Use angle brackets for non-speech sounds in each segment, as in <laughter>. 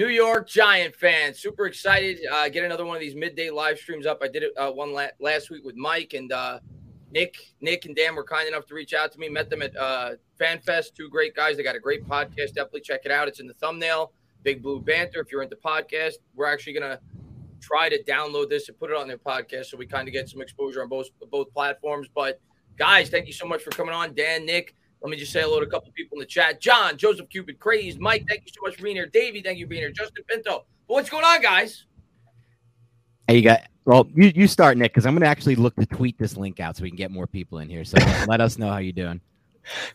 New York Giant fans, super excited. Uh, get another one of these midday live streams up. I did it uh, one la- last week with Mike and uh, Nick. Nick and Dan were kind enough to reach out to me. Met them at uh, FanFest. Two great guys. They got a great podcast. Definitely check it out. It's in the thumbnail. Big Blue Banter. If you're into podcast, we're actually gonna try to download this and put it on their podcast so we kind of get some exposure on both both platforms. But guys, thank you so much for coming on, Dan, Nick. Let me just say hello to a couple people in the chat. John, Joseph Cupid, Crazed, Mike, thank you so much for being here. Davey, thank you for being here. Justin Pinto. But what's going on, guys? Hey, you got well, you, you start, Nick, because I'm gonna actually look to tweet this link out so we can get more people in here. So <laughs> let us know how you're doing.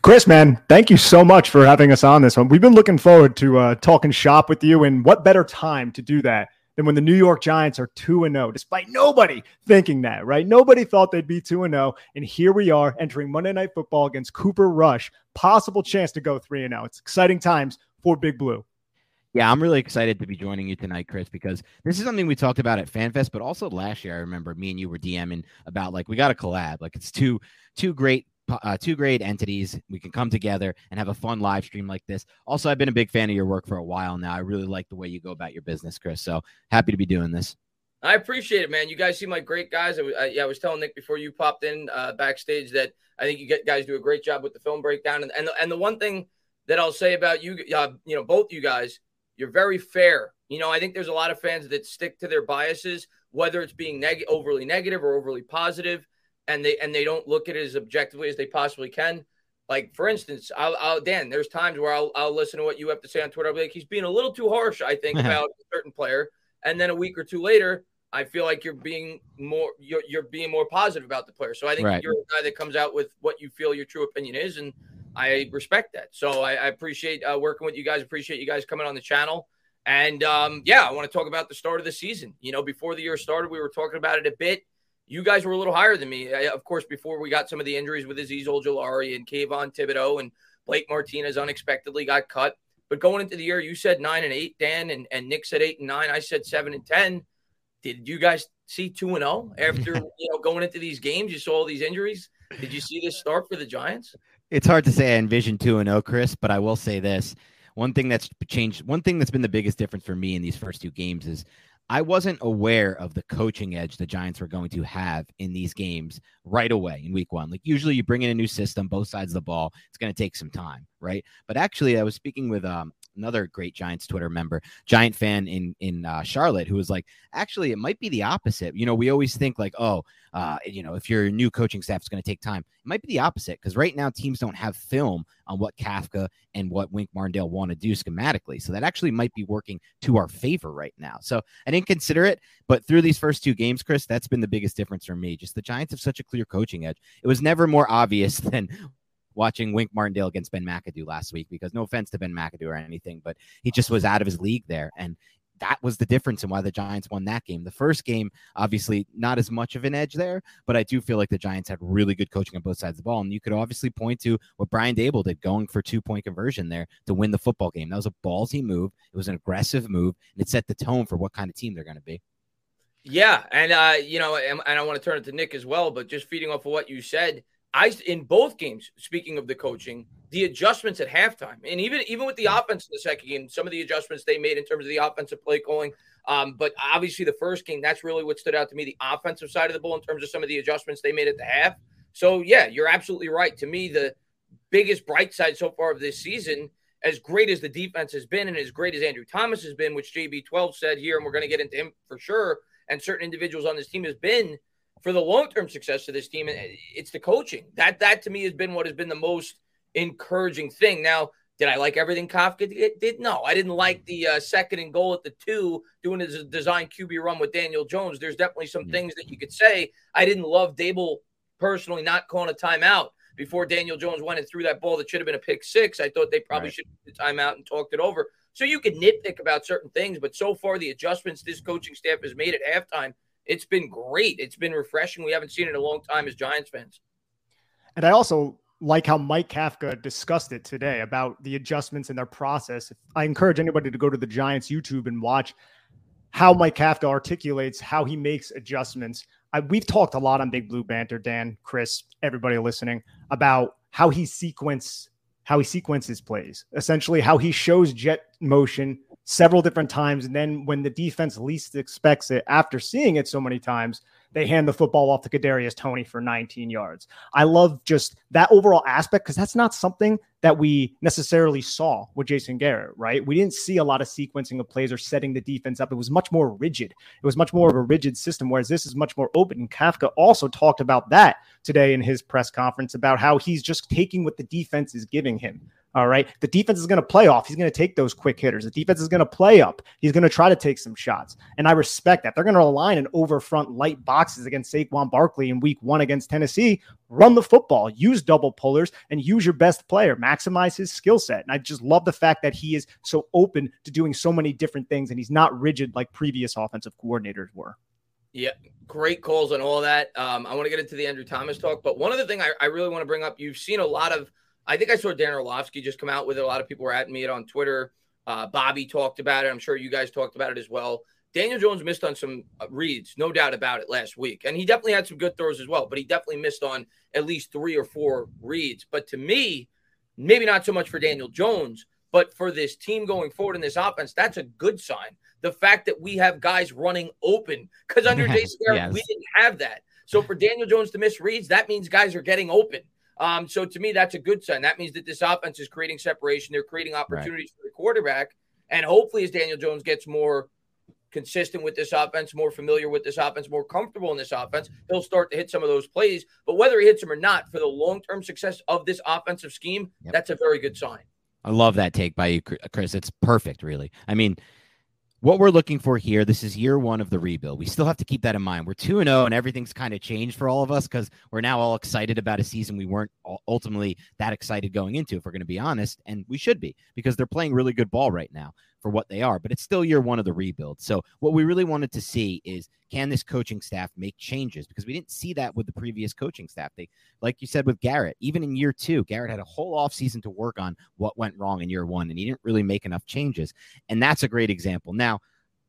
Chris, man, thank you so much for having us on this one. We've been looking forward to uh, talking shop with you, and what better time to do that than when the New York Giants are 2 and 0, despite nobody thinking that, right? Nobody thought they'd be 2 and 0. And here we are entering Monday Night Football against Cooper Rush. Possible chance to go 3 and 0. It's exciting times for Big Blue. Yeah, I'm really excited to be joining you tonight, Chris, because this is something we talked about at FanFest, but also last year. I remember me and you were DMing about like we got a collab. Like it's two two great uh, two great entities. We can come together and have a fun live stream like this. Also, I've been a big fan of your work for a while now. I really like the way you go about your business, Chris. So happy to be doing this. I appreciate it, man. You guys seem like great guys. I, I, yeah, I was telling Nick before you popped in uh, backstage that I think you guys do a great job with the film breakdown. And and the, and the one thing that I'll say about you, uh, you know, both you guys, you're very fair. You know, I think there's a lot of fans that stick to their biases, whether it's being neg- overly negative or overly positive and they and they don't look at it as objectively as they possibly can. Like for instance, I'll, I'll Dan. There's times where I'll I'll listen to what you have to say on Twitter. I'll be like, he's being a little too harsh. I think <laughs> about a certain player, and then a week or two later, I feel like you're being more you're you're being more positive about the player. So I think right. you're a guy that comes out with what you feel your true opinion is, and I respect that. So I, I appreciate uh, working with you guys. Appreciate you guys coming on the channel. And um, yeah, I want to talk about the start of the season. You know, before the year started, we were talking about it a bit you guys were a little higher than me. I, of course, before we got some of the injuries with Azeez Ojulari and Kayvon Thibodeaux and Blake Martinez unexpectedly got cut. But going into the year, you said nine and eight, Dan, and, and Nick said eight and nine. I said seven and ten. Did you guys see two and zero oh after <laughs> you know going into these games? You saw all these injuries. Did you see this start for the Giants? It's hard to say I envision two and zero, oh, Chris, but I will say this: one thing that's changed, one thing that's been the biggest difference for me in these first two games is I wasn't aware of the coaching edge the Giants were going to have in these games right away in week one. Like usually you bring in a new system, both sides of the ball, it's going to take some time, right? But actually, I was speaking with um, another great Giants Twitter member, Giant fan in in uh, Charlotte, who was like, actually, it might be the opposite. You know, we always think like, oh, uh, you know, if your new coaching staff is going to take time, it might be the opposite because right now teams don't have film on what Kafka and what Wink Martindale want to do schematically. So that actually might be working to our favor right now. So I didn't consider it, but through these first two games, Chris, that's been the biggest difference for me. Just the Giants have such a clear coaching edge. It was never more obvious <laughs> than watching Wink Martindale against Ben McAdoo last week because no offense to Ben McAdoo or anything, but he just was out of his league there. And that was the difference in why the Giants won that game. The first game, obviously, not as much of an edge there, but I do feel like the Giants had really good coaching on both sides of the ball. And you could obviously point to what Brian Daboll did going for two point conversion there to win the football game. That was a ballsy move. It was an aggressive move, and it set the tone for what kind of team they're going to be. Yeah. And, uh, you know, and, and I want to turn it to Nick as well, but just feeding off of what you said, I in both games, speaking of the coaching, the adjustments at halftime, and even even with the offense in the second game, some of the adjustments they made in terms of the offensive play calling. Um, but obviously, the first game, that's really what stood out to me, the offensive side of the ball in terms of some of the adjustments they made at the half. So yeah, you're absolutely right. To me, the biggest bright side so far of this season, as great as the defense has been, and as great as Andrew Thomas has been, which JB12 said here, and we're going to get into him for sure, and certain individuals on this team has been for the long term success of this team, it's the coaching. That that to me has been what has been the most encouraging thing. Now, did I like everything Kafka did? No, I didn't like the uh, second and goal at the two doing his design QB run with Daniel Jones. There's definitely some things that you could say. I didn't love Daboll personally not calling a timeout before Daniel Jones went and threw that ball that should have been a pick six. I thought they probably right. should have the timeout and talked it over. So you can nitpick about certain things, but so far the adjustments this coaching staff has made at halftime it's been great. It's been refreshing. We haven't seen it in a long time as Giants fans. And I also like how Mike Kafka discussed it today about the adjustments in their process. I encourage anybody to go to the Giants YouTube and watch how Mike Kafka articulates how he makes adjustments. I, we've talked a lot on Big Blue Banter, Dan, Chris, everybody listening, about how he sequence how he sequences plays, essentially how he shows jet motion several different times. And then when the defense least expects it, after seeing it so many times, they hand the football off to Kadarius Toney for 19 yards. I love just that overall aspect because that's not something that we necessarily saw with Jason Garrett, right? We didn't see a lot of sequencing of plays or setting the defense up. It was much more rigid. It was much more of a rigid system, whereas this is much more open. And Kafka also talked about that today in his press conference about how he's just taking what the defense is giving him. All right. The defense is going to play off. He's going to take those quick hitters. The defense is going to play up. He's going to try to take some shots. And I respect that. They're going to align in over front light boxes against Saquon Barkley in week one against Tennessee. Run the football, use double pullers, and use your best player. Maximize his skill set. And I just love the fact that he is so open to doing so many different things and he's not rigid like previous offensive coordinators were. Yeah, great calls and all that. Um, I want to get into the Andrew Thomas talk, but one other thing I, I really want to bring up you've seen a lot of I think I saw Dan Orlovsky just come out with it. A lot of people were at me it on Twitter. Uh, Bobby talked about it. I'm sure you guys talked about it as well. Daniel Jones missed on some uh, reads, no doubt about it, last week. And he definitely had some good throws as well, but he definitely missed on at least three or four reads. But to me, maybe not so much for Daniel Jones, but for this team going forward in this offense, that's a good sign. The fact that we have guys running open, because under <laughs> Jason yes. we didn't have that. So for Daniel Jones to miss reads, that means guys are getting open. Um, so to me, that's a good sign. That means that this offense is creating separation. They're creating opportunities right. for the quarterback. And hopefully, as Daniel Jones gets more consistent with this offense, more familiar with this offense, more comfortable in this offense, he'll start to hit some of those plays. But whether he hits them or not, for the long term success of this offensive scheme, yep. that's a very good sign. I love that take by you, Chris. It's perfect, really. I mean, what we're looking for here, this is year one of the rebuild. We still have to keep that in mind. We're 2 0, and everything's kind of changed for all of us because we're now all excited about a season we weren't ultimately that excited going into, if we're going to be honest. And we should be because they're playing really good ball right now for what they are, but it's still year one of the rebuild. So, what we really wanted to see is can this coaching staff make changes? Because we didn't see that with the previous coaching staff. They, like you said with Garrett, even in year two, Garrett had a whole offseason to work on what went wrong in year one, and he didn't really make enough changes. And that's a great example. Now,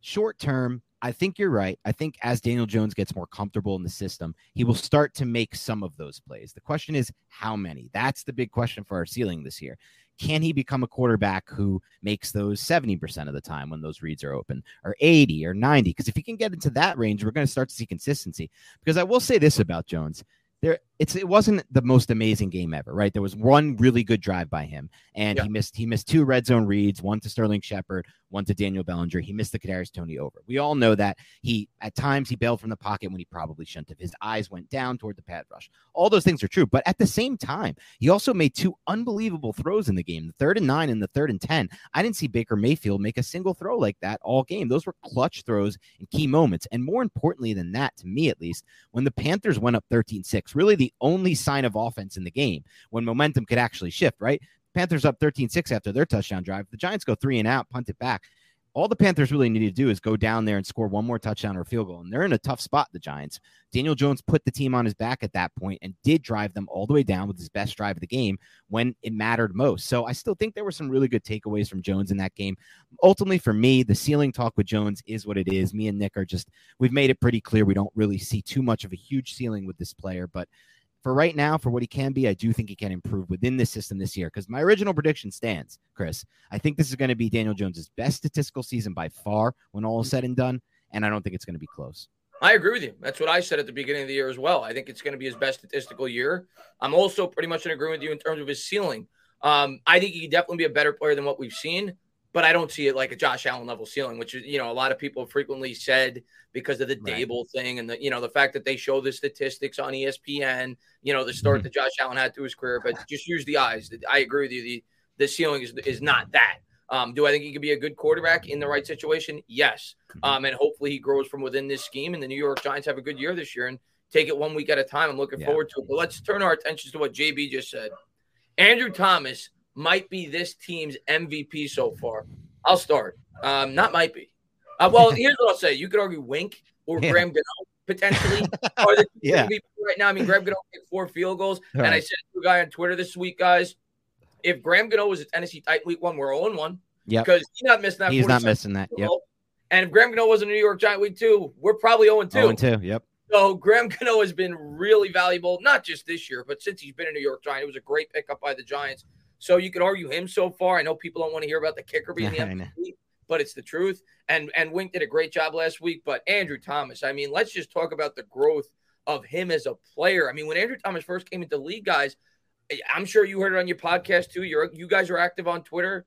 short term, I think you're right. I think as Daniel Jones gets more comfortable in the system, he will start to make some of those plays. The question is, how many? That's the big question for our ceiling this year can he become a quarterback who makes those 70% of the time when those reads are open or 80 or 90 because if he can get into that range we're going to start to see consistency. Because i will say this about jones there it's it wasn't the most amazing game ever, right? There was one really good drive by him, and yeah. he missed he missed two red zone reads, one to Sterling Shepard, one to Daniel Bellinger. He missed the Kadarius Toney over. We all know that he at times he bailed from the pocket when he probably shouldn't have. His eyes went down toward the pad rush. All those things are true, but at the same time, he also made two unbelievable throws in the game: the third and nine and the third and ten. I didn't see Baker Mayfield make a single throw like that all game. Those were clutch throws in key moments, and more importantly than that, to me at least, when the Panthers went up 13-6, really the only only sign of offense in the game when momentum could actually shift, right? Panthers up 13 6 after their touchdown drive. The Giants go three and out, punt it back. All the Panthers really need to do is go down there and score one more touchdown or field goal. And they're in a tough spot, the Giants. Daniel Jones put the team on his back at that point and did drive them all the way down with his best drive of the game when it mattered most. So I still think there were some really good takeaways from Jones in that game. Ultimately, for me, the ceiling talk with Jones is what it is. Me and Nick are just, we've made it pretty clear we don't really see too much of a huge ceiling with this player. But for right now, for what he can be, I do think he can improve within this system this year. Because my original prediction stands, Chris. I think this is going to be Daniel Jones's best statistical season by far when all is said and done, and I don't think it's going to be close. I agree with you. That's what I said at the beginning of the year as well. I think it's going to be his best statistical year. I'm also pretty much in agreement with you in terms of his ceiling. Um, I think he could definitely be a better player than what we've seen, but I don't see it like a Josh Allen level ceiling, which is, you know, a lot of people frequently said because of the right. Daboll thing and the, you know, the fact that they show the statistics on ESPN, you know, the start mm-hmm. that Josh Allen had to his career, but just use the eyes. I agree with you. The, the ceiling is, is not that. Um, do I think he could be a good quarterback in the right situation? Yes. Mm-hmm. Um, and hopefully he grows from within this scheme. And the New York Giants have a good year this year and take it one week at a time. I'm looking yeah. forward to it. But let's turn our attention to what JB just said. Andrew Thomas might be this team's MVP so far. I'll start. Um, not might be. Uh, well, <laughs> here's what I'll say. You could argue Wink or yeah. Graham Gano potentially are the <laughs> yeah. MVP right now. I mean, Graham Gano hit four field goals. Right. And I said to a guy on Twitter this week, guys, if Graham Gano was a Tennessee tight week one, we're 0 1. Yeah. Because he's not missing that. He's not missing that. Yep. And if Graham Gano was a New York Giant week two, we're probably 0 2. 0 2. Yep. So Graham Gano has been really valuable, not just this year, but since he's been a New York Giant. It was a great pickup by the Giants. So you could argue him so far. I know people don't want to hear about the kicker being the <laughs> MVP, but it's the truth. And and Wink did a great job last week. But Andrew Thomas, I mean, let's just talk about the growth of him as a player. I mean, when Andrew Thomas first came into the league, guys, I'm sure you heard it on your podcast too. You're you guys are active on Twitter.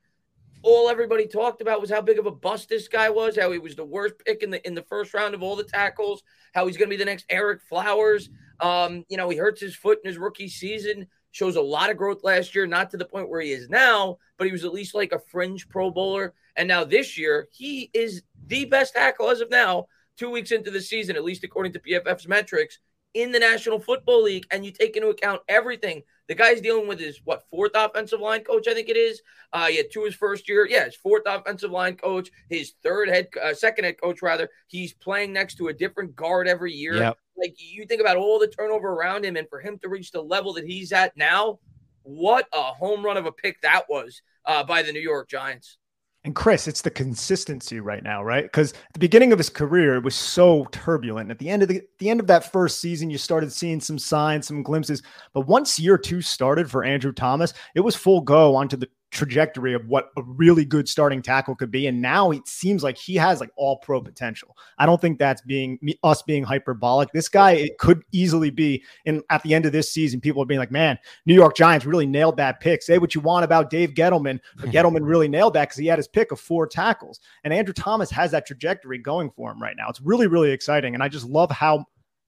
All everybody talked about was how big of a bust this guy was, how he was the worst pick in the in the first round of all the tackles, how he's going to be the next Ereck Flowers. Um, you know, he hurts his foot in his rookie season shows a lot of growth last year, not to the point where he is now, but he was at least like a fringe Pro Bowler. And now this year, he is the best tackle as of now, two weeks into the season, at least according to PFF's metrics in the National Football League. And you take into account everything the guy's dealing with his what fourth offensive line coach, I think it is. Uh, yeah, to his first year, yeah, his fourth offensive line coach, his third head, uh, second head coach rather. He's playing next to a different guard every year. Yep. Like you think about all the turnover around him, and for him to reach the level that he's at now, what a home run of a pick that was uh, by the New York Giants. And Chris, it's the consistency right now, right? Because the beginning of his career, it was so turbulent. At the end of the, the end of that first season, you started seeing some signs, some glimpses. But once year two started for Andrew Thomas, it was full go onto the trajectory of what a really good starting tackle could be. And now it seems like he has like all pro potential. I don't think that's being us being hyperbolic. This guy, it could easily be in at the end of this season, people are being like, man, New York Giants really nailed that pick. Say what you want about Dave Gettleman, but hmm. Gettleman really nailed that because he had his pick of four tackles. And Andrew Thomas has that trajectory going for him right now. It's really, really exciting. And I just love how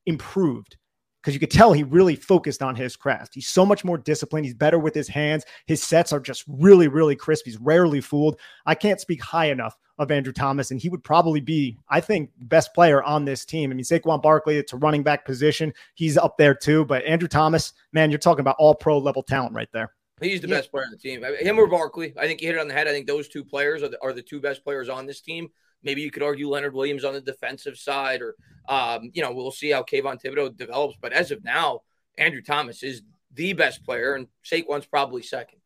improved because you could tell he really focused on his craft. He's so much more disciplined. He's better with his hands. His sets are just really, really crisp. He's rarely fooled. I can't speak high enough of Andrew Thomas, and he would probably be, I think, best player on this team. I mean, Saquon Barkley, it's a running back position. He's up there too. But Andrew Thomas, man, you're talking about all pro level talent right there. He's the yeah. best player on the team. Him or Barkley. I think you hit it on the head. I think those two players are the, are the two best players on this team. Maybe you could argue Leonard Williams on the defensive side, or um, you know, we'll see how Kayvon Thibodeaux develops. But as of now, Andrew Thomas is the best player, and Saquon's probably second.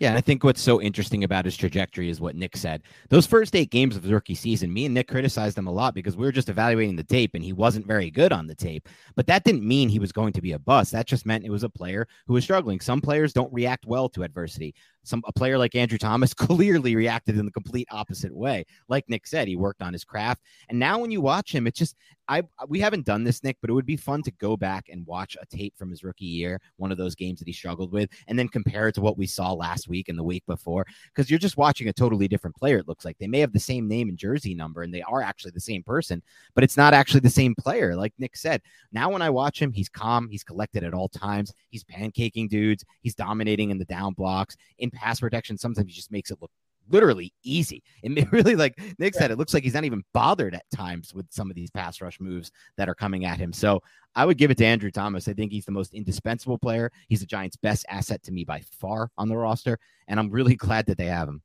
Yeah, and I think what's so interesting about his trajectory is what Nick said. Those first eight games of the rookie season, me and Nick criticized him a lot because we were just evaluating the tape and he wasn't very good on the tape. But that didn't mean he was going to be a bust. That just meant it was a player who was struggling. Some players don't react well to adversity some a player like Andrew Thomas <laughs> clearly reacted in the complete opposite way. Like Nick said, he worked on his craft. And now when you watch him, it's just I we haven't done this, Nick, but it would be fun to go back and watch a tape from his rookie year, one of those games that he struggled with, and then compare it to what we saw last week and the week before. Because you're just watching a totally different player, it looks like. They may have the same name and jersey number, and they are actually the same person, but it's not actually the same player, like Nick said. Now when I watch him, he's calm, he's collected at all times, he's pancaking dudes, he's dominating in the down blocks. In pass protection, sometimes just makes it look literally easy. <laughs> It really, like Nick said, it looks like he's not even bothered at times with some of these pass rush moves that are coming at him. So I would give it to Andrew Thomas. I think he's the most indispensable player. He's the Giants' best asset to me by far on the roster, and I'm really glad that they have him.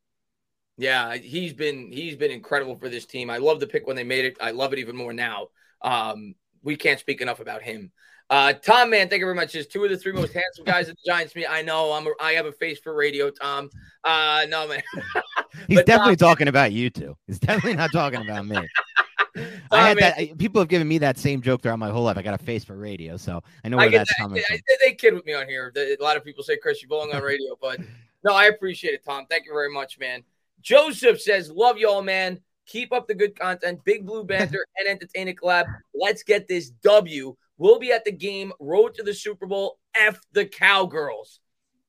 Yeah, he's been he's been incredible for this team. I love the pick when they made it. I love it even more now. Um, we can't speak enough about him. Uh, Tom, man, thank you very much. Just two of the three most handsome guys at the Giants. Me, I know I'm. A, I have a face for radio, Tom. Uh, no, man. <laughs> He's definitely Tom, talking about you two. He's definitely not talking about me. <laughs> I had that. People have given me that same joke throughout my whole life. I got a face for radio, so I know where I that's that. coming from. They, kid with me on here. A lot of people say, "Chris, you belong on radio," <laughs> but no, I appreciate it, Tom. Thank you very much, man. Joseph says, "Love y'all, man. Keep up the good content. Big Blue Banter and Entertainah Collab. Let's get this W. We'll be at the game. Road to the Super Bowl. F the Cowgirls."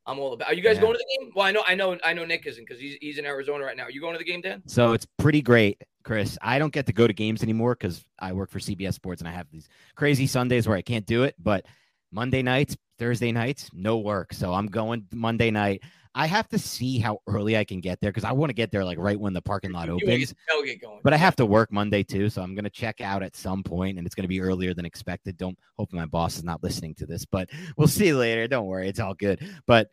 I'm all about. Are you guys yeah. going to the game? Well, I know, I know, I know Nick isn't because he's he's in Arizona right now. Are you going to the game, Dan? So it's pretty great, Chris. I don't get to go to games anymore because I work for CBS Sports and I have these crazy Sundays where I can't do it. But Monday nights, Thursday nights, no work. So I'm going Monday night. I have to see how early I can get there because I want to get there like right when the parking lot opens. But I have to work Monday too, so I'm gonna check out at some point, and it's gonna be earlier than expected. Don't hope my boss is not listening to this, but we'll see later. Don't worry, it's all good. But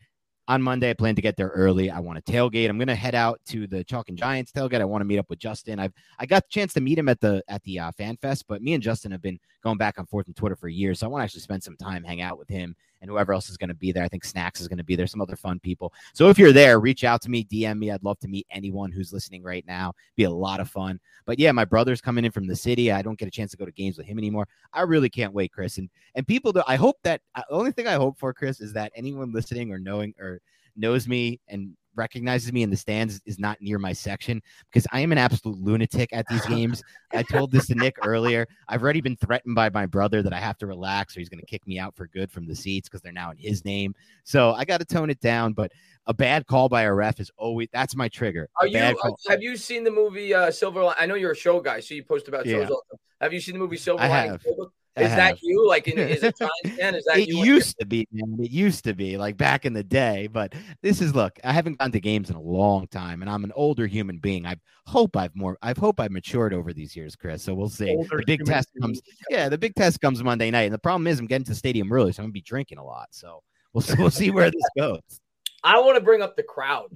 on Monday. I plan to get there early. I want to tailgate. I'm going to head out to the Chalk and Giants tailgate. I want to meet up with Justin. I've I got the chance to meet him at the at the uh, Fan Fest, but me and Justin have been going back and forth on Twitter for years, so I want to actually spend some time, hang out with him and whoever else is going to be there. I think Snacks is going to be there, some other fun people. So if you're there, reach out to me, DM me. I'd love to meet anyone who's listening right now. Be a lot of fun. But yeah, my brother's coming in from the city. I don't get a chance to go to games with him anymore. I really can't wait, Chris. And and people, do, I hope that uh, the only thing I hope for, Chris, is that anyone listening or knowing or knows me and recognizes me in the stands is not near my section because I am an absolute lunatic at these games. I told this to Nick earlier. I've already been threatened by my brother that I have to relax or he's going to kick me out for good from the seats because they're now in his name. So I got to tone it down. But a bad call by a ref is always that's my trigger. Are you, have you seen the movie uh, Silver? I know you're a show guy, so you post about shows. Yeah. Have you seen the movie Silver? I have. Is that you? Like, in, is it <laughs> Giants fan? Is that it you? used to be, man. It used to be like back in the day. But this is look. I haven't gone to games in a long time, and I'm an older human being. I hope I've more. I hope I've matured over these years, Chris. So we'll see. Older the big test comes. <laughs> Yeah, the big test comes Monday night, and the problem is I'm getting to the stadium early, so I'm gonna be drinking a lot. So we'll we'll see where this goes. <laughs> I want to bring up the crowd.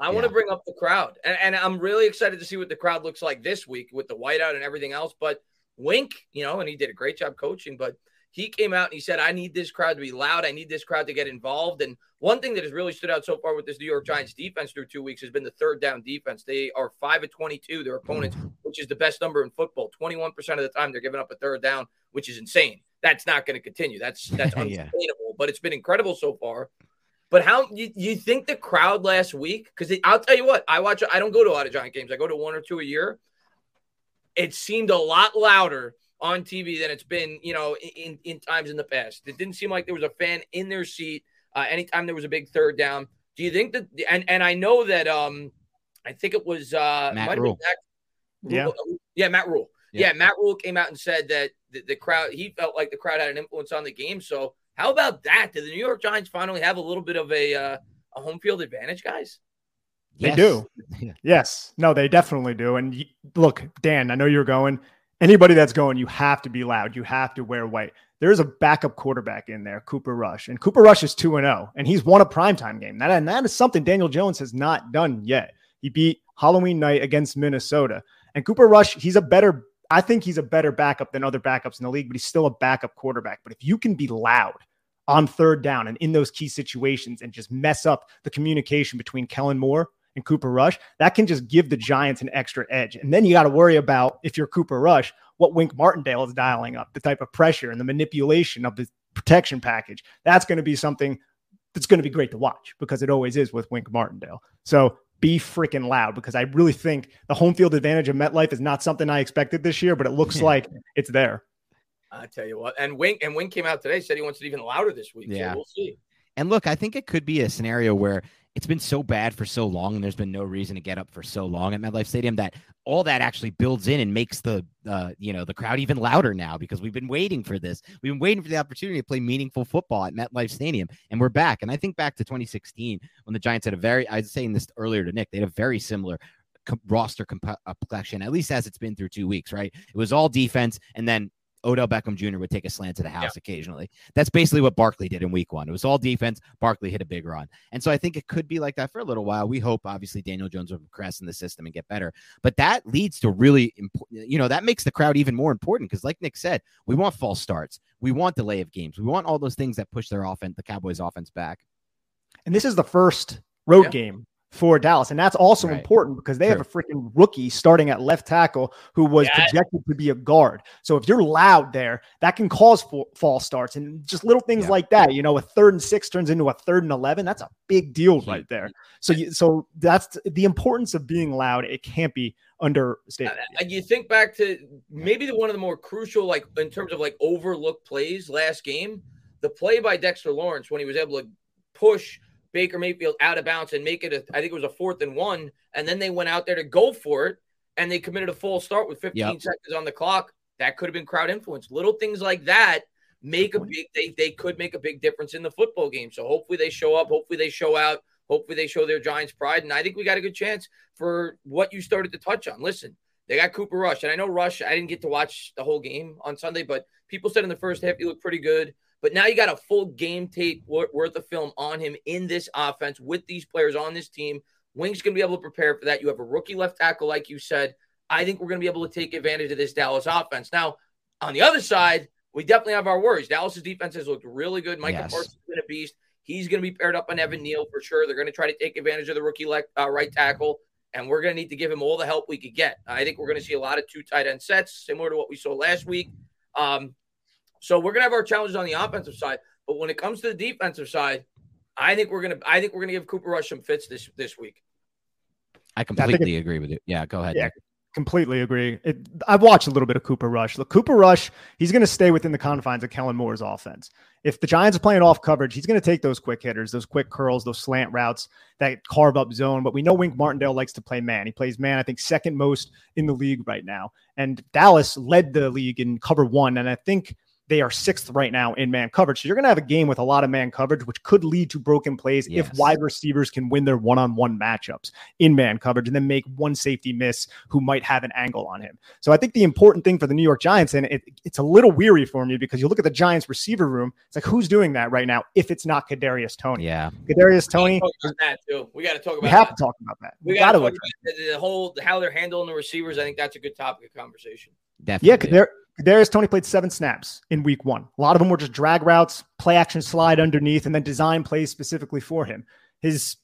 I want to bring up the crowd, and, and I'm really excited to see what the crowd looks like this week with the whiteout and everything else. But Wink, you know, and he did a great job coaching, but he came out and he said, I need this crowd to be loud. I need this crowd to get involved. And one thing that has really stood out so far with this New York Giants defense through two weeks has been the third down defense. They are 5 of 22, their opponents, which is the best number in football. 21% of the time they're giving up a third down, which is insane. That's not going to continue. That's that's <laughs> unsustainable, yeah. but it's been incredible so far. But how you, you think the crowd last week? Because I'll tell you what, I watch. I don't go to a lot of Giant games. I go to one or two a year it seemed a lot louder on TV than it's been, you know, in, in times in the past. It didn't seem like there was a fan in their seat uh, anytime there was a big third down. Do you think that? And and I know that um, I think it was uh, Matt Rhule. Matt, yeah, yeah, Matt Rhule. Yeah. yeah. Matt Rhule came out and said that the, the crowd. He felt like the crowd had an influence on the game. So how about that? Did the New York Giants finally have a little bit of a uh, a home field advantage, guys? They yes. do. <laughs> yes. No, they definitely do. And look, Dan, I know you're going. Anybody that's going, you have to be loud. You have to wear white. There's a backup quarterback in there, Cooper Rush. And Cooper Rush is 2 and 0, and he's won a primetime game. That, and that is something Daniel Jones has not done yet. He beat Halloween night against Minnesota. And Cooper Rush, he's a better, I think he's a better backup than other backups in the league, but he's still a backup quarterback. But if you can be loud on third down and in those key situations and just mess up the communication between Kellen Moore and Cooper Rush, that can just give the Giants an extra edge. And then you got to worry about if you're Cooper Rush, what Wink Martindale is dialing up, the type of pressure and the manipulation of the protection package. That's going to be something that's going to be great to watch because it always is with Wink Martindale. So be freaking loud because I really think the home field advantage of MetLife is not something I expected this year, but it looks <laughs> like it's there. I tell you what, and Wink and Wink came out today said he wants it even louder this week. Yeah, so we'll see. And look, I think it could be a scenario where it's been so bad for so long and there's been no reason to get up for so long at MetLife Stadium that all that actually builds in and makes the uh, you know the crowd even louder now because we've been waiting for this. We've been waiting for the opportunity to play meaningful football at MetLife Stadium and we're back. And I think back to 2016 when the Giants had a very I was saying this earlier to Nick, they had a very similar roster uh, complexion, at least as it's been through two weeks, right? It was all defense, and then Odell Beckham Jr. would take a slant to the house yeah. occasionally. That's basically what Barkley did in week one. It was all defense. Barkley hit a big run. And so I think it could be like that for a little while. We hope, obviously, Daniel Jones will progress in the system and get better. But that leads to really important, you know, that makes the crowd even more important because, like Nick said, we want false starts. We want delay of games. We want all those things that push their offense, the Cowboys' offense back. And this is the first road yeah. game for Dallas. And that's also Right. important because they True. have a freaking rookie starting at left tackle who was Yeah. projected to be a guard. So if you're loud there, that can cause fa- false starts and just little things Yeah. like that. You know, a third and six turns into a third and 11. That's a big deal right there. So, you, so that's the importance of being loud. It can't be understated. And you think back to maybe the one of the more crucial, like in terms of like overlooked plays last game, the play by Dexter Lawrence when he was able to push Baker Mayfield out of bounds and make it, a, I think it was a fourth and one, and then they went out there to go for it, and they committed a false start with 15 Yep. seconds on the clock. That could have been crowd influence. Little things like that make a big. They they could make a big difference in the football game. So hopefully they show up. Hopefully they show out. Hopefully they show their Giants pride. And I think we got a good chance for what you started to touch on. Listen, they got Cooper Rush, and I know Rush. I didn't get to watch the whole game on Sunday, but people said in the first half he looked pretty good. But now you got a full game tape worth of film on him in this offense with these players on this team. Wink's going to be able to prepare for that. You have a rookie left tackle, like you said. I think we're going to be able to take advantage of this Dallas offense. Now, on the other side, we definitely have our worries. Dallas's defense has looked really good. Micah Yes. Parsons has been a beast. He's going to be paired up on Evan Neal for sure. They're going to try to take advantage of the rookie left, uh, right tackle, and we're going to need to give him all the help we could get. I think we're going to see a lot of two tight end sets, similar to what we saw last week. Um, so we're going to have our challenges on the offensive side, but when it comes to the defensive side, I think we're going to I think we're going to give Cooper Rush some fits this this week. I think completely agree with you. Yeah, go ahead. Yeah. Nick. Completely agree. It, I've watched a little bit of Cooper Rush. Look, Cooper Rush, he's going to stay within the confines of Kellen Moore's offense. If the Giants are playing off coverage, he's going to take those quick hitters, those quick curls, those slant routes that carve up zone. But we know Wink Martindale likes to play man. He plays man, I think, second most in the league right now. And Dallas led the league in cover one. And I think they are sixth right now in man coverage. So you're going to have a game with a lot of man coverage, which could lead to broken plays Yes. if wide receivers can win their one on one matchups in man coverage and then make one safety miss who might have an angle on him. So I think the important thing for the New York Giants, and it, it's a little weary for me because you look at the Giants receiver room, it's like who's doing that right now if it's not Kadarius Toney? Yeah. Kadarius Toney, that too. We got to talk about we have that. to talk about that. We We got got to to talk about the, the whole how they're handling the receivers. I think that's a good topic of conversation. Definitely. Yeah, Kadar- Kadarius Toney played seven snaps in week one. A lot of them were just drag routes, play action slide underneath, and then design plays specifically for him. His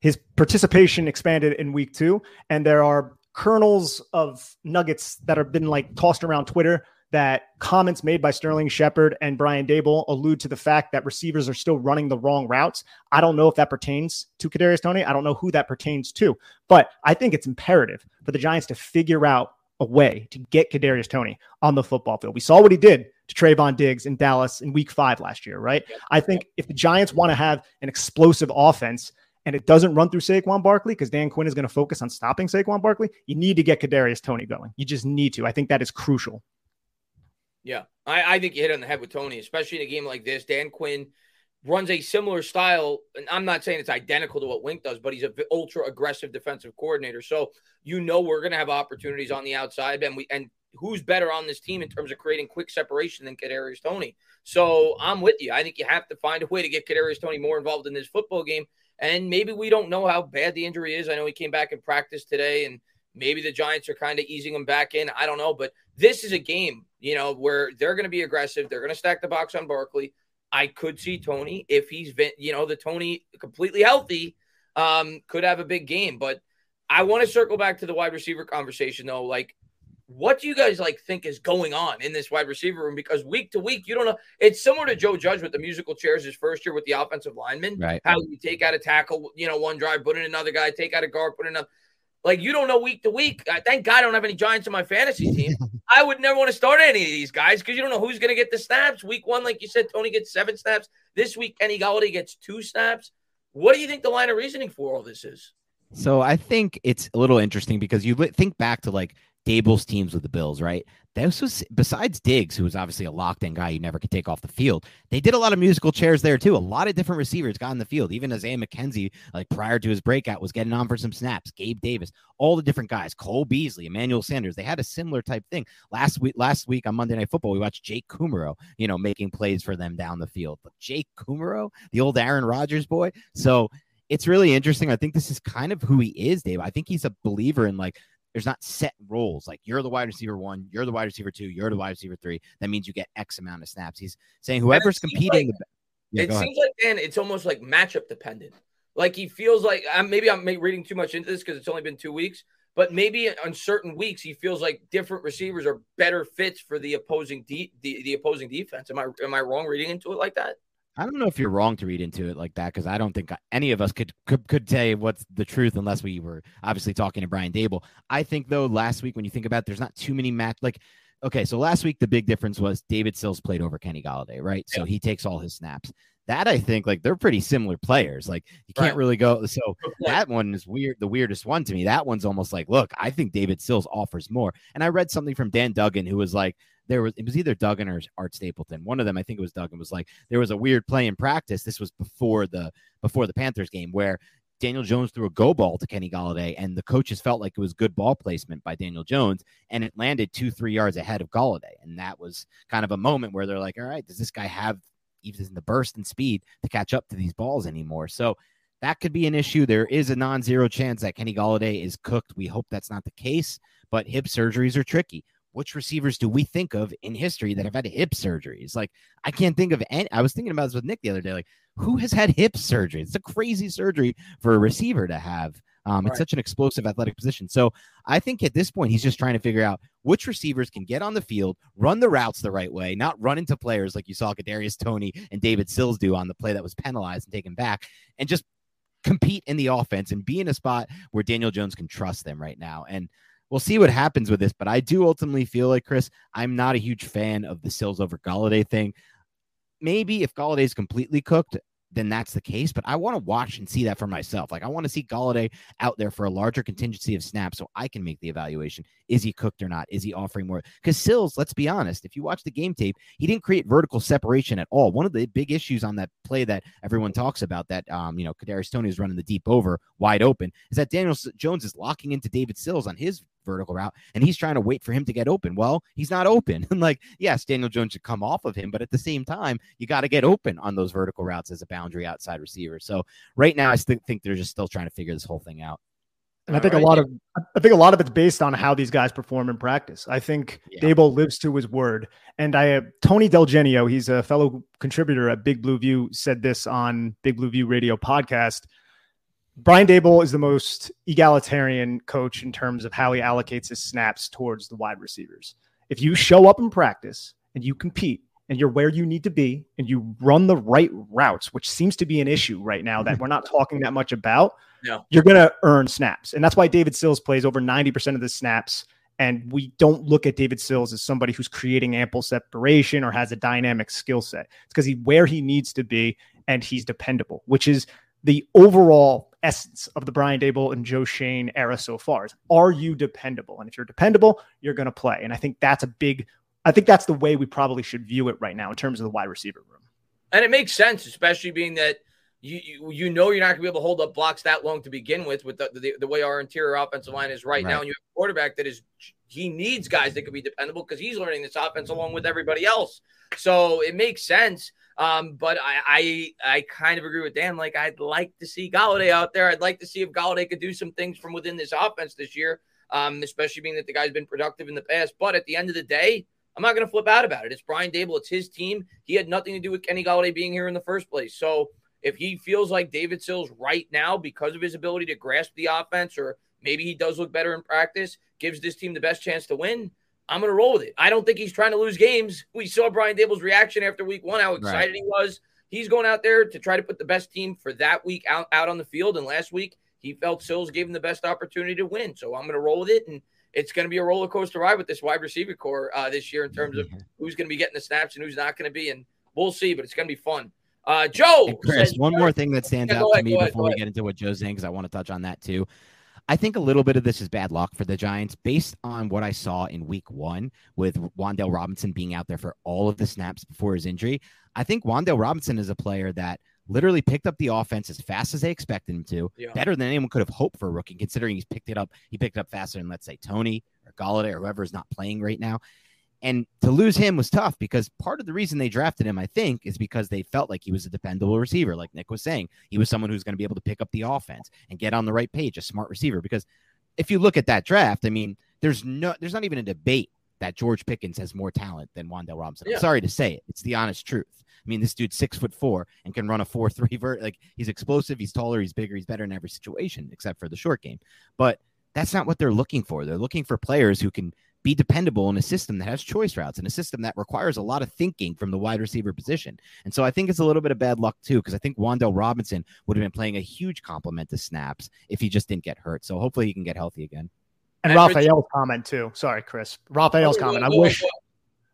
his participation expanded in week two, and there are kernels of nuggets that have been like tossed around Twitter that comments made by Sterling Shepard and Brian Daboll allude to the fact that receivers are still running the wrong routes. I don't know if that pertains to Kadarius Toney. I don't know who that pertains to, but I think it's imperative for the Giants to figure out a way to get Kadarius Toney on the football field. We saw what he did to Trevon Diggs in Dallas in week five last year, right? I think if the Giants want to have an explosive offense and it doesn't run through Saquon Barkley because Dan Quinn is going to focus on stopping Saquon Barkley, you need to get Kadarius Toney going. You just need to. I think that is crucial. Yeah, I, I think you hit on the head with Toney, especially in a game like this. Dan Quinn runs a similar style, and I'm not saying it's identical to what Wink does, but he's an ultra aggressive defensive coordinator. So you know we're going to have opportunities on the outside, and we and who's better on this team in terms of creating quick separation than Kadarius Toney? So I'm with you. I think you have to find a way to get Kadarius Toney more involved in this football game, and maybe we don't know how bad the injury is. I know he came back in practice today, and maybe the Giants are kind of easing him back in. I don't know, but this is a game, you know, where they're going to be aggressive. They're going to stack the box on Barkley. I could see Toney if he's been, you know, the Toney completely healthy, um, could have a big game. But I want to circle back to the wide receiver conversation though. Like, what do you guys like think is going on in this wide receiver room? Because week to week, you don't know. It's similar to Joe Judge with the musical chairs his first year with the offensive lineman. Right. How you take out a tackle, you know, one drive, put in another guy, take out a guard, put in another. Like you don't know week to week. I thank God I don't have any Giants in my fantasy team. <laughs> I would never want to start any of these guys because you don't know who's going to get the snaps. Week one, like you said, Toney gets seven snaps. This week, Kenny Golladay gets two snaps. What do you think the line of reasoning for all this is? So I think it's a little interesting because you think back to like Daboll's teams with the Bills, right? This was besides Diggs, who was obviously a locked in guy you never could take off the field. They did a lot of musical chairs there too. A lot of different receivers got in the field. Even Isaiah McKenzie, like prior to his breakout, was getting on for some snaps. Gabe Davis, all the different guys, Cole Beasley, Emmanuel Sanders. They had a similar type thing last week. Last week on Monday Night Football, we watched Jake Kumerow, you know, making plays for them down the field. But Jake Kumerow, the old Aaron Rodgers boy. So it's really interesting. I think this is kind of who he is, Dave. I think he's a believer in like there's not set roles. Like you're the wide receiver one, you're the wide receiver two, you're the wide receiver three. That means you get X amount of snaps. He's saying whoever's competing. like- the, yeah, it seems like, Dan, it's almost like matchup dependent. like he feels like I'm maybe I'm reading too much into this because it's only been two weeks, but maybe on certain weeks he feels like different receivers are better fits for the opposing de- the, the opposing defense. Am I am I wrong reading into it like that? I don't know if you're wrong to read into it like that because I don't think any of us could, could could say what's the truth unless we were obviously talking to Brian Daboll. I think though last week when you think about it, there's not too many match like okay, so last week the big difference was David Sills played over Kenny Golladay, right? Yeah. So he takes all his snaps that I think like they're pretty similar players. Like you can't right. really go. So that one is weird. The weirdest one to me. That one's almost like, look, I think David Sills offers more. And I read something from Dan Duggan who was like, there was it was either Duggan or Art Stapleton. One of them, I think it was Duggan, was like there was a weird play in practice. This was before the before the Panthers game where Daniel Jones threw a go ball to Kenny Golladay, and the coaches felt like it was good ball placement by Daniel Jones, and it landed two, three yards ahead of Golladay. And that was kind of a moment where they're like, all right, does this guy have even the burst and speed to catch up to these balls anymore. So that could be an issue. There is a non zero chance that Kenny Golladay is cooked. We hope that's not the case, but hip surgeries are tricky. Which receivers do we think of in history that have had hip surgeries? Like, I can't think of any. I was thinking about this with Nick the other day. Like, who has had hip surgery? It's a crazy surgery for a receiver to have. Um, it's right. such an explosive athletic position. So I think at this point, he's just trying to figure out which receivers can get on the field, run the routes the right way, not run into players like you saw Kadarius Toney and David Sills do on the play that was penalized and taken back, and just compete in the offense and be in a spot where Daniel Jones can trust them right now. And we'll see what happens with this. But I do ultimately feel like Chris, I'm not a huge fan of the Sills over Golladay thing. Maybe if Golladay is completely cooked, then that's the case. But I want to watch and see that for myself. Like I want to see Golladay out there for a larger contingency of snaps so I can make the evaluation. Is he cooked or not? Is he offering more? Because Sills, let's be honest, if you watch the game tape, he didn't create vertical separation at all. One of the big issues on that play that everyone talks about that um, you know, Kadarius Toney is running the deep over wide open is that Daniel Jones is locking into David Sills on his vertical route and he's trying to wait for him to get open. Well, he's not open. And <laughs> like, yes, Daniel Jones should come off of him, but at the same time, you got to get open on those vertical routes as a boundary outside receiver. So right now, I still think they're just still trying to figure this whole thing out. And I think right. a lot of I think a lot of it's based on how these guys perform in practice. I think yeah. Daboll lives to his word. And I have Tony Del Genio, he's a fellow contributor at Big Blue View, said this on Big Blue View Radio podcast. Brian Daboll is the most egalitarian coach in terms of how he allocates his snaps towards the wide receivers. If you show up in practice and you compete and you're where you need to be and you run the right routes, which seems to be an issue right now that <laughs> we're not talking that much about, no. you're going to earn snaps. And that's why David Sills plays over 90% of the snaps. And we don't look at David Sills as somebody who's creating ample separation or has a dynamic skill set. It's because he's where he needs to be and he's dependable, which is the overall essence of the Brian Daboll and Joe Schoen era so far. Is are you dependable? And if you're dependable, you're going to play. And I think that's a big. I think that's the way we probably should view it right now in terms of the wide receiver room. And it makes sense, especially being that you you, you know you're not going to be able to hold up blocks that long to begin with, with the, the, the way our interior offensive line is right, right, now. And you have a quarterback that is he needs guys that can be dependable because he's learning this offense along with everybody else. So it makes sense. Um, but I, I, I kind of agree with Dan. Like I'd like to see Golladay out there. I'd like to see if Golladay could do some things from within this offense this year. Um, especially being that the guy's been productive in the past. But at the end of the day, I'm not going to flip out about it. It's Brian Daboll. It's his team. He had nothing to do with Kenny Golladay being here in the first place. So if he feels like David Sills right now, because of his ability to grasp the offense, or maybe he does look better in practice, gives this team the best chance to win, I'm going to roll with it. I don't think he's trying to lose games. We saw Brian Daboll's reaction after week one, how excited right. he was. He's going out there to try to put the best team for that week out, out on the field. And last week, he felt Sills gave him the best opportunity to win. So I'm going to roll with it. And it's going to be a roller coaster ride with this wide receiver core uh, this year in terms of who's going to be getting the snaps and who's not going to be. And we'll see, but it's going to be fun. Uh, Joe, and Chris, says, one more thing that stands yeah, out ahead, to me before we get into what Joe's saying, because I want to touch on that too. I think a little bit of this is bad luck for the Giants based on what I saw in week one with Wan'Dale Robinson being out there for all of the snaps before his injury. I think Wan'Dale Robinson is a player that literally picked up the offense as fast as they expected him to, yeah. better than anyone could have hoped for a rookie, considering he's picked it up. He picked it up faster than, let's say, Toney or Golladay or whoever is not playing right now. And to lose him was tough because part of the reason they drafted him, I think, is because they felt like he was a dependable receiver. Like Nick was saying, he was someone who's going to be able to pick up the offense and get on the right page, a smart receiver. Because if you look at that draft, I mean, there's no, there's not even a debate that George Pickens has more talent than Wan'Dale Robinson. Yeah. I'm sorry to say it. It's the honest truth. I mean, this dude's six foot four and can run a four <laughs> three vert. Like he's explosive, he's taller, he's bigger, he's better in every situation except for the short game. But that's not what they're looking for. They're looking for players who can be dependable in a system that has choice routes and a system that requires a lot of thinking from the wide receiver position. And so I think it's a little bit of bad luck too, because I think Wan'Dale Robinson would have been playing a huge complement to snaps if he just didn't get hurt. So hopefully he can get healthy again. And, And Raphael's comment too. Sorry, Chris. Raphael's Oh, comment. I wish.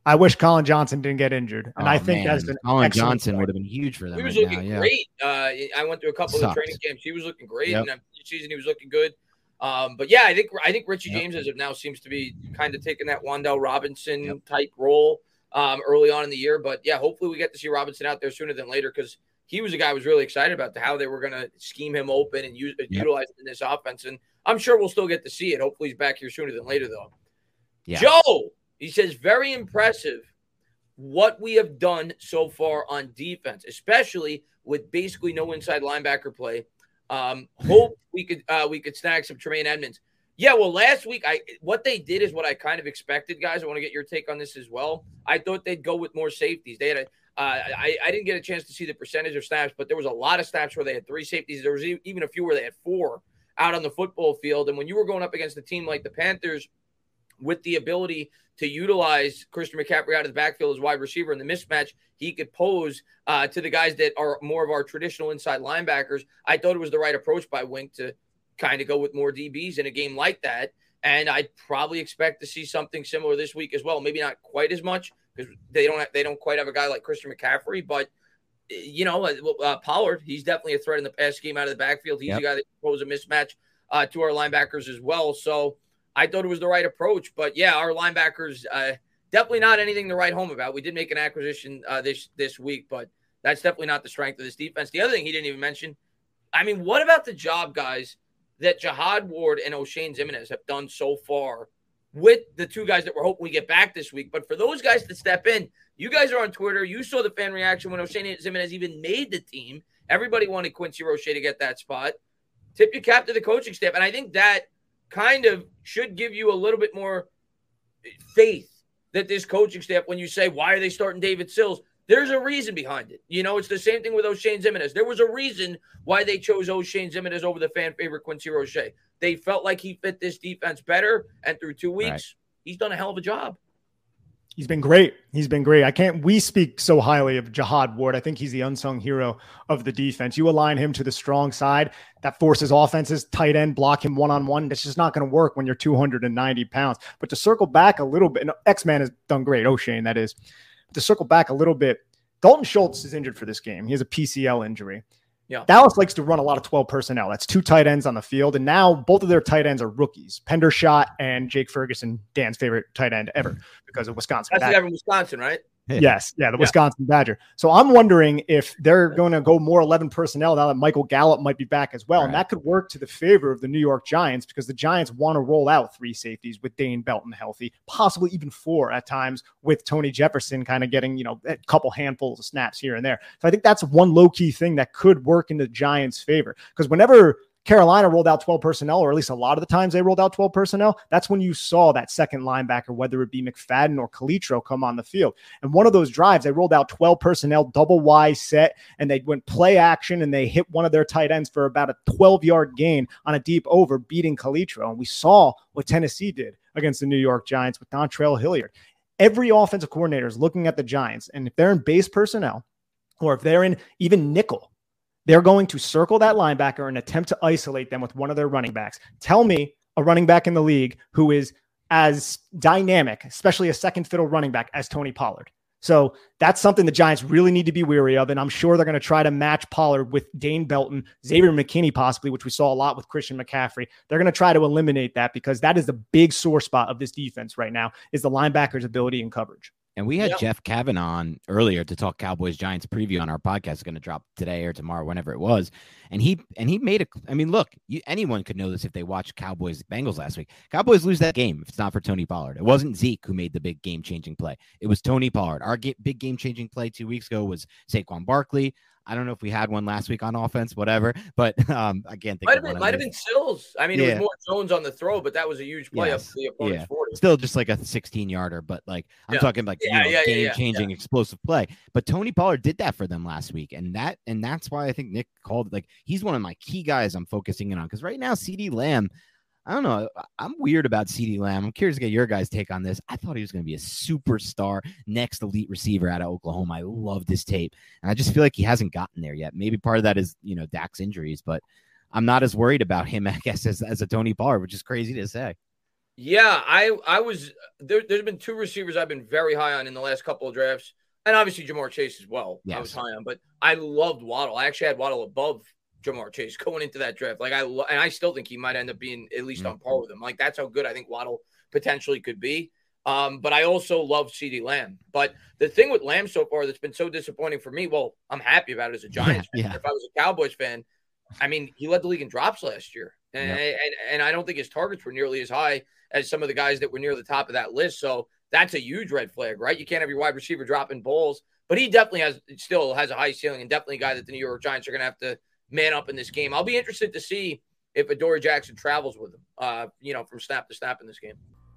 I wish Collin Johnson didn't get injured. And Oh, I think man. that's an Collin excellent Johnson point. would have been huge for them He was right looking now. Yeah. great. Uh, I went through a couple of training camps. He was looking great, Yep. and then season he was looking good. Um, but yeah, I think I think Richie Yep. James as of now seems to be kind of taking that Wan'Dale Robinson Yep. type role um, early on in the year. But yeah, hopefully we get to see Robinson out there sooner than later because he was a guy I was really excited about the, how they were going to scheme him open and use utilize him in this offense. And I'm sure we'll still get to see it. Hopefully he's back here sooner than later, though. Yeah. Joe, he says, very impressive what we have done so far on defense, especially with basically no inside linebacker play. Um, hope we could uh, we could snag some Tremaine Edmunds. Yeah, well, last week I what they did is what I kind of expected, guys. I want to get your take on this as well. I thought they'd go with more safeties. They had a uh, I, I didn't get a chance to see the percentage of snaps, but there was a lot of snaps where they had three safeties. There was even a few where they had four out on the football field. And when you were going up against a team like the Panthers, with the ability to utilize Christian McCaffrey out of the backfield as wide receiver in the mismatch, he could pose uh, to the guys that are more of our traditional inside linebackers. I thought it was the right approach by Wink to kind of go with more DBs in a game like that. And I'd probably expect to see something similar this week as well. Maybe not quite as much because they don't have, they don't quite have a guy like Christian McCaffrey, but you know, uh, Pollard, he's definitely a threat in the pass game out of the backfield. He's Yep. a guy that can pose a mismatch uh, to our linebackers as well. So I thought it was the right approach. But yeah, our linebackers uh, definitely not anything to write home about. We did make an acquisition uh, this this week, but that's definitely not the strength of this defense. The other thing he didn't even mention, I mean, what about the job, guys, that Jihad Ward and Oshane Ximines have done so far with the two guys that we're hoping we get back this week? But for those guys to step in, you guys are on Twitter. You saw the fan reaction when Oshane Ximines even made the team. Everybody wanted Quincy Roche to get that spot. Tip your cap to the coaching staff. And I think that kind of should give you a little bit more faith that this coaching staff, when you say, why are they starting David Sills? There's a reason behind it. You know, it's the same thing with Oshane Ximines. There was a reason why they chose Oshane Ximines over the fan favorite Quincy Roche. They felt like he fit this defense better. And through two weeks, Right. he's done a hell of a job. He's been great. He's been great. I can't. We speak so highly of Jihad Ward. I think he's the unsung hero of the defense. You align him to the strong side that forces offenses, tight end, block him one on one. That's just not going to work when you're 290 pounds. But to circle back a little bit, X Man has done great. Oshane, that is. To circle back a little bit, Dalton Schultz is injured for this game. He has a PCL injury. Yeah. Dallas likes to run a lot of 12 personnel. That's two tight ends on the field. And now both of their tight ends are rookies. Hendershot and Jake Ferguson, Dan's favorite tight end ever because of Wisconsin. That's guy Wisconsin, right? Yes, yeah, the Yeah. Wisconsin Badger. So I'm wondering if they're going to go more 11 personnel now that Michael Gallup might be back as well. And that could work to the favor of the New York Giants because the Giants want to roll out three safeties with Dane Belton healthy, possibly even four at times with Tony Jefferson kind of getting, you know, a couple handfuls of snaps here and there. So I think that's one low key thing that could work in the Giants' favor because whenever Carolina rolled out 12 personnel, or at least a lot of the times they rolled out 12 personnel. That's when you saw that second linebacker, whether it be McFadden or Calitro, come on the field. And one of those drives, they rolled out 12 personnel, double Y set, and they went play action and they hit one of their tight ends for about a 12 yard gain on a deep over, beating Calitro. And we saw what Tennessee did against the New York Giants with Dontrell Hilliard. Every offensive coordinator is looking at the Giants, and if they're in base personnel, or if they're in even nickel, they're going to circle that linebacker and attempt to isolate them with one of their running backs. Tell me a running back in the league who is as dynamic, especially a second fiddle running back, as Tony Pollard. So that's something the Giants really need to be weary of. And I'm sure they're going to try to match Pollard with Dane Belton, Xavier McKinney, possibly, which we saw a lot with Christian McCaffrey. They're going to try to eliminate that because that is the big sore spot of this defense right now is the linebackers' ability and coverage. And we had Yep. Jeff Kavanaugh on earlier to talk Cowboys Giants preview on our podcast. It's going to drop today or tomorrow, whenever it was. And he and he made a. I mean, look, you, anyone could know this if they watched Cowboys Bengals last week. Cowboys lose that game if it's not for Tony Pollard. It wasn't Zeke who made the big game changing play. It was Tony Pollard. Our ga- big game changing play two weeks ago was Saquon Barkley. I don't know if we had one last week on offense, whatever, but <laughs> um, I can't think. Might have been, might have been Sills. I mean, yeah. it was more Jones on the throw, but that was a huge play yes. up the opponent's yeah. 40. Still just like a 16 yarder, but like I'm yeah. talking like yeah, you know, game changing explosive play. But Tony Pollard did that for them last week, and that and that's why I think Nick called like he's one of my key guys I'm focusing in on because right now CeeDee Lamb I don't know. I'm weird about CeeDee Lamb. I'm curious to get your guys' take on this. I thought he was going to be a superstar, next elite receiver out of Oklahoma. I loved this tape, and I just feel like he hasn't gotten there yet. Maybe part of that is you know Dak's injuries, but I'm not as worried about him, <laughs> I guess, as, as a Tony Pollard, which is crazy to say. Yeah, I I was there. There's been two receivers I've been very high on in the last couple of drafts, and obviously Ja'Marr Chase as well. Yes. I was high on, but I loved Waddle. I actually had Waddle above Ja'Marr Chase going into that draft. Like I and I still think he might end up being at least mm-hmm. on par with him. Like that's how good I think Waddle potentially could be. Um, but I also love CeeDee Lamb. But the thing with Lamb so far that's been so disappointing for me, well, I'm happy about it as a <laughs> Giants yeah, fan. Yeah. If I was a Cowboys fan, I mean, he led the league in drops last year. And, and and I don't think his targets were nearly as high as some of the guys that were near the top of that list. So that's a huge red flag, right? You can't have your wide receiver dropping balls, but he definitely has still has a high ceiling and definitely a guy that the New York Giants are going to have to man up in this game. I'll be interested to see if Adoree Jackson travels with him, uh, you know, from snap to snap in this game.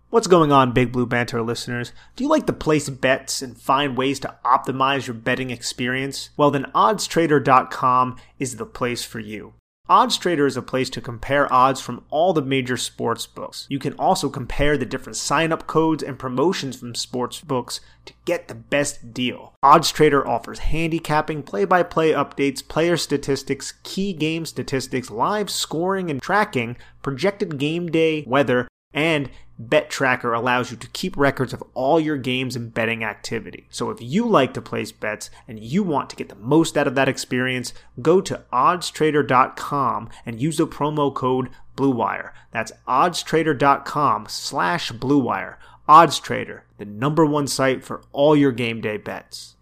What's going on, Big Blue Banter listeners? Do you like to place bets and find ways to optimize your betting experience? Well, then oddstrader.com is the place for you. OddsTrader is a place to compare odds from all the major sports books. You can also compare the different sign-up codes and promotions from sports books to get the best deal. OddsTrader offers handicapping, play-by-play updates, player statistics, key game statistics, live scoring and tracking, projected game day weather, and Bet Tracker allows you to keep records of all your games and betting activity. So if you like to place bets and you want to get the most out of that experience, go to oddstrader.com and use the promo code BlueWire. That's oddstrader.com slash BlueWire. OddsTrader, the number one site for all your game day bets.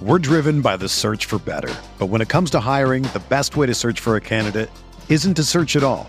We're driven by the search for better. But when it comes to hiring, the best way to search for a candidate isn't to search at all.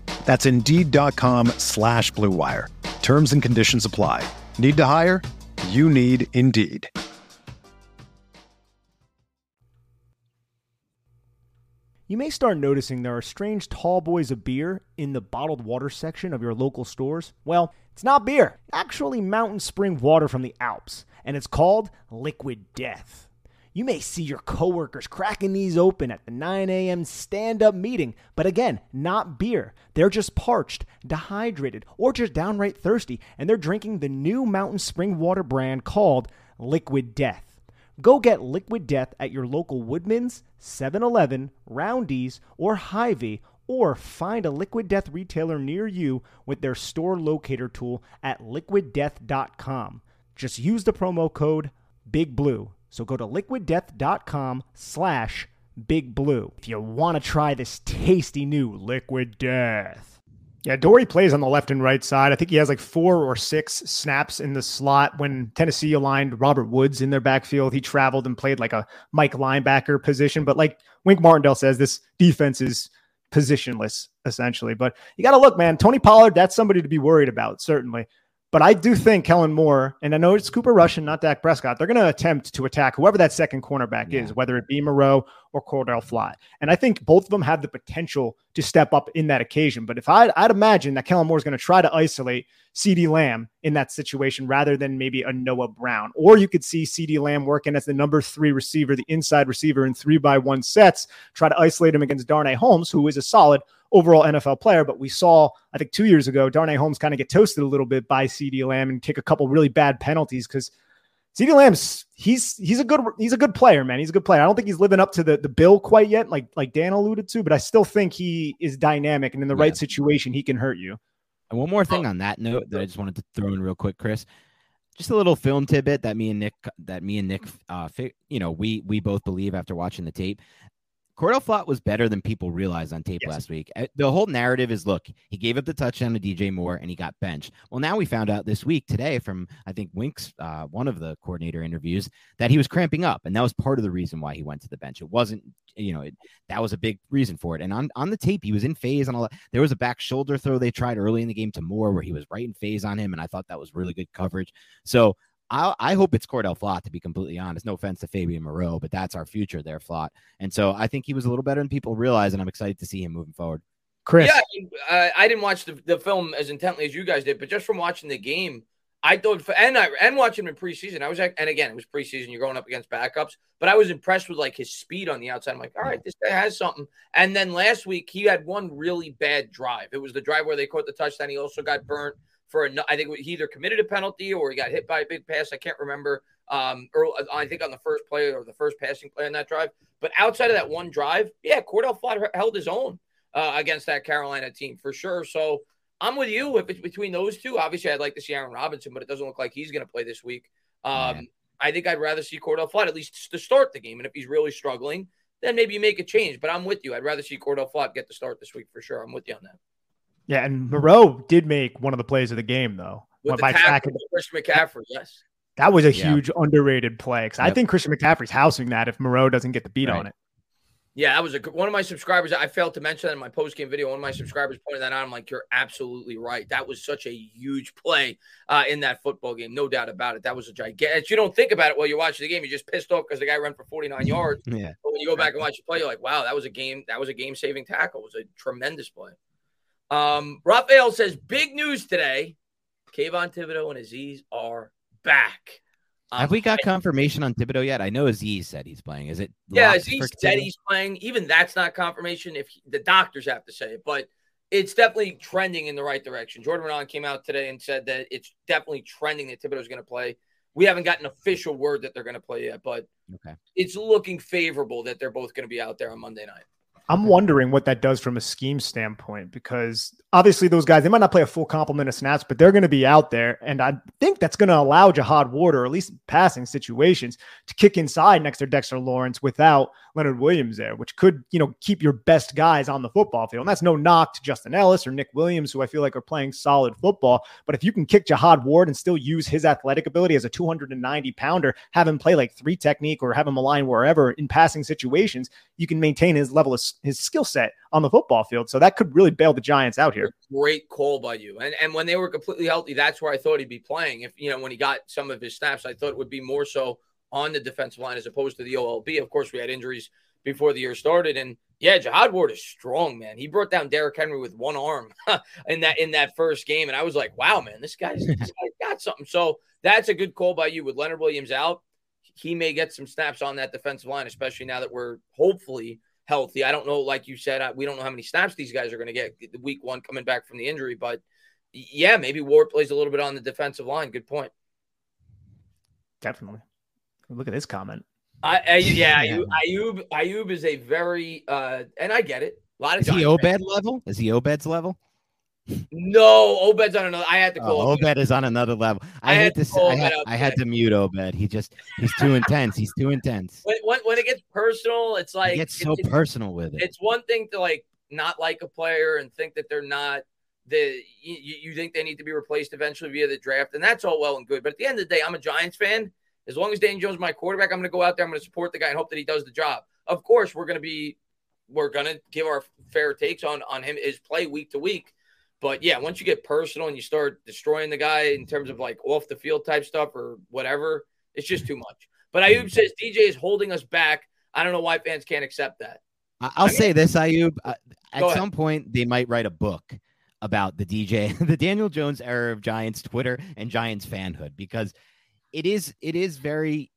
That's Indeed.com slash BlueWire. Terms and conditions apply. Need to hire? You need Indeed. You may start noticing there are strange tall boys of beer in the bottled water section of your local stores. Well, it's not beer, actually mountain spring water from the Alps, and it's called Liquid Death. You may see your coworkers cracking these open at the 9 a.m. stand up meeting, but again, not beer. They're just parched, dehydrated, or just downright thirsty, and they're drinking the new mountain spring water brand called Liquid Death. Go get Liquid Death at your local Woodman's, 7 Eleven, Roundy's, or Hy-Vee, or find a Liquid Death retailer near you with their store locator tool at liquiddeath.com. Just use the promo code Big Blue so go to liquiddeath.com slash big blue if you want to try this tasty new Liquid Death. Yeah, Dory plays on the left and right side. I think he has like four or six snaps in the slot. When Tennessee aligned Robert Woods in their backfield, he traveled and played like a Mike linebacker position. But like Wink Martindale says, this defense is positionless essentially. But you got to look, man. Tony Pollard, that's somebody to be worried about, certainly. But I do think Kellen Moore, and I know it's Cooper Rush and not Dak Prescott, they're going to attempt to attack whoever that second cornerback yeah. is, whether it be Moreau or Cordell Flott. And I think both of them have the potential to step up in that occasion. But if I'd, I'd imagine that Kellen Moore is going to try to isolate CeeDee Lamb in that situation rather than maybe a Noah Brown. Or you could see CeeDee Lamb working as the number three receiver, the inside receiver in three by one sets, try to isolate him against Darnay Holmes, who is a solid overall NFL player. But we saw, I think, two years ago, Darnay Holmes kind of get toasted a little bit by CeeDee Lamb and take a couple really bad penalties because CeeDee Lamb's he's he's a good he's a good player, man. He's a good player. I don't think he's living up to the the bill quite yet, like like Dan alluded to, but I still think he is dynamic and in the yeah. right situation he can hurt you. And one more thing on that note that I just wanted to throw in real quick, Chris. Just a little film tidbit that me and Nick that me and Nick uh you know, we we both believe after watching the tape Cordell Flott was better than people realized on tape yes. last week. Uh, the whole narrative is look, he gave up the touchdown to DJ Moore and he got benched. Well, now we found out this week, today, from I think Wink's, uh, one of the coordinator interviews, that he was cramping up. And that was part of the reason why he went to the bench. It wasn't, you know, it, that was a big reason for it. And on, on the tape, he was in phase and all that. There was a back shoulder throw they tried early in the game to Moore where he was right in phase on him. And I thought that was really good coverage. So I, I hope it's Cordell Flott, to be completely honest. No offense to Fabian Moreau, but that's our future there, Flott. And so I think he was a little better than people realize, and I'm excited to see him moving forward. Chris. Yeah, uh, I didn't watch the, the film as intently as you guys did, but just from watching the game, I thought, and I and watching him in preseason, I was, and again, it was preseason. You're going up against backups, but I was impressed with like his speed on the outside. I'm like, all right, this guy has something. And then last week he had one really bad drive. It was the drive where they caught the touchdown. He also got burnt for a, I think he either committed a penalty or he got hit by a big pass. I can't remember. Um, or I think on the first play or the first passing play on that drive. But outside of that one drive, yeah, Cordell Flott held his own uh, against that Carolina team for sure. So I'm with you. If it's between those two, obviously I'd like to see Aaron Robinson, but it doesn't look like he's going to play this week. Um, I think I'd rather see Cordell Flott at least to start the game. And if he's really struggling, then maybe you make a change. But I'm with you. I'd rather see Cordell Flott get the start this week for sure. I'm with you on that. Yeah, and Moreau did make one of the plays of the game though. With the tackle, Christian McCaffrey, yes. That was a yeah. huge underrated play because yep. I think Christian McCaffrey's housing that if Moreau doesn't get the beat right. on it. Yeah, that was a good, one of my subscribers. I failed to mention that in my post game video. One of my subscribers pointed that out. I'm like, you're absolutely right. That was such a huge play uh, in that football game, no doubt about it. That was a gigantic. You don't think about it while you're watching the game. You're just pissed off because the guy ran for 49 yards. <laughs> yeah. But when you go back and watch the play, you're like, wow, that was a game. That was a game saving tackle. It was a tremendous play. Um, Raphael says, big news today. Kayvon Thibodeaux and Azeez are back. Um, Have we got confirmation on Thibodeaux yet? I know Azeez said he's playing. Is it? Yeah, Azeez said he's playing. Even that's not confirmation if he, the doctors have to say it, but it's definitely trending in the right direction. Jordan Raanan came out today and said that it's definitely trending that Thibodeaux is going to play. We haven't gotten official word that they're going to play yet, but okay. it's looking favorable that they're both going to be out there on Monday night. I'm wondering what that does from a scheme standpoint because obviously those guys they might not play a full complement of snaps, but they're going to be out there, and I think that's going to allow Jihad Ward, or at least passing situations, to kick inside next to Dexter Lawrence without Leonard Williams there, which could you know keep your best guys on the football field. And that's no knock to Justin Ellis or Nick Williams, who I feel like are playing solid football. But if you can kick Jihad Ward and still use his athletic ability as a 290 pounder, have him play like three technique or have him align wherever in passing situations, you can maintain his level of his skill set on the football field. So that could really bail the Giants out here. Great call by you. And and when they were completely healthy, that's where I thought he'd be playing. If you know when he got some of his snaps, I thought it would be more so on the defensive line as opposed to the OLB. Of course, we had injuries before the year started, and yeah, Jihad Ward is strong, man. He brought down Derrick Henry with one arm <laughs> in that in that first game, and I was like, wow, man, this guy's, this <laughs> guy's got something. So that's a good call by you with Leonard Williams out. He may get some snaps on that defensive line, especially now that we're hopefully healthy. I don't know, like you said, I, we don't know how many snaps these guys are going to get the week one coming back from the injury, but yeah, maybe Ward plays a little bit on the defensive line. Good point. Definitely. Look at this comment. I, I <laughs> yeah, Ayub, Ayub Ayub is a very uh, and I get it. A lot of is he Obed level? Is he Obed's level? No, Obed's on another. I had to oh, call. Oh, Obed is on another level. I, I had to. I had, I had to mute Obed. He just he's too intense. He's too intense. When, when, when it gets personal, it's like it gets so it's, personal with it. It's one thing to like not like a player and think that they're not the you, you think they need to be replaced eventually via the draft, and that's all well and good. But at the end of the day, I'm a Giants fan. As long as Daniel Jones is my quarterback, I'm going to go out there. I'm going to support the guy and hope that he does the job. Of course, we're going to be we're going to give our fair takes on on him his play week to week. But yeah, once you get personal and you start destroying the guy in terms of like off the field type stuff or whatever, it's just too much. But Ayub says DJ is holding us back. I don't know why fans can't accept that. I'll say this, Ayub. Uh, at some point, they might write a book about the DJ, <laughs> the Daniel Jones era of Giants Twitter and Giants fanhood because it is it is very.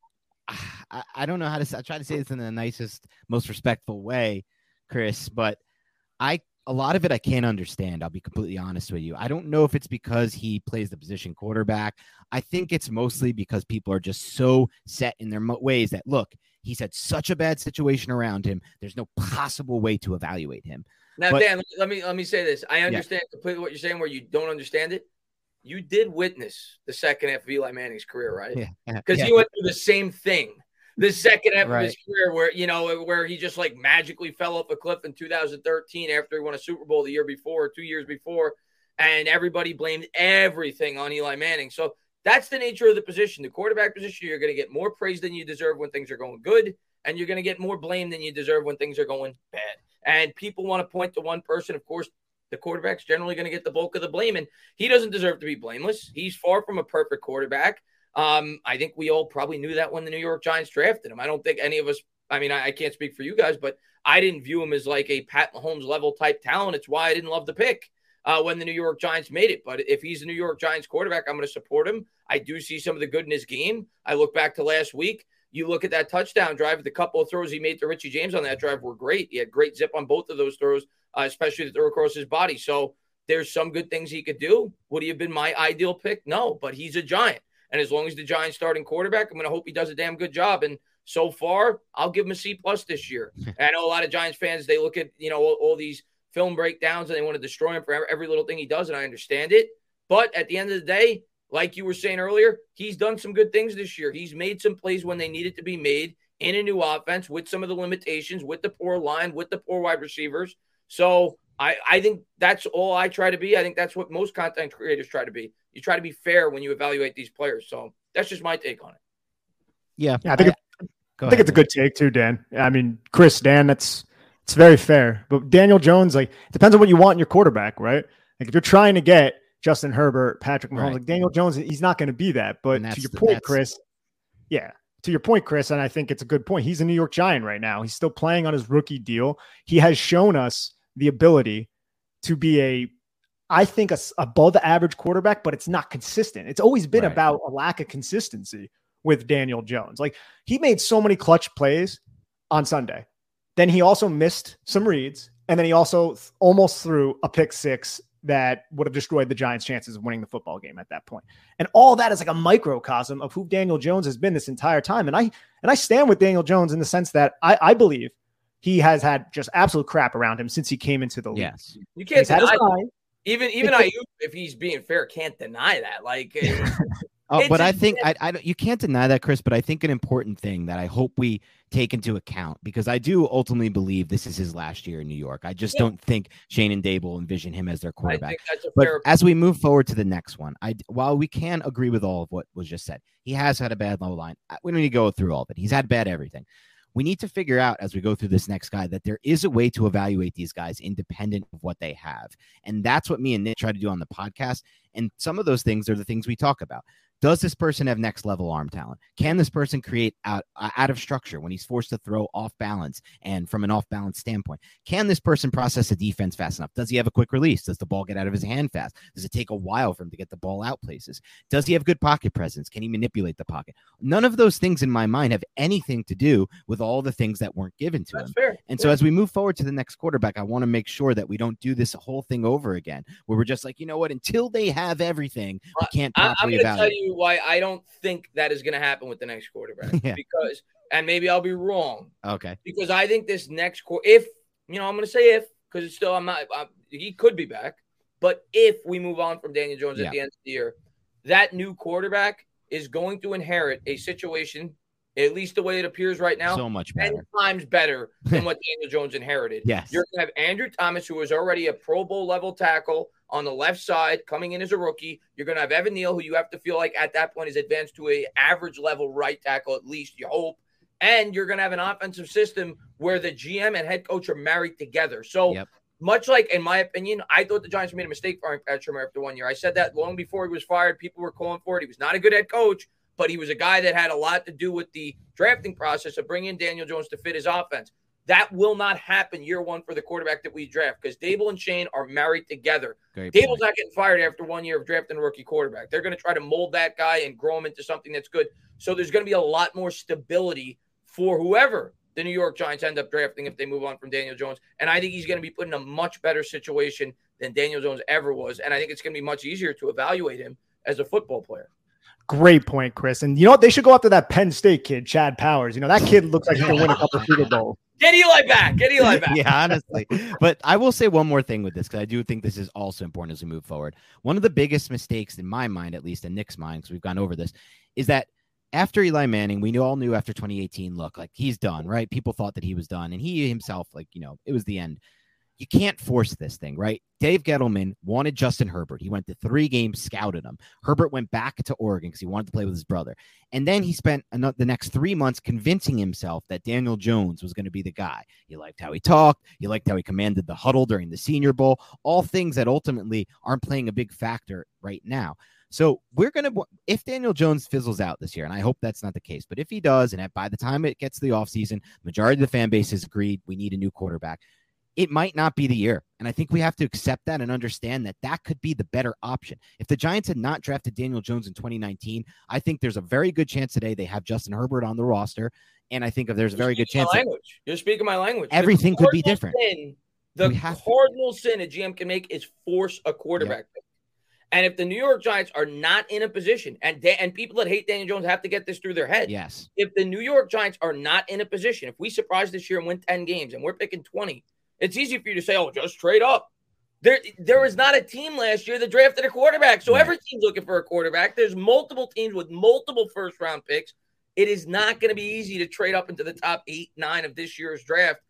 I, I don't know how to. Say I try to say this in the nicest, most respectful way, Chris, but I a lot of it I can't understand. I'll be completely honest with you. I don't know if it's because he plays the position quarterback. I think it's mostly because people are just so set in their ways that look, he's had such a bad situation around him. There's no possible way to evaluate him. Now, but, Dan, let me let me say this. I understand yeah. completely what you're saying. Where you don't understand it, you did witness the second half of Eli Manning's career, right? Yeah, because yeah. he went through the same thing. The second half right. of his career, where you know, where he just like magically fell off a cliff in 2013 after he won a Super Bowl the year before, two years before, and everybody blamed everything on Eli Manning. So that's the nature of the position. The quarterback position, you're going to get more praise than you deserve when things are going good, and you're going to get more blame than you deserve when things are going bad. And people want to point to one person. Of course, the quarterback's generally going to get the bulk of the blame, and he doesn't deserve to be blameless. He's far from a perfect quarterback. Um, I think we all probably knew that when the New York Giants drafted him. I don't think any of us, I mean, I, I can't speak for you guys, but I didn't view him as like a Pat Mahomes level type talent. It's why I didn't love the pick uh, when the New York Giants made it. But if he's a New York Giants quarterback, I'm going to support him. I do see some of the good in his game. I look back to last week. You look at that touchdown drive, the couple of throws he made to Richie James on that drive were great. He had great zip on both of those throws, uh, especially the throw across his body. So there's some good things he could do. Would he have been my ideal pick? No, but he's a Giant. And as long as the Giants starting quarterback, I'm going to hope he does a damn good job. And so far, I'll give him a C plus this year. <laughs> And I know a lot of Giants fans, they look at, you know, all, all these film breakdowns and they want to destroy him for every, every little thing he does. And I understand it. But at the end of the day, like you were saying earlier, he's done some good things this year. He's made some plays when they needed to be made in a new offense with some of the limitations, with the poor line, with the poor wide receivers. So I, I think that's all I try to be. I think that's what most content creators try to be. You try to be fair when you evaluate these players. So that's just my take on it. Yeah, yeah I think I, I think it's a good take too, Dan. I mean, Chris, Dan, that's it's very fair. But Daniel Jones, like, it depends on what you want in your quarterback, right? Like, if you're trying to get Justin Herbert, Patrick Mahomes, right. like Daniel Jones, he's not going to be that. But to your point, Chris, yeah, to your point, Chris, and I think it's a good point. He's a New York Giant right now. He's still playing on his rookie deal. He has shown us the ability to be a, I think, a, above average quarterback, but it's not consistent. It's always been right. about a lack of consistency with Daniel Jones. Like he made so many clutch plays on Sunday. Then he also missed some reads, and then he also th- almost threw a pick six that would have destroyed the Giants' chances of winning the football game at that point. And all that is like a microcosm of who Daniel Jones has been this entire time. And I and I stand with Daniel Jones in the sense that I, I believe he has had just absolute crap around him since he came into the league. Yes, you can't deny even even I if he's being fair, can't deny that. Like <laughs> Oh, but I think I, I you can't deny that, Chris. But I think an important thing that I hope we take into account because I do ultimately believe this is his last year in New York. I just yeah. don't think Schoen and Daboll envision him as their quarterback. But as we move forward to the next one, I while we can agree with all of what was just said, he has had a bad low line. We don't need to go through all of it. He's had bad everything. We need to figure out as we go through this next guy that there is a way to evaluate these guys independent of what they have. And that's what me and Nick try to do on the podcast. And some of those things are the things we talk about. Does this person have next level arm talent? Can this person create out, uh, out of structure when he's forced to throw off balance and from an off balance standpoint? Can this person process a defense fast enough? Does he have a quick release? Does the ball get out of his hand fast? Does it take a while for him to get the ball out places? Does he have good pocket presence? Can he manipulate the pocket? None of those things in my mind have anything to do with all the things that weren't given to That's him. Fair. And so as we move forward to the next quarterback, I want to make sure that we don't do this whole thing over again where we're just like, you know what, until they have everything, we can't properly I, I'm going to tell you why I don't think that is going to happen with the next quarterback <laughs> yeah. because, and maybe I'll be wrong. Okay. Because I think this next quarter, if you know, I'm going to say if because it's still I'm not. I'm, he could be back, but if we move on from Daniel Jones yeah. at the end of the year, that new quarterback is going to inherit a situation. At least the way it appears right now, so much better. Ten times better than <laughs> what Daniel Jones inherited. Yes. You're going to have Andrew Thomas, who is already a Pro Bowl level tackle on the left side coming in as a rookie. You're going to have Evan Neal, who you have to feel like at that point is advanced to a average level right tackle, at least you hope. And you're going to have an offensive system where the GM and head coach are married together. So yep. much like, in my opinion, I thought the Giants made a mistake firing Pat Shurmur after one year. I said that long before he was fired. People were calling for it. He was not a good head coach, but he was a guy that had a lot to do with the drafting process of bringing in Daniel Jones to fit his offense. That will not happen year one for the quarterback that we draft because Daboll and Schoen are married together. Great Daboll's point. not getting fired after one year of drafting a rookie quarterback. They're going to try to mold that guy and grow him into something that's good. So there's going to be a lot more stability for whoever the New York Giants end up drafting if they move on from Daniel Jones. And I think he's going to be put in a much better situation than Daniel Jones ever was. And I think it's going to be much easier to evaluate him as a football player. Great point, Chris. And you know what? They should go after that Penn State kid, Chad Powers. You know, that kid looks like he can win a couple Super Bowls. Get Eli back. Get Eli <laughs> back. yeah, honestly. But I will say one more thing with this because I do think this is also important as we move forward. One of the biggest mistakes in my mind, at least in Nick's mind, because we've gone over this, is that after Eli Manning, we all knew after 2018, look, like he's done, right? People thought that he was done, and he himself, like, you know, it was the end. You can't force this thing, right? Dave Gettleman wanted Justin Herbert. He went to three games, scouted him. Herbert went back to Oregon because he wanted to play with his brother. And then he spent another, the next three months convincing himself that Daniel Jones was going to be the guy. He liked how he talked. He liked how he commanded the huddle during the Senior Bowl. All things that ultimately aren't playing a big factor right now. So we're going to, if Daniel Jones fizzles out this year, and I hope that's not the case, but if he does, and by the time it gets to the offseason, majority of the fan base has agreed we need a new quarterback it might not be the year. And I think we have to accept that and understand that that could be the better option. If the Giants had not drafted Daniel Jones in 2019, I think there's a very good chance today they have Justin Herbert on the roster. And I think if there's a very good chance. Language. You're speaking my language. Everything could be different. Sin, the cardinal to. sin a GM can make is force a quarterback. Yeah. And if the New York Giants are not in a position, and da- and people that hate Daniel Jones have to get this through their head. Yes. If the New York Giants are not in a position, if we surprise this year and win 10 games and we're picking 20, it's easy for you to say, "Oh, just trade up." There, there was not a team last year that drafted a quarterback, so right. every team's looking for a quarterback. There's multiple teams with multiple first round picks. It is not going to be easy to trade up into the top eight, nine of this year's draft.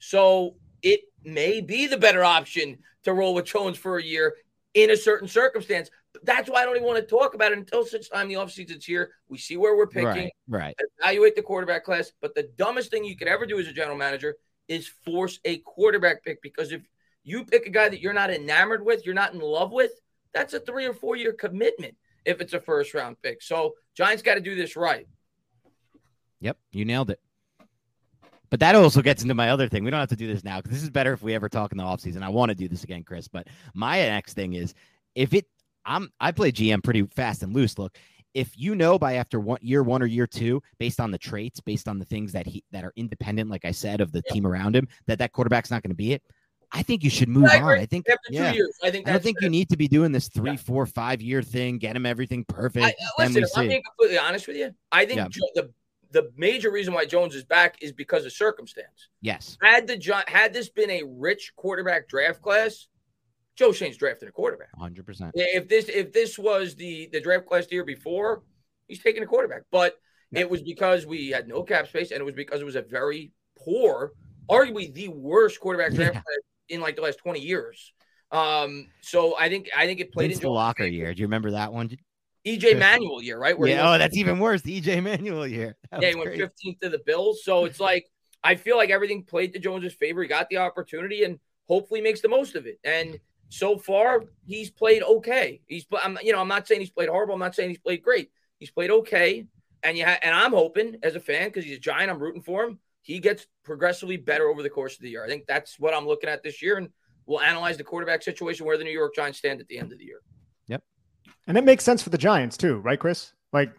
So it may be the better option to roll with Jones for a year in a certain circumstance. But that's why I don't even want to talk about it until such time the offseason's here. We see where we're picking, right, right. evaluate the quarterback class. But the dumbest thing you could ever do as a general manager is force a quarterback pick because if you pick a guy that you're not enamored with, you're not in love with, that's a three or four year commitment if it's a first round pick. So Giants got to do this right. Yep, you nailed it. But that also gets into my other thing. We don't have to do this now because this is better if we ever talk in the offseason. I want to do this again, Chris. But my next thing is if it I'm I play GM pretty fast and loose. Look, if you know by after one year one or year two, based on the traits, based on the things that he that are independent, like I said, of the yeah. team around him, that that quarterback's not going to be it. I think you should move I on. I think yeah. I think I don't think fair. you need to be doing this three, yeah. four, five year thing. Get him everything perfect. I, uh, listen, I'm being completely honest with you, I think yeah. the the major reason why Jones is back is because of circumstance. Yes. Had the had this been a rich quarterback draft class, Joe Schoen's drafting a quarterback. 100. percent If this if this was the the draft class the year before, he's taking a quarterback. But yeah. it was because we had no cap space, and it was because it was a very poor, arguably the worst quarterback draft yeah. in like the last 20 years. Um, so I think I think it played into the locker year. Do you remember that one? EJ Manuel year, right? Where yeah, oh, that's even worse. The EJ Manuel year. <laughs> That yeah, he went 15th to the Bills. So it's like I feel like everything played to Jones's favor. He got the opportunity and hopefully makes the most of it. And so far, he's played okay. He's, I'm, you know, I'm not saying he's played horrible. I'm not saying he's played great. He's played okay. And you ha- and I'm hoping as a fan because he's a giant. I'm rooting for him. He gets progressively better over the course of the year. I think that's what I'm looking at this year, and we'll analyze the quarterback situation where the New York Giants stand at the end of the year. Yep. And it makes sense for the Giants too, right, Chris? Like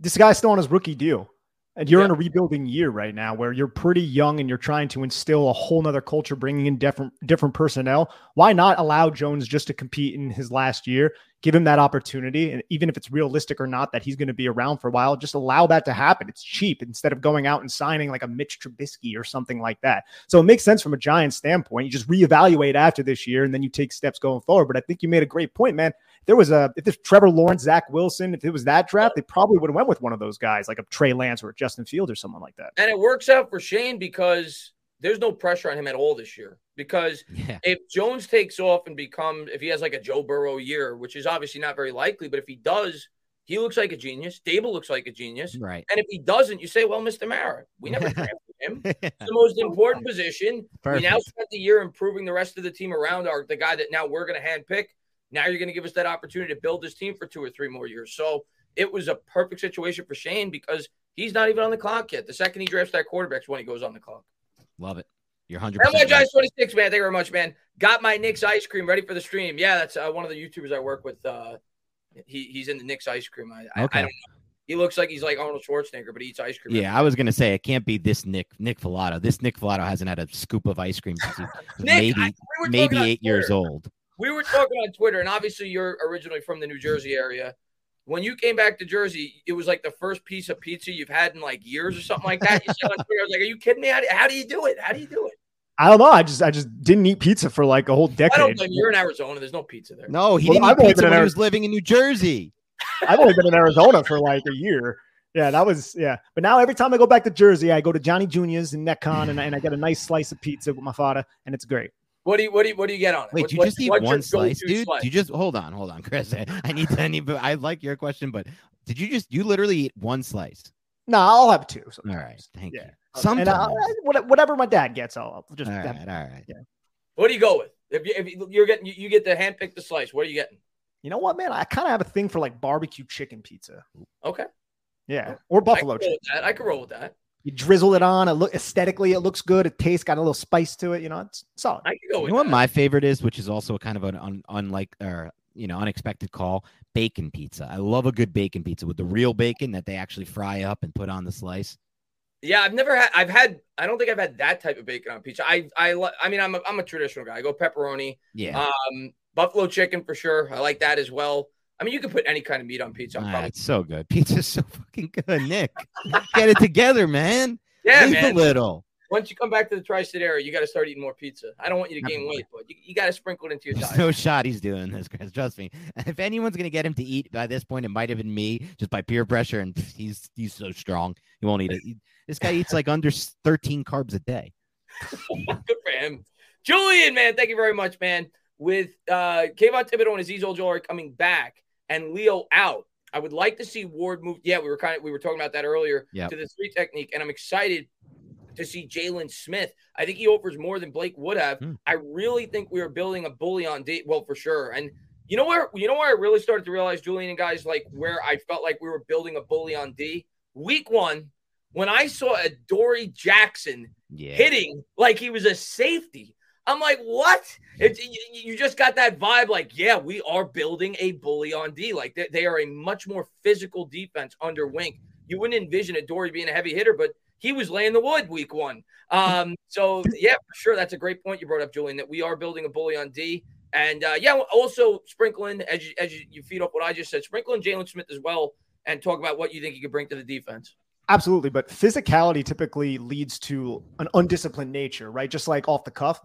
this guy's still on his rookie deal. And you're yeah. in a rebuilding year right now where you're pretty young and you're trying to instill a whole nother culture, bringing in different different personnel. Why not allow Jones just to compete in his last year? Give him that opportunity. And even if it's realistic or not that he's going to be around for a while, just allow that to happen. It's cheap instead of going out and signing like a Mitch Trubisky or something like that. So it makes sense from a Giants standpoint. You just reevaluate after this year and then you take steps going forward. But I think you made a great point, man there was a if there's Trevor Lawrence, Zach Wilson, if it was that draft, they probably would have went with one of those guys, like a Trey Lance or a Justin Field or someone like that. And it works out for Schoen because there's no pressure on him at all this year. Because yeah. if Jones takes off and becomes, if he has like a Joe Burrow year, which is obviously not very likely, but if he does, he looks like a genius. Daboll looks like a genius. Right. And if he doesn't, you say, well, Mr. Mara, we never <laughs> drafted him. It's the most important position. Perfect. We now spent the year improving the rest of the team around our the guy that now we're going to handpick. Now you're going to give us that opportunity to build this team for two or three more years. So it was a perfect situation for Schoen because he's not even on the clock yet. The second he drafts that quarterback's when he goes on the clock. Love it. You're 100. And my Giants 26, man. Thank you very much, man. Got my Nick's ice cream ready for the stream. Yeah, that's uh, one of the YouTubers I work with. Uh, he, he's in the Nick's ice cream. I, Okay. I, I don't know. He looks like he's like Arnold Schwarzenegger, but he eats ice cream. Yeah, I was gonna say it can't be this Nick Nick Falato. This Nick Falato hasn't had a scoop of ice cream since <laughs> Nick, maybe I- we maybe eight years old. We were talking on Twitter, and obviously you're originally from the New Jersey area. When you came back to Jersey, it was like the first piece of pizza you've had in like years or something like that. You said on Twitter, I was like, "Are you kidding me? How do, how do you do it? How do you do it?" I don't know. I just I just didn't eat pizza for like a whole I don't decade. blame you. You're in Arizona. There's no pizza there. No, he Well, didn't I've eat pizza been in when he was living in New Jersey. I've only been in Arizona for like a year. Yeah, that was yeah. But now every time I go back to Jersey, I go to Johnny Junior's in Netcong and I, and I get a nice slice of pizza with my father, and it's great. What do you what do you what do you get on it? Wait, What- you what- just eat one slice, dude? slice? You just hold on, hold on, <laughs> Chris. I, I need to. I need. I like your question, but did you just you literally eat one slice? No, I'll have two. All sometimes. right, thank Yeah. you. And Sometimes. I, I- whatever my dad gets, I'll I'll just all have right, all right. What do you go with? If, you, if you- you're getting you, you get the hand pick the slice, what are you getting? You know what, man? I kind of have a thing for like barbecue chicken pizza. Okay, Yeah, or buffalo can roll chicken. that. I can roll with that. You drizzle it on. It look aesthetically, it looks good. It tastes got a little spice to it. You know, it's solid. I can go You with know what that. my favorite is, which is also kind of an un, unlike or you know unexpected call, bacon pizza. I love a good bacon pizza with the real bacon that they actually fry up and put on the slice. Yeah, I've never had. I've had. I don't think I've had that type of bacon on pizza. I I li- I mean, I'm a, I'm a traditional guy. I go pepperoni, Yeah, um, buffalo chicken for sure. I like that as well. I mean, you can put any kind of meat on pizza. Ah, it's so good. <laughs> Pizza's so fucking good, Nick. Get it together, man. yeah, Eat man. a little. Once you come back to the tri-state area, you got to start eating more pizza. I don't want you to gain weight, but you, you got to sprinkle it into your There's diet. no shot he's doing this, Chris. Trust me. <laughs> If anyone's gonna get him to eat by this point, it might have been me, just by peer pressure, and <laughs> he's he's so strong he won't eat it. He- this guy eats like under 13 carbs a day. Good for him. Julian, man, thank you very much, man. With uh Kayvon Thibodeaux and Azeez Ojulari coming back and Leo out, I would like to see Ward move. Yeah, we were kind of we were talking about that earlier Yep. to the three technique, and I'm excited to see Jaylon Smith. I think he offers more than Blake would have. Hmm. I really think we are building a bully on D. Well, for sure. And you know where you know where I really started to realize, Julian and guys, like where I felt like we were building a bully on D. Week one, when I saw a Dory Jackson Yeah. hitting like he was a safety. I'm like, what? It, you, just got that vibe, like, yeah, we are building a bully on D. Like they, they are a much more physical defense under Wink. You wouldn't envision Adoree being a heavy hitter, but he was laying the wood week one. Um, so yeah, for sure, that's a great point you brought up, Julian. That we are building a bully on D, and uh, yeah, also sprinkling as you, as you feed off what I just said, sprinkling Jaylon Smith as well, and talk about what you think he could bring to the defense. Absolutely, but physicality typically leads to an undisciplined nature, right? Just like off the cuff.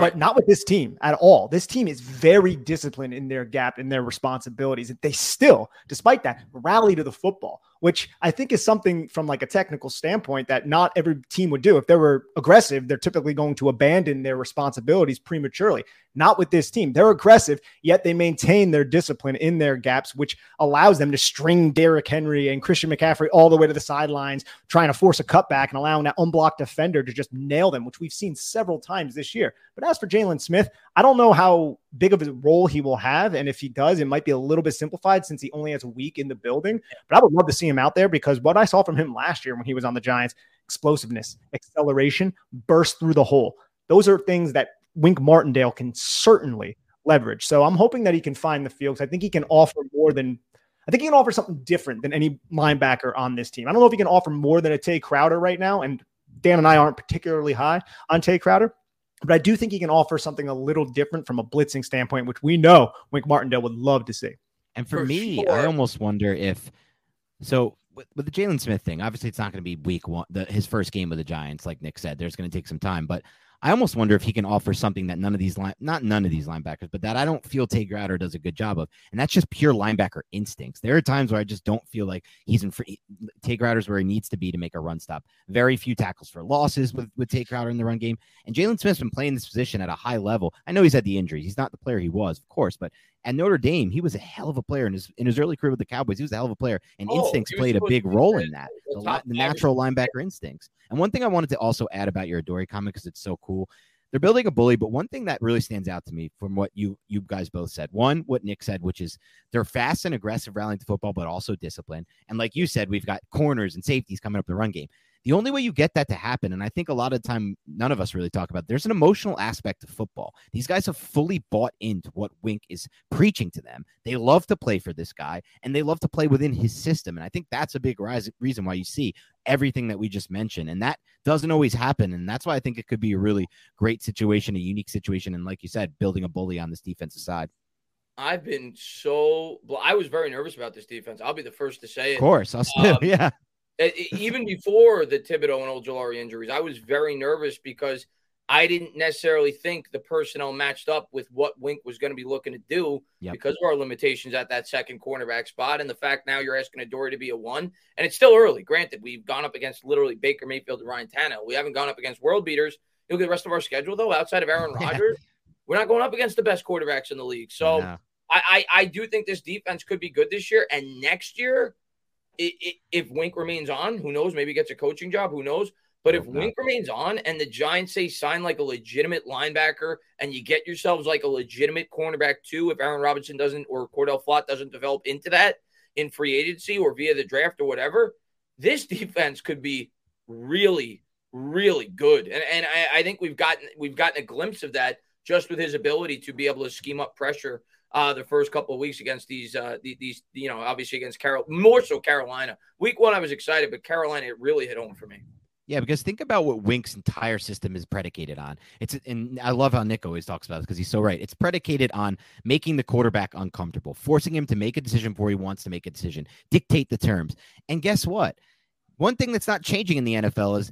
But not with this team at all. This team is very disciplined in their gap in their responsibilities. And they still, despite that, rally to the football, which I think is something from like a technical standpoint that not every team would do. If they were aggressive, they're typically going to abandon their responsibilities prematurely. Not with this team. They're aggressive, yet they maintain their discipline in their gaps, which allows them to string Derrick Henry and Christian McCaffrey all the way to the sidelines, trying to force a cutback and allowing that unblocked defender to just nail them, which we've seen several times this year. But as for Jaylon Smith, I don't know how big of a role he will have. And if he does, it might be a little bit simplified since he only has a week in the building. But I would love to see him out there because what I saw from him last year when he was on the Giants explosiveness, acceleration, burst through the hole. Those are things that Wink Martindale can certainly leverage. So I'm hoping that he can find the field I think he can offer more than I think he can offer something different than any linebacker on this team. I don't know if he can offer more than a Tae Crowder right now. And Dan and I aren't particularly high on Tae Crowder, but I do think he can offer something a little different from a blitzing standpoint, which we know Wink Martindale would love to see. And for, For me, I almost wonder if so with, with the Jaylon Smith thing. Obviously, it's not going to be week one, the, his first game with the Giants. Like Nick said, there's going to take some time, but. I almost wonder if he can offer something that none of these line, not none of these linebackers, but that I don't feel Tae Crowder does a good job of, and that's just pure linebacker instincts. There are times where I just don't feel like he's in free. Tae Crowder's where he needs to be to make a run stop. Very few tackles for losses with with Tae Crowder in the run game, and Jaylon Smith's been playing this position at a high level. I know he's had the injuries; he's not the player he was, of course, but at Notre Dame, he was a hell of a player in his in his early career with the Cowboys. He was a hell of a player, and Oh, instincts played a big role in that. the The, natural linebacker instincts. And one thing I wanted to also add about your Adoree comment because it's so cool. they're building a bully. But one thing that really stands out to me from what you you guys both said, one, what Nick said, which is they're fast and aggressive rallying to football, but also disciplined. And like you said, we've got corners and safeties coming up the run game. The only way you get that to happen, and I think a lot of time none of us really talk about, there's an emotional aspect of football. These guys have fully bought into what Wink is preaching to them. They love to play for this guy, and they love to play within his system. And I think that's a big rise, reason why you see everything that we just mentioned. And that doesn't always happen. And that's why I think it could be a really great situation, a unique situation. And like you said, building a bully on this defensive side. I've been so. I was very nervous about this defense. I'll be the first to say it. Of course, I'll still, um, <laughs> yeah Uh, even before the Thibodeaux and Ojulari injuries, I was very nervous because I didn't necessarily think the personnel matched up with what Wink was going to be looking to do yep. because of our limitations at that second cornerback spot. And the fact now you're asking Adoree to be a one, and it's still early. Granted, we've gone up against literally Baker Mayfield and Ryan Tannehill. We haven't gone up against world beaters. You look at the rest of our schedule, though, outside of Aaron <laughs> Rodgers, we're not going up against the best quarterbacks in the league. So no. I, I, I do think this defense could be good this year. And next year – if Wink remains on, who knows? Maybe gets a coaching job. Who knows? But if Wink remains on and the Giants say sign like a legitimate linebacker and you get yourselves like a legitimate cornerback too, if Aaron Robinson doesn't or Cordell Flott doesn't develop into that in free agency or via the draft or whatever, this <laughs> defense could be really, really good. And and I, I think we've gotten we've gotten a glimpse of that just with his ability to be able to scheme up pressure uh, the first couple of weeks against these, uh, these, you know, obviously against Carol, more so Carolina. Week one, I was excited, but Carolina, it really hit home for me. Yeah, because think about what Wink's entire system is predicated on. It's and I love how Nick always talks about this because he's so right. It's predicated on making the quarterback uncomfortable, forcing him to make a decision before he wants to make a decision, dictate the terms. And guess what? One thing that's not changing in the NFL is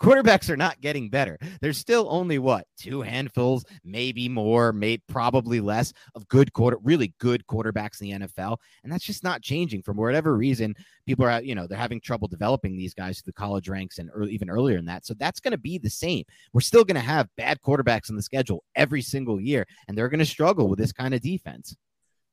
quarterbacks are not getting better. There's still only what two handfuls, maybe more, maybe probably less of good quarter, really good quarterbacks in the NFL, and that's just not changing. For whatever reason, people are, you know, they're having trouble developing these guys to the college ranks and early, even earlier than that. So that's going to be the same. We're still going to have bad quarterbacks on the schedule every single year, and they're going to struggle with this kind of defense.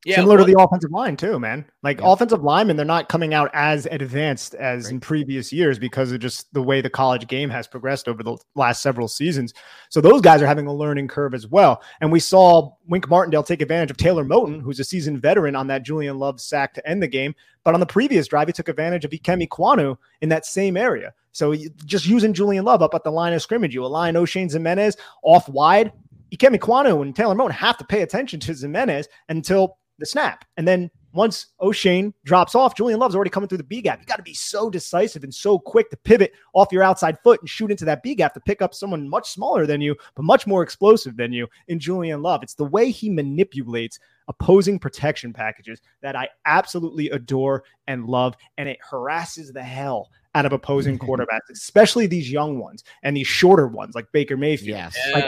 Yeah, Similar well, to the offensive line too, man. Like yeah. offensive linemen, they're not coming out as advanced as right. in previous years because of just the way the college game has progressed over the last several seasons. So those guys are having a learning curve as well. And we saw Wink Martindale take advantage of Taylor Moton, who's a seasoned veteran on that Julian Love sack to end the game. But on the previous drive, he took advantage of Ikem Ekwonu in that same area. So just using Julian Love up at the line of scrimmage, you align Oshane Ximines off wide. Ikem Ekwonu and Taylor Moton have to pay attention to Ximines until the snap. And then once Oshane drops off, Julian Love's already coming through the B gap. You got to be so decisive and so quick to pivot off your outside foot and shoot into that B gap to pick up someone much smaller than you, but much more explosive than you in Julian Love. It's the way he manipulates opposing protection packages that I absolutely adore and love. And it harasses the hell out of opposing <laughs> quarterbacks, especially these young ones and these shorter ones like Baker Mayfield. Yes. Yeah. Like,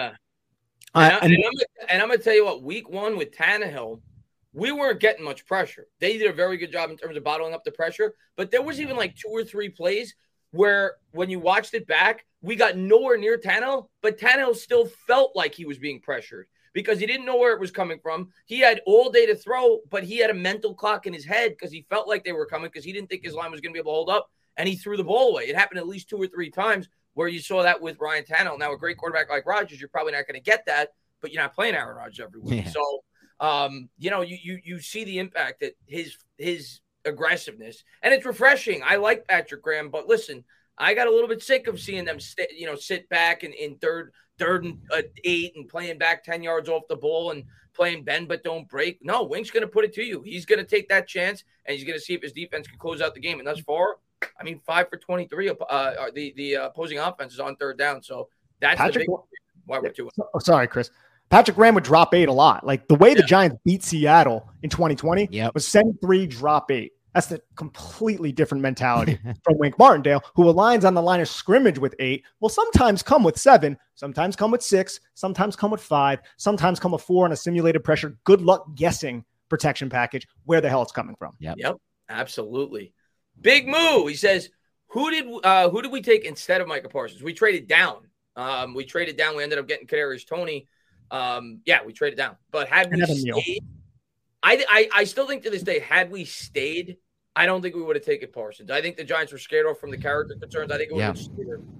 and, I, and, and, I'm, and I'm going to tell you what, week one with Tannehill – we weren't getting much pressure. They did a very good job in terms of bottling up the pressure, but there was even like two or three plays where when you watched it back, we got nowhere near Tannehill, but Tannehill still felt like he was being pressured because he didn't know where it was coming from. He had all day to throw, but he had a mental clock in his head because he felt like they were coming because he didn't think his line was going to be able to hold up, and he threw the ball away. It happened at least two or three times where you saw that with Ryan Tannehill. Now, a great quarterback like Rodgers, you're probably not going to get that, but you're not playing Aaron Rodgers every week. Yeah. So um, you know, you you you see the impact that his his aggressiveness, and it's refreshing. I like Patrick Graham, but listen, I got a little bit sick of seeing them, st- you know, sit back and in third, third and uh, eight, and playing back ten yards off the ball and playing bend but don't break. No, Wink's going to put it to you. He's going to take that chance, and he's going to see if his defense can close out the game. And thus far, I mean, five for twenty three. Uh, the the uh, opposing offense is on third down, so that's Patrick, the big why we're two. Oh, sorry, Chris. Patrick Graham would drop eight a lot. Like the way the Giants beat Seattle in 2020 yep. was send three, drop eight. That's a completely different mentality <laughs> from Wink Martindale, who aligns on the line of scrimmage with eight, will sometimes come with seven, sometimes come with six, sometimes come with five, sometimes come with four on a simulated pressure. Good luck guessing protection package where the hell it's coming from. Yep. Yep. Absolutely. Big move. He says, who did uh, who did we take instead of Micah Parsons? We traded down. Um, we traded down. We ended up getting Kadarius Toney. Um, yeah, we traded down. But had we stayed, I, I I still think to this day, had we stayed, I don't think we would have taken Parsons. I think the Giants were scared off from the character concerns. I think Yeah.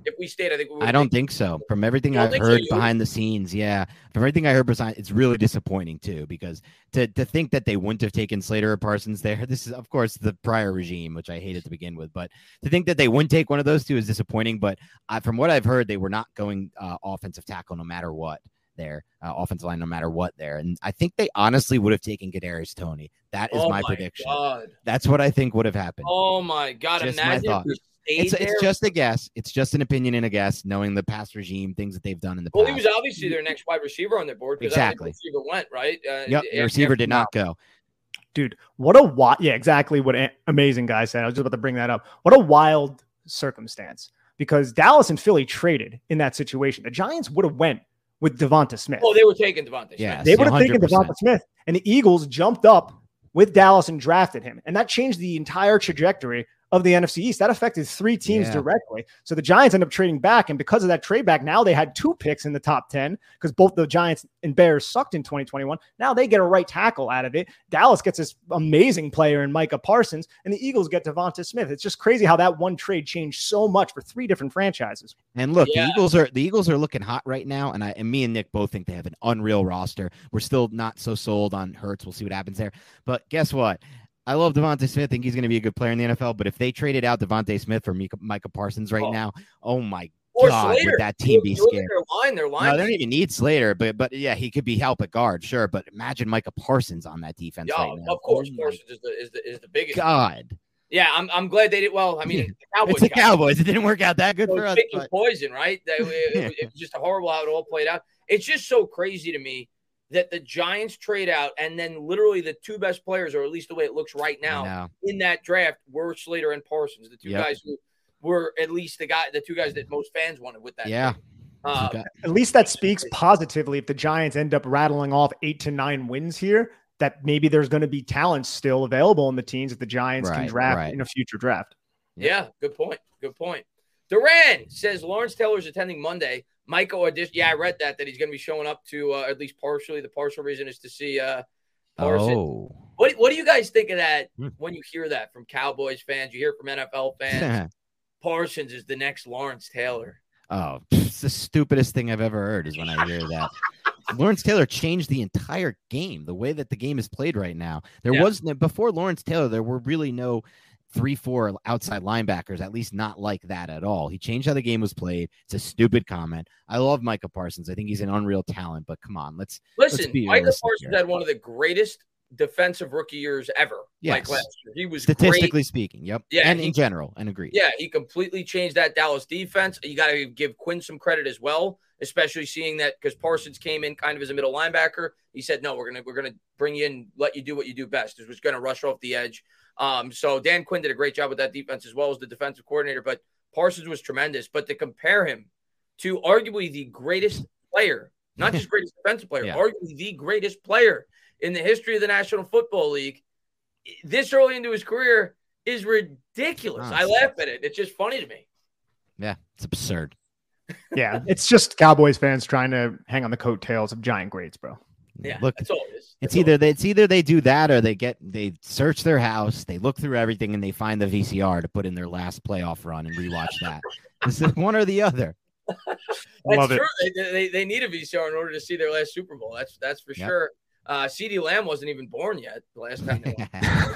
if we stayed, I think we would I don't think so. From everything I've think so, heard behind the scenes, yeah. From everything I heard behind, it's really disappointing too. Because to to think that they wouldn't have taken Slater or Parsons there, <laughs> this is of course the prior regime, which I hated to begin with. But to think that they wouldn't take one of those two is disappointing. But I, from what I've heard, they were not going uh, offensive tackle no matter what there, uh, offensive line no matter what there. And I think they honestly would have taken Kadarius Toney. That is oh my, prediction. God. That's what I think would have happened. Oh my God! Just my Imagine if thought. it's there. it's just a guess. It's just an opinion and a guess, knowing the past regime, things that they've done in the well, past. Well, he was obviously their next wide receiver on their board. I think the Exactly. receiver went right. Uh, Yep, the receiver did not go. Dude, what a wild, yeah, exactly what a- amazing guy said. I was just about to bring that up. What a wild circumstance because Dallas and Philly traded in that situation. The Giants would have went with Devonta Smith. Oh, they were taking Devonta. Smith. Yes. they would have taken Devonta Smith, and the Eagles jumped up with Dallas and drafted him, and that changed the entire trajectory of the NFC East. That affected three teams Yeah. directly. So the Giants end up trading back, and because of that trade back, now they had two picks in the top ten because both the Giants and Bears sucked in 2021. Now they get a right tackle out of it. Dallas gets this amazing player in Micah Parsons, and the Eagles get Devonta Smith. It's just crazy how that one trade changed so much for three different franchises. And look, Yeah. the Eagles are the Eagles are looking hot right now, and I and me and Nick both think they have an unreal roster. We're still not so sold on Hurts. We'll see what happens there. But guess what? I love DeVonta Smith. think he's going to be a good player in the NFL. But if they traded out DeVonta Smith for Micah, Micah Parsons right Oh. now, oh my Or God, Slater. would that team be scared? Their line, their line. No, they don't even need Slater, but but yeah, he could be help at guard, sure. But imagine Micah Parsons on that defense yeah, right now. of course, Oh Parsons is the is the, is the biggest. God, Yeah, I'm, I'm glad they did. Well, I mean, the Cowboys. it's the Cowboys. It didn't work out that good So for us. but- poison, right? That, <laughs> it, it- it was just horrible how it all played out. It's just so crazy to me that the Giants trade out, and then literally the two best players, or at least the way it looks right now, in that draft were Slater and Parsons, the two Yep. guys who were at least the guy, the two guys that most fans wanted with that. Yeah. Uh, got- At least that speaks positively if the Giants end up rattling off eight to nine wins here, that maybe there's going to be talent still available in the teams that the Giants can draft right. in a future draft. Yeah, good point. Good point. Duran says Lawrence Taylor is attending Monday. Michael audition. Yeah, I read that that he's going to be showing up to uh, at least partially. The partial reason is to see uh. Oh. What What do you guys think of that Hmm. when you hear that from Cowboys fans? You hear from NFL fans. <laughs> Parsons is the next Lawrence Taylor. Oh, it's the stupidest thing I've ever heard is when I hear that. <laughs> Lawrence Taylor changed the entire game, the way that the game is played right now. There Yeah. was before Lawrence Taylor, there were really no three, four outside linebackers, at least not like that at all. He changed how the game was played. It's a stupid comment. I love Micah Parsons. I think he's an unreal talent, but come on, let's Listen, be Michael realistic Parsons here. had one of the greatest defensive rookie years ever. Like last year, he was statistically great. speaking. Yep. Yeah, and he- in general, and agree. Yeah, he completely changed that Dallas defense. You got to give Quinn some credit as well, especially seeing that because Parsons came in kind of as a middle linebacker. He said, "No, we're gonna we're gonna bring you in, let you do what you do best." It was going to rush off the edge. Um, so Dan Quinn did a great job with that defense as well as the defensive coordinator. But Parsons was tremendous. But to compare him to arguably the greatest player, not just <laughs> greatest defensive player, Yeah. arguably the greatest player in the history of the National Football League, this early into his career is ridiculous. I laugh at it. It's just funny to me. Yeah, it's absurd. Yeah, <laughs> it's just Cowboys fans trying to hang on the coattails of giant greats, bro. Yeah, Look, that's all it is. It's That's all either they, it's either they do that or they get they search their house, they look through everything, and they find the VCR to put in their last playoff run and rewatch <laughs> that. It's one or the other. That's Love it. true. They, they, they need a VCR in order to see their last Super Bowl. That's that's for Yep. sure. Uh, CeeDee Lamb wasn't even born yet the last time.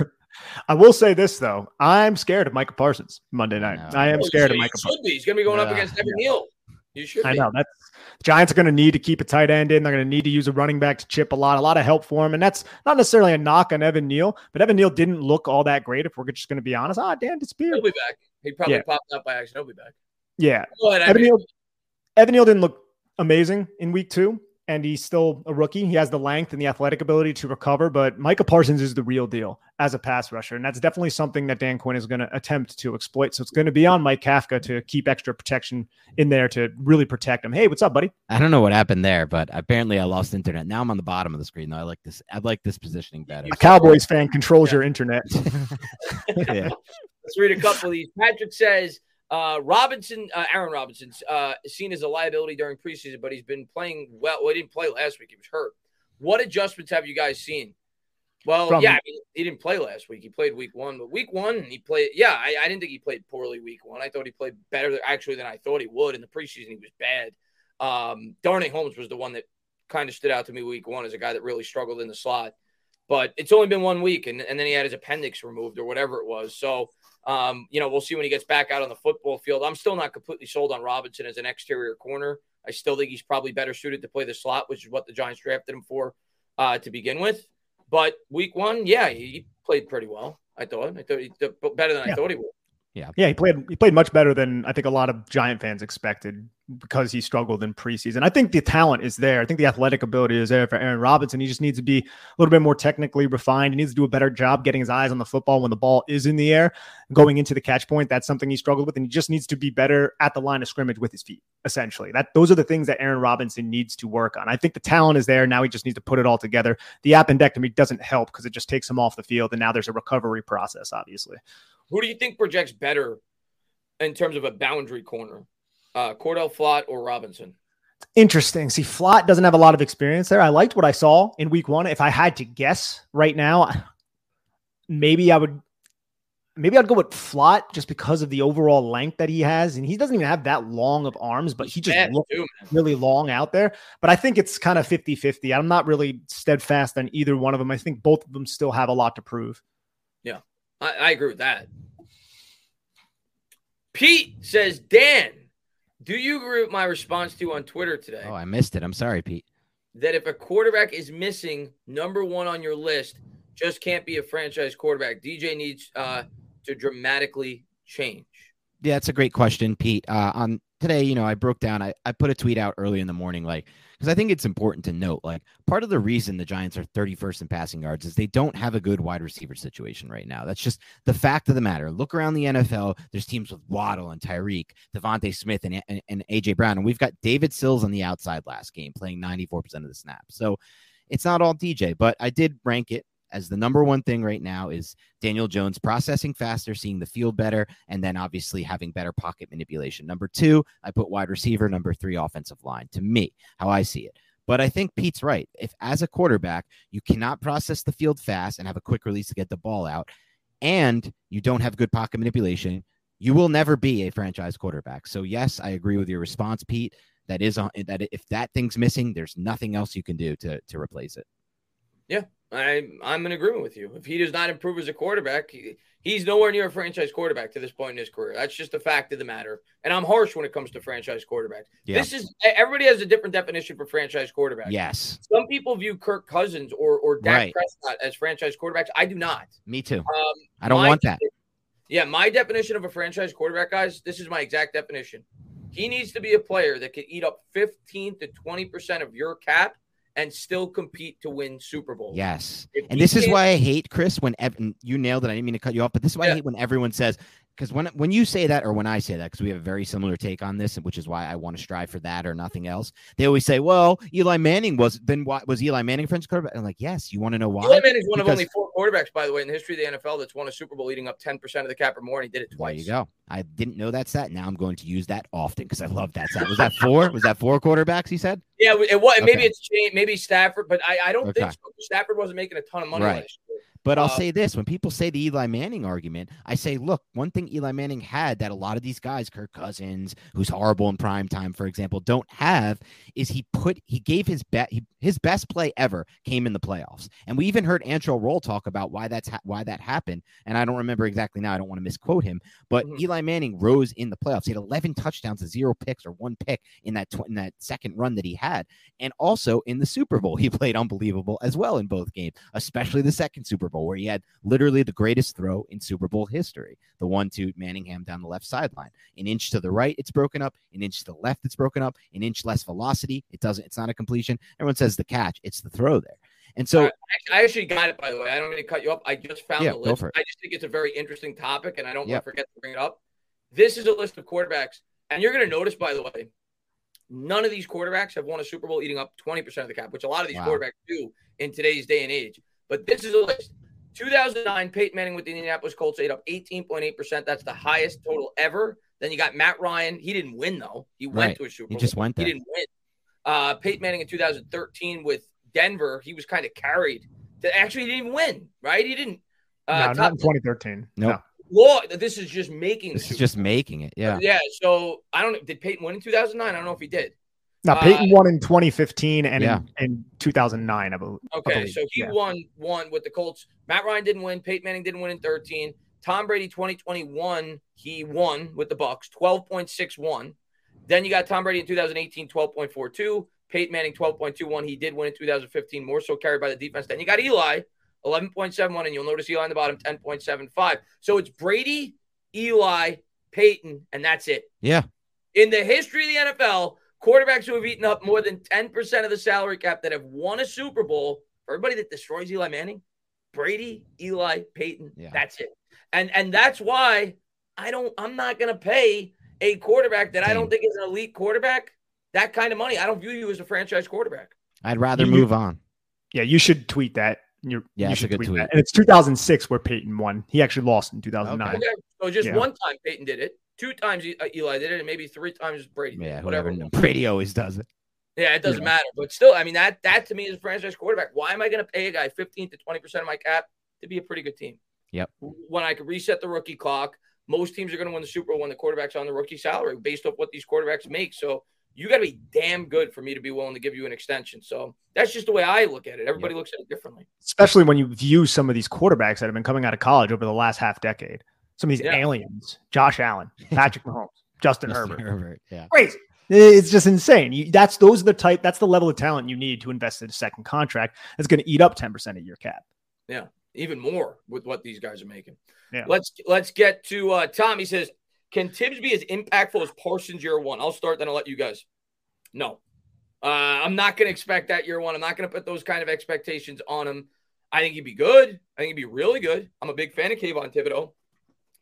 <laughs> I will say this though, I'm scared of Michael Parsons Monday night. No. I am Oh, scared you of Michael. should Parsons. be. He's going to be going up against Evan yeah. Neal. You should. I be. know that's Giants are going to need to keep a tight end in. They're going to need to use a running back to chip a lot, a lot of help for him, and that's not necessarily a knock on Evan Neal, but Evan Neal didn't look all that great. If we're just going to be honest, ah, Dan disappeared. He'll be back. He probably Yeah. popped out by accident. He'll be back. Yeah, Evan Neal, Evan Neal didn't look amazing in week two, and he's still a rookie. He has the length and the athletic ability to recover, but Micah Parsons is the real deal as a pass rusher, and that's definitely something that Dan Quinn is going to attempt to exploit. So it's going to be on Mike Kafka to keep extra protection in there to really protect him. Hey, what's up, buddy? I don't know what happened there, but apparently I lost internet. Now I'm on the bottom of the screen. Though I like this. I like this positioning better. A Cowboys fan controls your internet. <laughs> yeah. Let's read a couple of these. Patrick says uh, Robinson, uh, Aaron Robinson's uh, seen as a liability during preseason, but he's been playing well. Well, he didn't play last week; he was hurt. What adjustments have you guys seen? Well, From- yeah, I mean, he didn't play last week. He played week one, but week one he played. Yeah, I, I didn't think he played poorly week one. I thought he played better actually than I thought he would. In the preseason, he was bad. Um, Darnay Holmes was the one that kind of stood out to me week one as a guy that really struggled in the slot. But it's only been one week, and, and then he had his appendix removed or whatever it was. So, um, you know, we'll see when he gets back out on the football field. I'm still not completely sold on Robinson as an exterior corner. I still think he's probably better suited to play the slot, which is what the Giants drafted him for uh, to begin with. But week one, yeah, he played pretty well. I thought. I thought he did better than I thought he would. Yeah, Yeah, he played he played much better than I think a lot of Giant fans expected because he struggled in preseason. I think the talent is there. I think the athletic ability is there for Aaron Robinson. He just needs to be a little bit more technically refined. He needs to do a better job getting his eyes on the football when the ball is in the air, going into the catch point. That's something he struggled with, and he just needs to be better at the line of scrimmage with his feet. Essentially, that those are the things that Aaron Robinson needs to work on. I think the talent is there. Now he just needs to put it all together. The appendectomy doesn't help because it just takes him off the field, and now there's a recovery process, obviously. Who do you think projects better in terms of a boundary corner? Uh, Cor'Dale Flott or Robinson? Interesting. See, Flott doesn't have a lot of experience there. I liked what I saw in week one. If I had to guess right now, maybe I would maybe I'd go with Flott just because of the overall length that he has. And he doesn't even have that long of arms, but he just Bad, looks too, really long out there. But I think it's kind of 50 50. I'm not really steadfast on either one of them. I think both of them still have a lot to prove. I, I agree with that. Pete says, Dan, do you agree with my response to you on Twitter today Oh, I missed it. I'm sorry, Pete. that if a quarterback is missing number one on your list, just can't be a franchise quarterback? DJ needs uh, to dramatically change. Yeah, it's a great question, Pete. Uh, on today, you know, I broke down. I, I put a tweet out early in the morning, like because I think it's important to note, like part of the reason the Giants are 31st in passing yards is they don't have a good wide receiver situation right now. That's just the fact of the matter. Look around the NFL. There's teams with Waddle and Tyreek, DeVonta Smith, and, and, and AJ Brown, and we've got David Sills on the outside last game playing 94% of the snaps. So it's not all DJ, but I did rank it as the number one thing right now is Daniel Jones processing faster, seeing the field better, and then obviously having better pocket manipulation. Number two, I put wide receiver. Number three, offensive line. To me, how I see it. But I think Pete's right. If as a quarterback, you cannot process the field fast and have a quick release to get the ball out, and you don't have good pocket manipulation, you will never be a franchise quarterback. So yes, I agree with your response, Pete. That is on that if that thing's missing, there's nothing else you can do to to replace it. I, I'm in agreement with you. If he does not improve as a quarterback, he, he's nowhere near a franchise quarterback to this point in his career. That's just a fact of the matter. And I'm harsh when it comes to franchise quarterbacks. Yeah. This is everybody has a different definition for franchise quarterback. Yes, Some people view Kirk Cousins or or Dak Right. Prescott as franchise quarterbacks. I do not. me too. Um, I don't want that. Yeah, my definition of a franchise quarterback, guys, this is my exact definition. He needs to be a player that can eat up 15 to 20% of your cap and still compete to win Super Bowl. Yes. If And this is why I hate Chris when ev- you nailed it. I didn't mean to cut you off, but this is why Yeah. I hate when everyone says because when when you say that or when I say that because we have a very similar take on this, which is why I want to strive for that or nothing else. They always say, "Well, Eli Manning was then why was Eli Manning French quarterback?" I'm like, "Yes." You want to know why? Eli Manning's one of only four quarterbacks, by the way, in the history of the NFL that's won a Super Bowl eating up 10% of the cap or more, and he did it There twice. you go. I didn't know that stat. Now I'm going to use that often because I love that stat. Was that four? was that four quarterbacks? He said. Yeah, it was. Maybe Okay. it's changed. Maybe Stafford, but I, I don't Okay. think so. Stafford wasn't making a ton of money Right. last year. But I'll Uh, say this when people say the Eli Manning argument, I say, look, one thing Eli Manning had that a lot of these guys, Kirk Cousins, who's horrible in prime time, for example, don't have is he put he gave his bet his best play ever came in the playoffs. And we even heard Antrel Rolle talk about why that's ha- why that happened. And I don't remember exactly now. I don't want to misquote him, but Mhm. Eli Manning rose in the playoffs. He had 11 touchdowns, zero picks or one pick in that tw- in that second run that he had. And also in the Super Bowl, he <laughs> played unbelievable as well in both games, especially the second Super Bowl where he had literally the greatest throw in Super Bowl history. The one to Manningham down the left sideline. An inch to the right, it's broken up. An inch to the left, it's broken up. An inch less velocity. It doesn't, it's not a completion. Everyone says the catch, it's the throw there. And so. I actually got it, by the way. I don't mean to cut you up. I just found Yeah, the list. I just think it's a very interesting topic, and I don't Yep. want to forget to bring it up. This is a list of quarterbacks, and you're going to notice, by the way, none of these quarterbacks have won a Super Bowl eating up 20% of the cap, which a lot of these Wow. quarterbacks do in today's day and age. But this is a list. 2009, Peyton Manning with the Indianapolis Colts ate up 18.8%. That's the highest total ever. Then you got Matt Ryan. He didn't win, though. He went Right. to a Super Bowl. he just went there. He didn't win. Uh, Peyton Manning in 2013 with Denver, he was kind of carried To, Actually, he didn't even win, right? He didn't. Uh, no, not in 2013. Nope. No. Law, this is just making. This is just making it. Yeah. Yeah. So I don't. Did Peyton win in 2009? I don't know if he did. No, Peyton uh, won in 2015 and yeah. in, in, 2009, I believe. Okay, I believe. so he yeah. won one with the Colts. Matt Ryan didn't win. Peyton Manning didn't win in 13. Tom Brady 2021, he won with the Bucks 12.61. Then you got Tom Brady in 2018, 12.42. Peyton Manning 12.21. He did win in 2015, more so carried by the defense. Then you got Eli 11.71, and you'll notice Eli on the bottom 10.75. So it's Brady, Eli, Peyton, and that's it. Yeah. In the history of the NFL, quarterbacks who have eaten up more than 10% of the salary cap that have won a Super Bowl, everybody that destroys Eli Manning, Brady, Eli, Peyton, yeah. that's it. And and that's why I don't I'm not gonna pay a quarterback that I don't think is an elite quarterback that kind of money. I don't view you as a franchise quarterback. I'd rather you, move on. Yeah, you should tweet that. You're, yeah, you should tweet, tweet, that. And it's 2006 where Peyton won. He actually lost in 2009. Okay. So just yeah. one time Peyton did it. Two times uh, Eli did it, and maybe three times Brady. Yeah, whatever. Brady always does it. Yeah, it doesn't yeah. matter. But still, I mean that that to me is a franchise quarterback. Why am I going to pay a guy 15 to 20 percent of my cap to be a pretty good team? Yep. When I could reset the rookie clock, most teams are going to win the Super Bowl when the quarterback's on the rookie salary based off what these quarterbacks make. So you got to be damn good for me to be willing to give you an extension. So that's just the way I look at it. Everybody yep. looks at it differently. Especially when you view some of these quarterbacks that have been coming out of college over the last half decade. Some of these yeah. aliens, Josh Allen, Patrick <laughs> Mahomes, Justin, Justin Herbert. Herbert. Yeah. Crazy. It's just insane. You, that's those are the type. That's the level of talent you need to invest in a second contract. That's going to eat up ten percent of your cap. Yeah, even more with what these guys are making. Yeah. Let's let's get to uh, Tom. He says, "Can Tibbs be as impactful as Parsons year one?" I'll start, then I'll let you guys. No, uh, I'm not going to expect that year one. I'm not going to put those kind of expectations on him. I think he'd be good. I think he'd be really good. I'm a big fan of Kayvon Thibodeaux,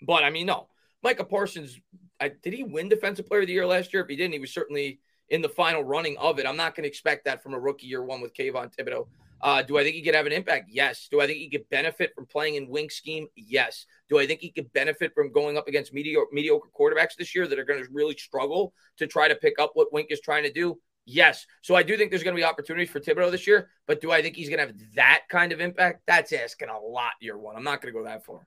but I mean, no, Micah Parsons. I, did he win Defensive Player of the Year last year? If he didn't, he was certainly in the final running of it. I'm not going to expect that from a rookie year one with Kayvon Thibodeaux. Uh, do I think he could have an impact? Yes. Do I think he could benefit from playing in Wink scheme? Yes. Do I think he could benefit from going up against mediocre, mediocre quarterbacks this year that are going to really struggle to try to pick up what Wink is trying to do? Yes. So I do think there's going to be opportunities for Thibodeaux this year, but do I think he's going to have that kind of impact? That's asking a lot year one. I'm not going to go that far.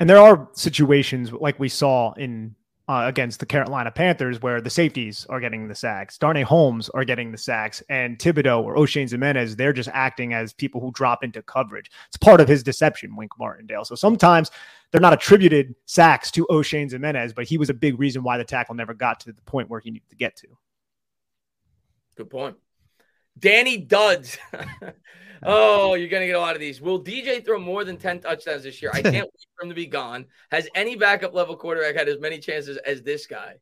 And there are situations like we saw in uh, against the Carolina Panthers, where the safeties are getting the sacks. Darnay Holmes are getting the sacks, and Thibodeaux or Oshane Ximines, they're just acting as people who drop into coverage. It's part of his deception, Wink Martindale. So sometimes they're not attributed sacks to Oshane Ximines, but he was a big reason why the tackle never got to the point where he needed to get to. Good point. Danny Duds. <laughs> oh, you're going to get a lot of these. Will DJ throw more than 10 touchdowns this year? I <laughs> can't wait for him to be gone. Has any backup level quarterback had as many chances as this guy?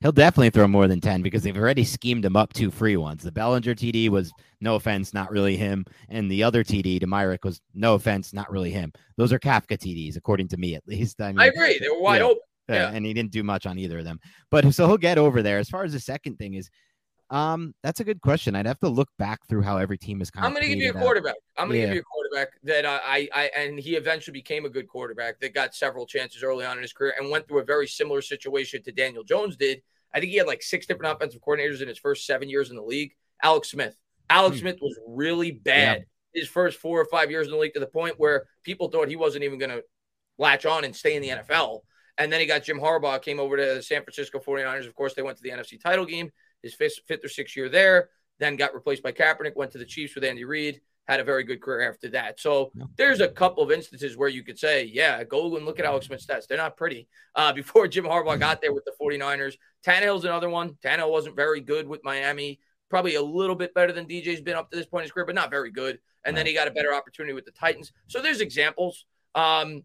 He'll definitely throw more than 10 because they've already schemed him up two free ones. The Bellinger TD was, no offense, not really him. And the other TD to Myarick was, no offense, not really him. Those are Kafka TDs, according to me at least. I, mean, I agree. They were wide yeah, open. Yeah. And he didn't do much on either of them. But so he'll get over there. As far as the second thing is, um, that's a good question. I'd have to look back through how every team is kind I'm going to give you a quarterback. Out. I'm going to yeah. give you a quarterback that I, I, and he eventually became a good quarterback that got several chances early on in his career and went through a very similar situation to Daniel Jones did. I think he had like six different offensive coordinators in his first seven years in the league. Alex Smith. Alex hmm. Smith was really bad yeah. his first four or five years in the league to the point where people thought he wasn't even going to latch on and stay in the NFL. And then he got Jim Harbaugh, came over to the San Francisco 49ers. Of course, they went to the NFC title game his fifth, fifth or sixth year there, then got replaced by Kaepernick, went to the Chiefs with Andy Reid, had a very good career after that. So there's a couple of instances where you could say, yeah, go and look at Alex Smith's stats. They're not pretty. Uh, <laughs> before Jim Harbaugh got there with the 49ers, Tannehill's another one. Tannehill wasn't very good with Miami. Probably a little bit better than DJ's been up to this point in his career, but not very good. And then he got a better opportunity with the Titans. So there's examples. Um,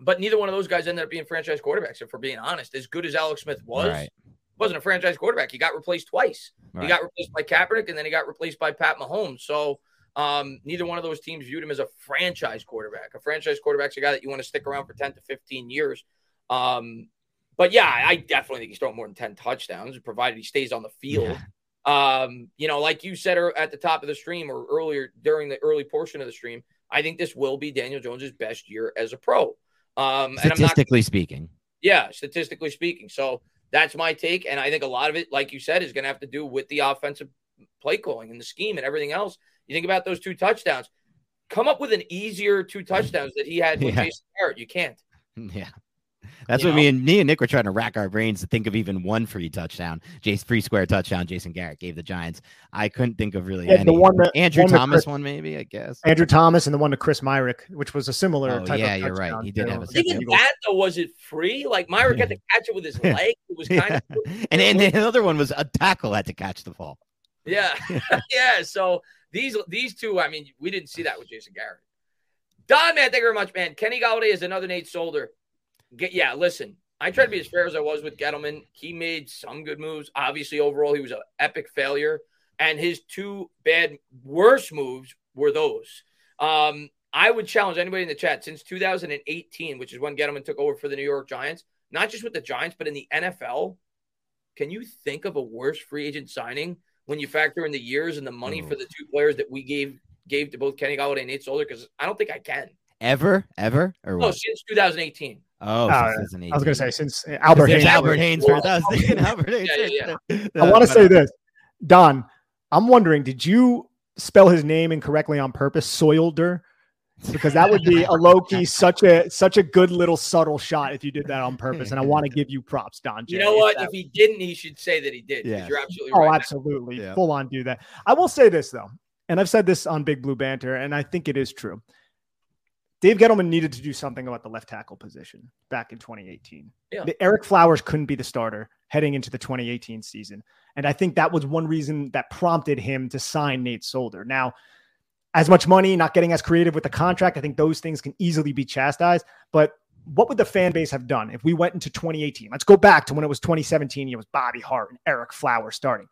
but neither one of those guys ended up being franchise quarterbacks, if we're being honest. As good as Alex Smith was, right wasn't a franchise quarterback. He got replaced twice. Right. He got replaced by Kaepernick, and then he got replaced by Pat Mahomes. So um, neither one of those teams viewed him as a franchise quarterback. A franchise quarterback's a guy that you want to stick around for 10 to 15 years. Um, but yeah, I definitely think he's throwing more than 10 touchdowns, provided he stays on the field. Yeah. Um, you know, like you said at the top of the stream or earlier during the early portion of the stream, I think this will be Daniel Jones's best year as a pro. Um, statistically not, speaking. Yeah, statistically speaking. So that's my take. And I think a lot of it, like you said, is going to have to do with the offensive play calling and the scheme and everything else. You think about those two touchdowns. come up with an easier two touchdowns that he had with <laughs> Yeah. Jason Garrett. You can't. <laughs> Yeah. That's You what know? me and me and Nick were trying to rack our brains to think of even one free touchdown. Jace free square touchdown. Jason Garrett gave the Giants. I couldn't think of really Yeah, any. the one that Andrew one Thomas Chris- one, maybe I guess. Andrew Thomas and the one to Chris Myarick, which was a similar Oh, type yeah, of you're right. He did too. have a Yeah, Even Eagles. that though, was it free? Like Myra got to <laughs> catch it with his leg. It was kind Yeah. <laughs> of and and the other one was a tackle had to catch the ball. Yeah, <laughs> yeah. So these these two, I mean, we didn't see that with Jason Garrett. Don, man, thank you very much, man. Kenny Golladay is another Nate Solder. Get, yeah, listen, I tried to be as fair as I was with Gettleman. He made some good moves. Obviously, overall, he was an epic failure, and his two bad, worst moves were those. Um, I would challenge anybody in the chat since 2018, which is when Gettleman took over for the New York Giants, not just with the Giants, but in the NFL. Can you think of a worse free agent signing when you factor in the years and the money Ooh. for the two players that we gave gave to both Kenny Golladay and Nate Solder? Because I don't think I can. Ever, ever, or No, what? since 2018. Oh, Uh, since I was going to say since Albert There's Haynes. Albert Haynes for that was thinking Yeah, Albert Haynes. yeah, yeah. I want to say this, Don. I'm wondering, did you spell his name incorrectly on purpose, Soilder? Because that would be a low key, such a such a good little subtle shot if you did that on purpose. And I want to give you props, Don. You know what? that- If he didn't, he should say that he did. Because Yes. you're absolutely Oh, right. absolutely. Yeah. Full on do that. I will say this though, and I've said this on Big Blue Banter, and I think it is true. Dave Gettleman needed to do something about the left tackle position back in 2018. Yeah. The- Ereck Flowers couldn't be the starter heading into the 2018 season. And I think that was one reason that prompted him to sign Nate Solder. Now, as much money, not getting as creative with the contract, I think those things can easily be chastised. But what would the fan base have done if we went into 2018? Let's go back to when it was 2017. It was Bobby Hart and Ereck Flowers starting.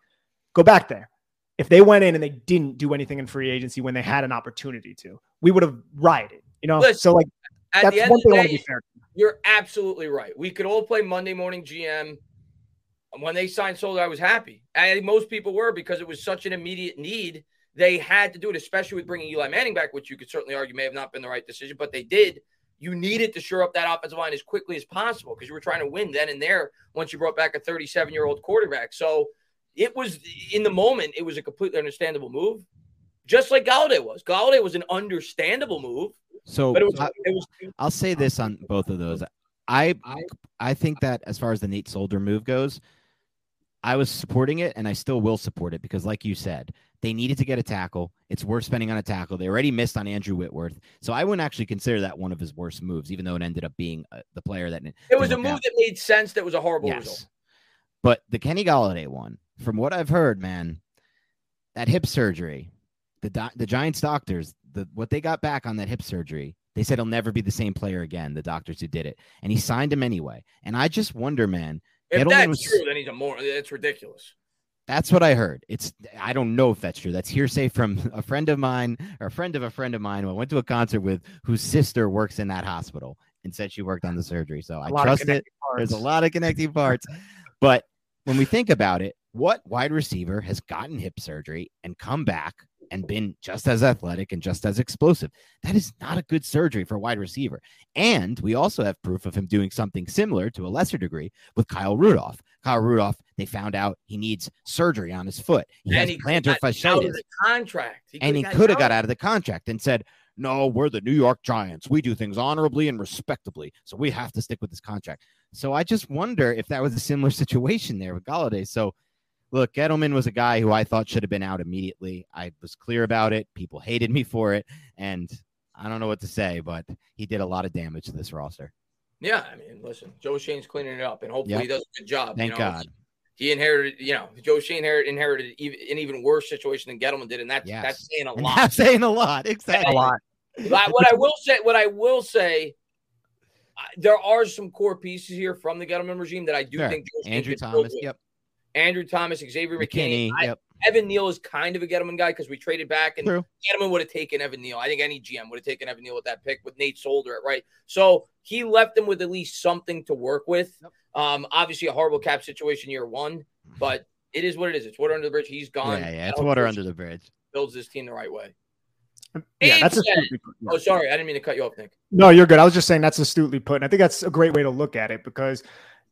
Go back there. If they went in and they didn't do anything in free agency when they had an opportunity to, we would have rioted. You know, Listen, so like At that's the end one of the thing I want to day, be fair. You're absolutely right. We could all play Monday morning GM. When they signed Solder, I was happy. And most people were because it was such an immediate need. They had to do it, especially with bringing Eli Manning back, which you could certainly argue may have not been the right decision, but they did. You needed to shore up that offensive line as quickly as possible because you were trying to win then and there once you brought back a 37 year old quarterback. So it was in the moment, it was a completely understandable move, just like Golladay was. Golladay was an understandable move, So it was, I, it was I'll say this on both of those. I I think that as far as the Nate Solder move goes, I was supporting it and I still will support it because, like you said, they needed to get a tackle. It's worth spending on a tackle. They already missed on Andrew Whitworth, so I wouldn't actually consider that one of his worst moves, even though it ended up being uh, the player that It was a move out. that made sense. That was a horrible result. Yes, but the Kenny Golladay one, from what I've heard, man, that hip surgery, the the Giants doctors, the what they got back on that hip surgery, they said he'll never be the same player again. The doctors who did it, and he signed him anyway. And I just wonder, man. If Gettleman that's was- true, then he's a more. It's ridiculous. That's what I heard. It's I don't know if that's true. That's hearsay from <laughs> a friend of mine or a friend of a friend of mine who I went to a concert with, whose sister works in that hospital and said she worked on the surgery. So I A of trust it. connecting There's a lot of connecting parts. But when we think about it, what wide receiver has gotten hip surgery and come back and been just as athletic and just as explosive? That is not a good surgery for a wide receiver. And we also have proof of him doing something similar to a lesser degree with Kyle Rudolph. Kyle Rudolph, they found out he needs surgery on his foot. He has and he plantar fasciitis contract. and he could have got out of the contract and said, "No, we're the New York Giants. We do things honorably and respectably, so we have to stick with this contract." So I just wonder if that was a similar <laughs> situation there with Golladay. So, look, Gettleman was a guy who I thought should have been out immediately. I was clear about it. People hated me for it, and I don't know what to say, but he did a lot of damage to this roster. Yeah, I mean, listen, Joe Schoen's cleaning it up, and hopefully Yep. he does a good job. Thank you know? God. He inherited, you know, Joe Shane inherited, inherited even, an even worse situation than Gettleman did, and that's Yes. that's saying a lot. that's saying a lot. Exactly. a lot. What I will say, what I will say, there are some core pieces here from the Gettleman regime that I do Sure. think Joe Andrew Thomas. Yep. Andrew Thomas, Xavier McKinney. McKinney. I- Yep. Evan Neal is kind of a Gettleman guy because we traded back and True. Gettleman would have taken Evan Neal. I think any GM would have taken Evan Neal with that pick with Nate Solder, at right? So he left them with at least something to work with. Yep. Um, obviously a horrible cap situation year one, but it is what it is. It's water under the bridge. He's gone. Yeah, yeah. It's water Coach under the bridge. builds this team the right way. Yeah, that's astutely put. Oh, sorry, I didn't mean to cut you off, Nick. No, you're good. I was just saying that's astutely put. And I think that's a great way to look at it because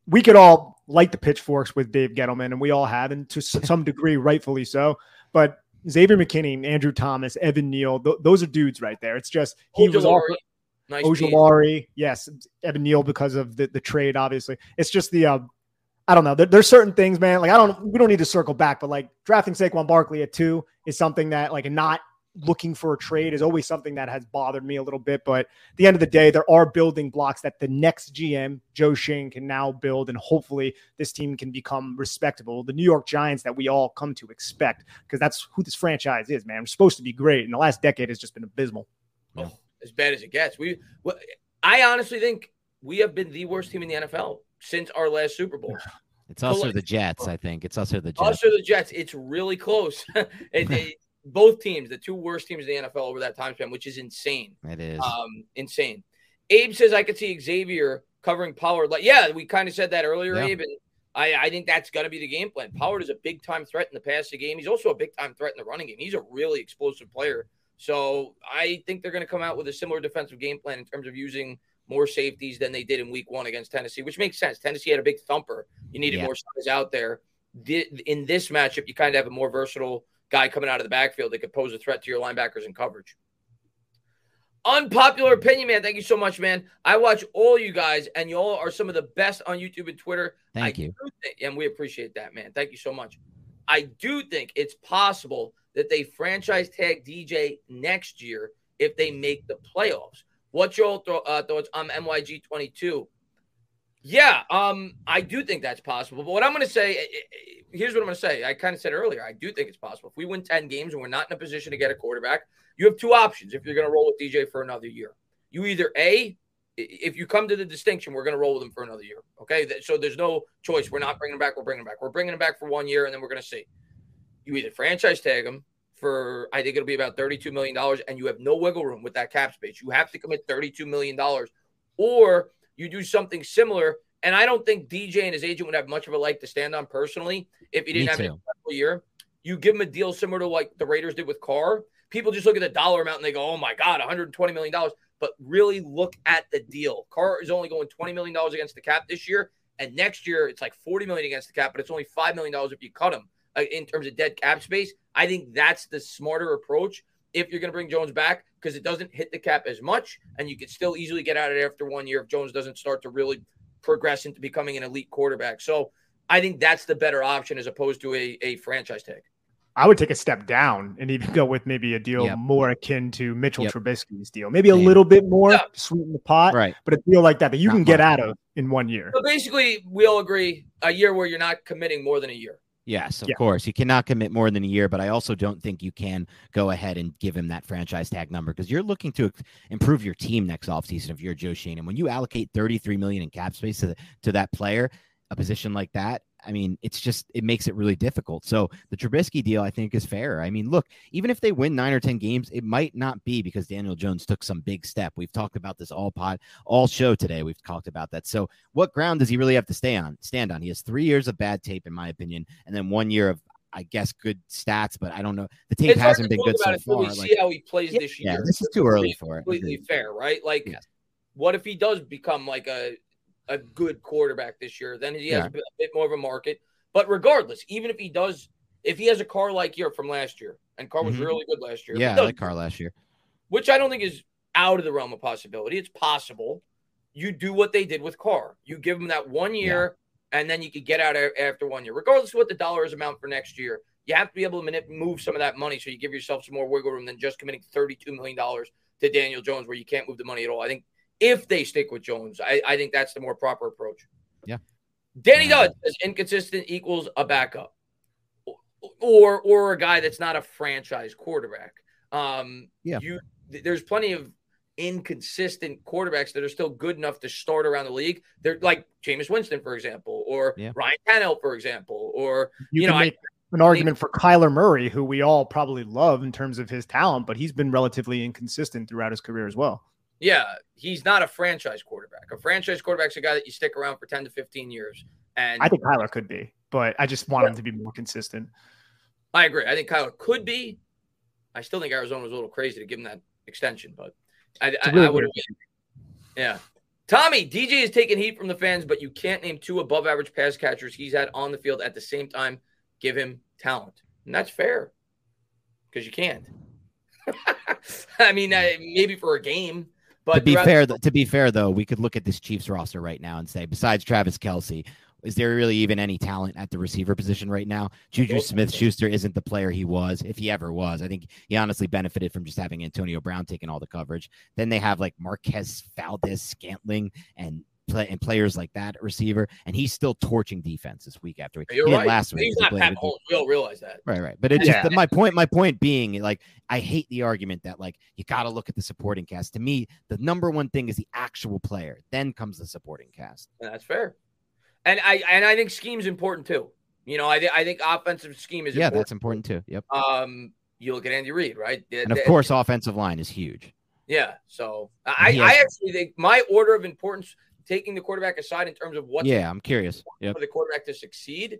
we could all light the pitchforks with Dave Gettleman, and we all have, and to some degree, <laughs> rightfully so. But Xavier McKinney, Andrew Thomas, Evan Neal, th- those are dudes right there. It's just he was offered nice yes, Evan Neal because of the, the trade, obviously. It's just the uh, I don't know. There, there's certain things, man. Like I don't we don't need to circle back, but like drafting Saquon Barkley at two is something that like not looking for a trade is always something that has bothered me a little bit. But at the end of the day, there are building blocks that the next GM, Joe Schoen, can now build, and hopefully this team can become respectable. The New York Giants that we all come to expect, because that's who this franchise is, man. We're supposed to be great, and the last decade has just been abysmal. Oh, as bad as it gets. We, well, I honestly think we have been the worst team in the NFL since our last Super Bowl. <sighs> It's also the Jets, I think. It's also the Jets. Also the Jets. It's really close. <laughs> it, it, both teams, the two worst teams in the NFL over that time span, which is insane. It is um, insane. Abe says I could see Xavier covering Pollard. Like, yeah, we kind of said that earlier, yeah. Abe, and I, I think that's going to be the game plan. Pollard is a big time threat in the passing game. He's also a big time threat in the running game. He's a really explosive player. So I think they're going to come out with a similar defensive game plan in terms of using more safeties than they did in Week One against Tennessee, which makes sense. Tennessee had a big thumper. You needed yeah. more size out there. In this matchup, you kind of have a more versatile guy coming out of the backfield that could pose a threat to your linebackers in coverage. Unpopular opinion, man. Thank you so much, man. I watch all you guys, and you all are some of the best on YouTube and Twitter. Thank I you. Think, and we appreciate that, man. Thank you so much. I do think it's possible that they franchise tag DJ next year if they make the playoffs. What's your th- uh, thoughts on MYG 22? Yeah, um, I do think that's possible. But what I'm going to say, here's what I'm going to say. I kind of said earlier, I do think it's possible. If we win 10 games and we're not in a position to get a quarterback, you have two options if you're going to roll with DJ for another year. You either A, if you come to the distinction, we're going to roll with him for another year. Okay. So there's no choice. We're not bringing him back. We're bringing him back. We're bringing him back for one year and then we're going to see. You either franchise tag him for, I think it'll be about $32 million, and you have no wiggle room with that cap space. You have to commit $32 million, or you do something similar. And I don't think DJ and his agent would have much of a leg to stand on personally if he didn't have a year. You give him a deal similar to like the Raiders did with Carr. People just look at the dollar amount and they go, "Oh my God, 120 million dollars." But really look at the deal. Carr is only going 20 million dollars against the cap this year, and next year it's like 40 million against the cap, but it's only five million dollars if you cut him uh, in terms of dead cap space. I think that's the smarter approach if you're going to bring Jones back because it doesn't hit the cap as much, and you could still easily get out of it after one year if Jones doesn't start to really progress into becoming an elite quarterback. So I think that's the better option as opposed to a, a franchise tag. I would take a step down and even go with maybe a deal yep. more akin to Mitchell yep. Trubisky's deal, maybe a little bit more yeah. sweeten the pot, right? But a deal like that that you not can get out of in one year. So basically, we all agree a year where you're not committing more than a year. Yes, of yeah. course. You cannot commit more than a year, but I also don't think you can go ahead and give him that franchise tag number because you're looking to improve your team next offseason if you're Joe Schoen. And when you allocate 33 million in cap space to, the, to that player, a position like that, I mean, it's just it makes it really difficult. So the Trubisky deal, I think, is fair. I mean, look, even if they win nine or ten games, it might not be because Daniel Jones took some big step. We've talked about this all pod, all show today. We've talked about that. So what ground does he really have to stay on? Stand on? He has three years of bad tape, in my opinion, and then one year of I guess good stats, but I don't know. The tape it's hasn't been good so far. We like, see how he plays yeah, this year. Yeah, this is too early for it. Completely mm-hmm. fair, right? Like, yes. what if he does become like a a good quarterback this year? Then he has yeah. a bit more of a market. But regardless, even if he does, if he has a car like year from last year, and Carr was mm-hmm. really good last year. Yeah, I like Carr last year. Which I don't think is out of the realm of possibility. It's possible. You do what they did with Carr. You give him that one year, yeah. and then you could get out after one year, regardless of what the dollars amount for next year. You have to be able to move some of that money so you give yourself some more wiggle room than just committing $32 million to Daniel Jones, where you can't move the money at all. I think if they stick with Jones, I, I think that's the more proper approach. Yeah. Danny Dodd says inconsistent equals a backup, or or a guy that's not a franchise quarterback. Um, yeah, you there's plenty of inconsistent quarterbacks that are still good enough to start around the league. They're like Jameis Winston, for example, or yeah. Ryan Tannehill, for example, or you, you know, make I, an argument for Kyler Murray, who we all probably love in terms of his talent, but he's been relatively inconsistent throughout his career as well. Yeah, he's not a franchise quarterback. A franchise quarterback's a guy that you stick around for 10 to 15 years. And I think Kyler could be, but I just want yeah. him to be more consistent. I agree. I think Kyler could be. I still think Arizona was a little crazy to give him that extension, but I, I, really I would. Yeah. Tommy, DJ is taking heat from the fans, but you can't name two above average pass catchers he's had on the field at the same time. Give him talent. And that's fair. because you can't. <laughs> I mean, uh, maybe for a game, but to be fair, to be fair though, we could look at this Chiefs roster right now and say, besides Travis Kelce, is there really even any talent at the receiver position right now? Juju Smith Schuster isn't the player he was, if he ever was. I think he honestly benefited from just having Antonio Brown taking all the coverage. Then they have like Marquez Valdes Scantling and play and players like that at receiver, and he's still torching defenses week after week. You're He right. last week. He's not Pat Mahomes. We all realize that. Right, right. But it Yeah. just my point, my point being like I hate the argument that like you gotta look at the supporting cast. To me, the number one thing is the actual player. Then comes the supporting cast. And that's fair. And I and I think scheme's important too. You know, I th- I think offensive scheme is yeah, important. that's important too. Yep. Um, you look at Andy Reid, right? And of course, offensive line is huge. yeah. So I, I actually think my order of importance, taking the quarterback aside in terms of what. Yeah, I'm curious. Yep. for the quarterback to succeed.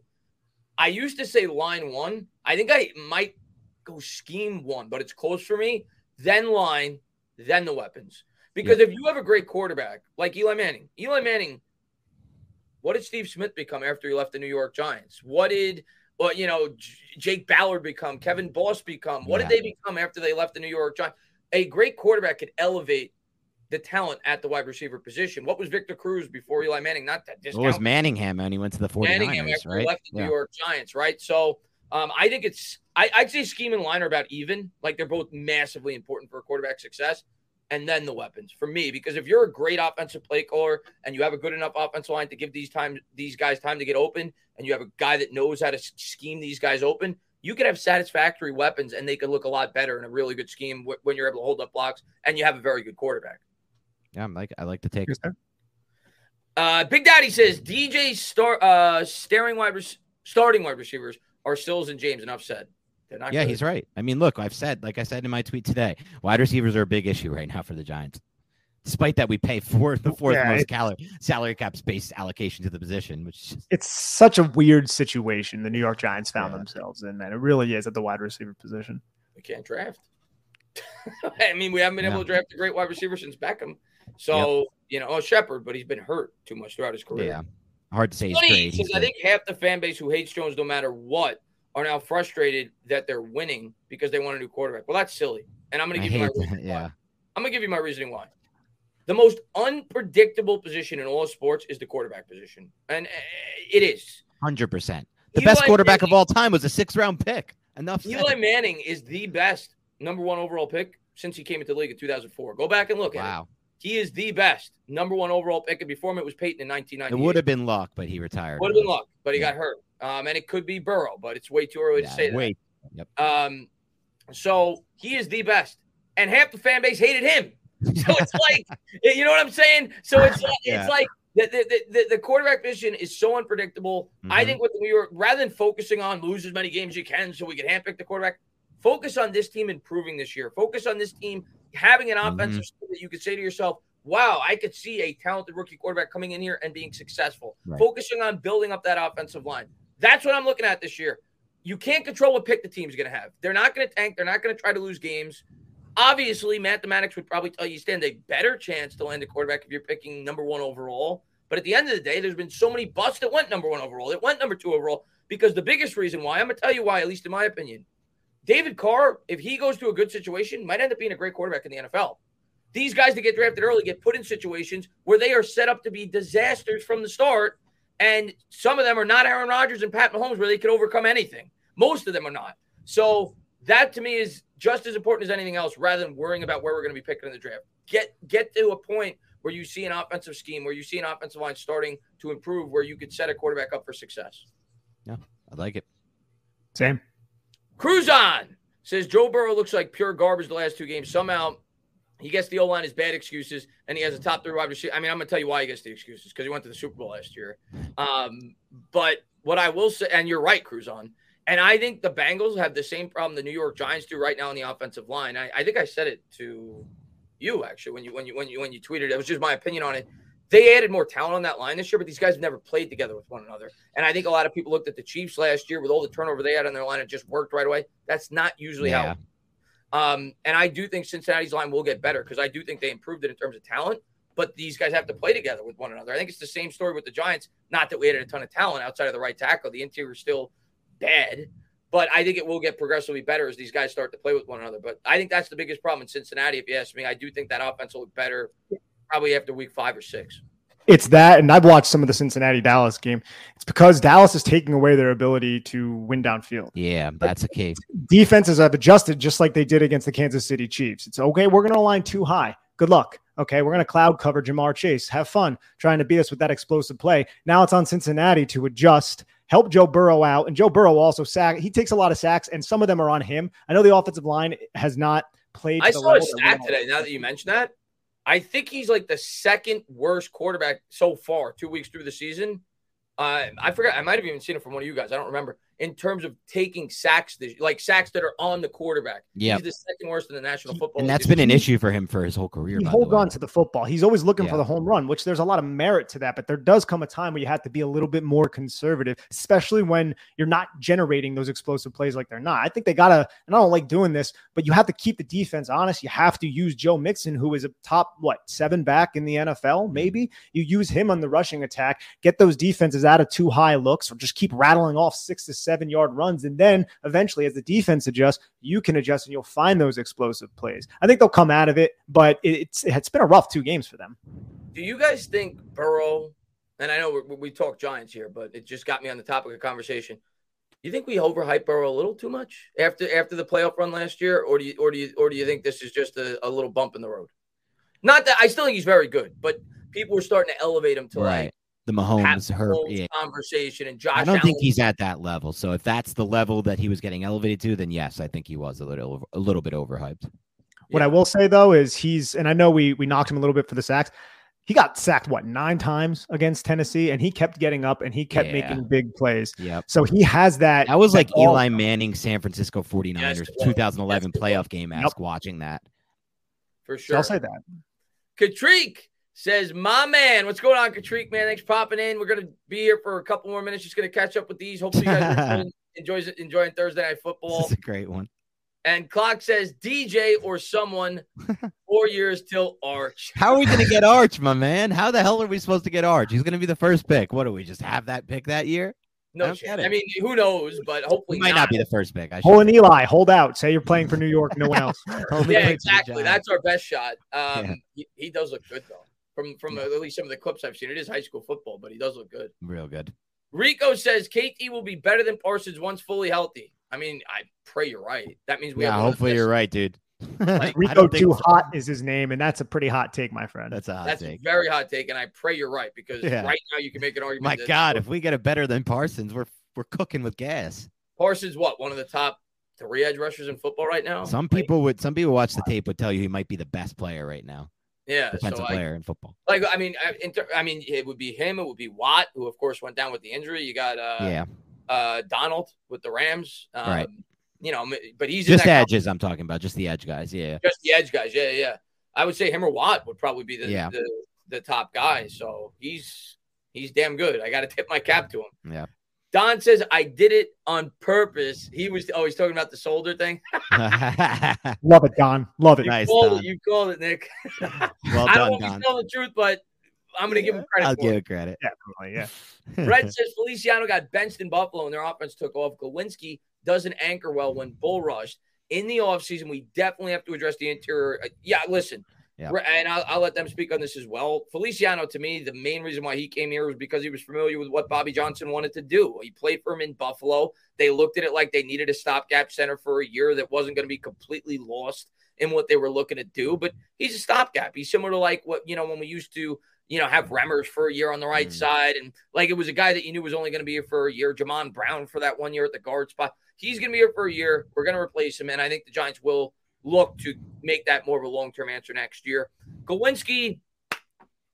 I used to say line one. I think I might go scheme one, but it's close for me. Then line, then the weapons. Because if you have a great quarterback like Eli Manning, Eli Manning, what did Steve Smith become after he left the New York Giants? What did well, you know, J- Jake Ballard become? Kevin Boss become? What Yeah. did they become after they left the New York Giants? A great quarterback could elevate the talent at the wide receiver position. What was Victor Cruz before Eli Manning? Not that What discount was Manningham when he went to the 49ers, Manningham after he right? left the Yeah. New York Giants, right? So um, I think it's I, I'd say scheme and line are about even. Like they're both massively important for a quarterback success. And then the weapons for me, because if you're a great offensive play caller and you have a good enough offensive line to give these time these guys time to get open, and you have a guy that knows how to scheme these guys open, you could have satisfactory weapons and they could look a lot better in a really good scheme when you're able to hold up blocks and you have a very good quarterback. Yeah, I'm like I like to take. Uh, Big Daddy says DJ star uh staring wide rec- starting wide receivers are Sills and James. Enough said. They're not. Yeah, good. he's right. I mean, look, I've said, like I said in my tweet today, wide receivers are a big issue right now for the Giants. Despite that, we pay for the fourth Yeah, most it- salary cap space allocation to the position, which is just It's such a weird situation the New York Giants found Yeah. themselves in, man. It really is at the wide receiver position. We can't draft. <laughs> I mean, we haven't been able to draft a great wide receiver since Beckham. So you know, oh Shepard, but he's been hurt too much throughout his career. yeah, hard to say Funny. He's I think half the fan base who hates Jones, no matter what, are now frustrated that they're winning because they want a new quarterback. Well, that's silly, and I'm going to give you my hate reason why. Yeah, I'm going to give you my reasoning why. The most unpredictable position in all sports is the quarterback position, and uh, it is. hundred percent. The Eli best quarterback Manning- of all time was a six round pick. Enough. said. Eli Manning is the best number one overall pick since he came into the league in 2004. Go back and look at it. He is the best number one overall pick, and before him it was Peyton in 1990. it would have been luck, but he retired. would have been luck, but he Yeah. got hurt. Um, and it could be Burrow, but it's way too early to Yeah, say that. wait. Um, so he is the best, and half the fan base hated him. <laughs> So it's like, <laughs> you know what I'm saying? So it's like, Yeah. it's like the, the, the, the quarterback position is so unpredictable. I Mhm. think with New York, rather than focusing on lose as many games as you can so we can handpick the quarterback, focus on this team improving this year. Focus on this team having an Mm-hmm. offensive that you could say to yourself, wow, I could see a talented rookie quarterback coming in here and being successful. Right. Focusing on building up that offensive line. That's what I'm looking at this year. You can't control what pick the team's going to have. They're not going to tank. They're not going to try to lose games. Obviously, mathematics would probably tell you stand a better chance to land a quarterback if you're picking number one overall. But at the end of the day, there's been so many busts that went number one overall, that went number two overall. Because the biggest reason why, I'm going to tell you why, at least in my opinion, David Carr, if he goes to a good situation, might end up being a great quarterback in the NFL. These guys that get drafted early get put in situations where they are set up to be disasters from the start. And some of them are not Aaron Rodgers and Pat Mahomes, where they can overcome anything. Most of them are not. So that to me is just as important as anything else, rather than worrying about where we're going to be picking in the draft. Get get to a point where you see an offensive scheme, where you see an offensive line starting to improve, where you could set a quarterback up for success. Yeah, I like it. Same. Cruise on says Joe Burrow looks like pure garbage the last two games. Somehow he gets the O line is bad excuses, and he has a top three wide receiver. I mean, I'm gonna tell you why he gets the excuses because he went to the Super Bowl last year. Um, but what I will say, and you're right, Cruz on, and I think the Bengals have the same problem the New York Giants do right now on the offensive line. I, I think I said it to you actually when you when you when you when you tweeted. It was just my opinion on it. They added more talent on that line this year, but these guys have never played together with one another. And I think a lot of people looked at the Chiefs last year with all the turnover they had on their line. It just worked right away. That's not usually Yeah. how. Um, and I do think Cincinnati's line will get better because I do think they improved it in terms of talent. But these guys have to play together with one another. I think it's the same story with the Giants. Not that we added a ton of talent outside of the right tackle. The interior is still bad. But I think it will get progressively better as these guys start to play with one another. But I think that's the biggest problem in Cincinnati, if you ask me. I do think that offense will look better probably after week five or six. It's that, and I've watched some of the Cincinnati Dallas game. It's because Dallas is taking away their ability to win downfield. Yeah, that's a case. Defenses have adjusted just like they did against the Kansas City Chiefs. It's okay, we're going to align two high. Good luck. Okay, we're going to cloud cover Ja'Marr Chase. Have fun trying to beat us with that explosive play. Now it's on Cincinnati to adjust, help Joe Burrow out. And Joe Burrow also sack. He takes a lot of sacks, and some of them are on him. I know the offensive line has not played. I saw a stat today. Now that you mention that, I think he's like the second worst quarterback so far, two weeks through the season. Uh, I forgot. I might have even seen it from one of you guys. I don't remember in terms of taking sacks, this, like sacks that are on the quarterback. Yeah, he's the second worst in the National Football. And that's been an issue for him for his whole career. He holds on to the football. He's always looking yeah. for the home run, which there's a lot of merit to that. But there does come a time where you have to be a little bit more conservative, especially when you're not generating those explosive plays like they're not. I think they gotta, and I don't like doing this, but you have to keep the defense honest. You have to use Joe Mixon, who is a top what seven back in the NFL. Mm-hmm. Maybe you use him on the rushing attack, get those defenses out of two high looks, or just keep rattling off six to seven yard runs and then eventually, as the defense adjusts, you can adjust and you'll find those explosive plays. I think they'll come out of it, but it's it's been a rough two games for them. Do you guys think Burrow? And I know we, we talk Giants here, but it just got me on the topic of conversation. Do you think we overhype Burrow a little too much after after the playoff run last year, or do you or do you or do you think this is just a, a little bump in the road? Not that I still think he's very good, but people are starting to elevate him to right. like the Mahomes her yeah. conversation and Josh. I don't Allen. think he's at that level. So if that's the level that he was getting elevated to, then yes, I think he was a little a little bit overhyped. What yeah. I will say though is he's and I know we we knocked him a little bit for the sacks. He got sacked what nine times against Tennessee, and he kept getting up and he kept yeah. making big plays. Yeah. So he has that. That was that like Eli Manning, San Francisco 49ers, yes, 2011 yes, playoff game. Ask yep. watching that. For sure. I'll say that. Katriek says, My man, what's going on, Katriek, man? Thanks for popping in. We're going to be here for a couple more minutes. Just going to catch up with these. Hopefully, you guys are <laughs> enjoys enjoying Thursday Night Football. That's a great one. And Clock says, DJ or someone, <laughs> four years till Arch. How are we going to get Arch, my man? How the hell are we supposed to get Arch? He's going to be the first pick. What do we just have that pick that year? No I, I mean, who knows? But hopefully, he might not. not be the first pick. I Hold Eli, hold out. Say you're playing for New York, no one <laughs> else. yeah, exactly. That's our best shot. Um, yeah. he, he does look good though from from at least some of the clips I've seen. It is high school football, but he does look good. Real good. Rico says KT will be better than Parsons once fully healthy. I mean, I pray you're right. That means we yeah. hopefully you're right, dude. <laughs> like, Rico too so. hot is his name, and that's a pretty hot take, my friend. That's a hot that's take. a very hot take, and I pray you're right because yeah. right now you can make an argument. My God, if we get a better than Parsons, we're we're cooking with gas. Parsons, what one of the top three edge rushers in football right now? Some people would, some people watch the tape would tell you he might be the best player right now. Yeah, defensive so player in football. Like I mean, I, inter, I, mean, it would be him. It would be Watt, who of course went down with the injury. You got uh, yeah, uh, Donald with the Rams. Um, right. You know, but he's just edges. I'm talking about just the edge guys. Yeah, just the edge guys. Yeah, yeah. I would say him or Watt would probably be the yeah. the, the top guy. So he's he's damn good. I got to tip my cap to him. Yeah. Don says I did it on purpose. He was oh, he's talking about the shoulder thing. <laughs> <laughs> Love it, Don. Love it. You nice, called Don. it. You called it, Nick. <laughs> well I don't want to tell the truth, but I'm going to give him credit. I'll give it credit. Definitely, yeah. Brett says Feliciano got benched in Buffalo and their offense took off. Glowinski doesn't anchor well when bull rushed. In the offseason, we definitely have to address the interior. Uh, yeah, listen, yeah. And I'll, I'll, let them speak on this as well. Feliciano, to me, the main reason why he came here was because he was familiar with what Bobby Johnson wanted to do. He played for him in Buffalo. They looked at it like they needed a stopgap center for a year that wasn't going to be completely lost in what they were looking to do. But he's a stopgap. He's similar to like what, you know, when we used to, you know, have Remmers for a year on the right mm. side. And like it was a guy that you knew was only going to be here for a year. Jamon Brown for that one year at the guard spot. He's going to be here for a year. We're going to replace him. And I think the Giants will look to make that more of a long term answer next year. Glowinski,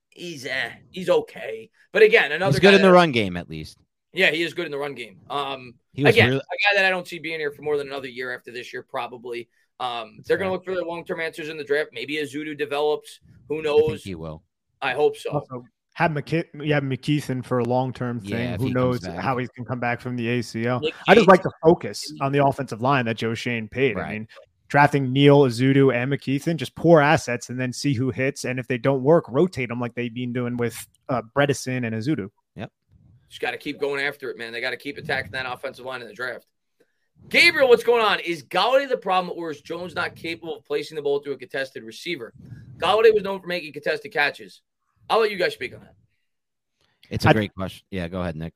he's eh, he's okay. But again, another he's good in the run game at least. Yeah, he is good in the run game. Um, again, really... a guy that I don't see being here for more than another year after this year, probably. Um, they're going to look for their long term answers in the draft. Maybe Ezeudu develops. Who knows? he will. I hope so. Also, have McK- yeah, McKethan for a long term thing. Yeah, Who knows how he can come back from the ACL? Nick I just like the focus on the offensive line that Joe Schoen paid. Right. I mean, drafting Neal, Ezeudu, and McKethan, just poor assets, and then see who hits. And if they don't work, rotate them like they've been doing with uh, Bredeson and Ezeudu. Yep. Just got to keep going after it, man. They got to keep attacking that offensive line in the draft. Gabriel, what's going on? Is Golladay the problem, or is Jones not capable of placing the ball to a contested receiver? Golladay was known for making contested catches. I'll let you guys speak on that. It's a great question. Yeah, go ahead, Nick.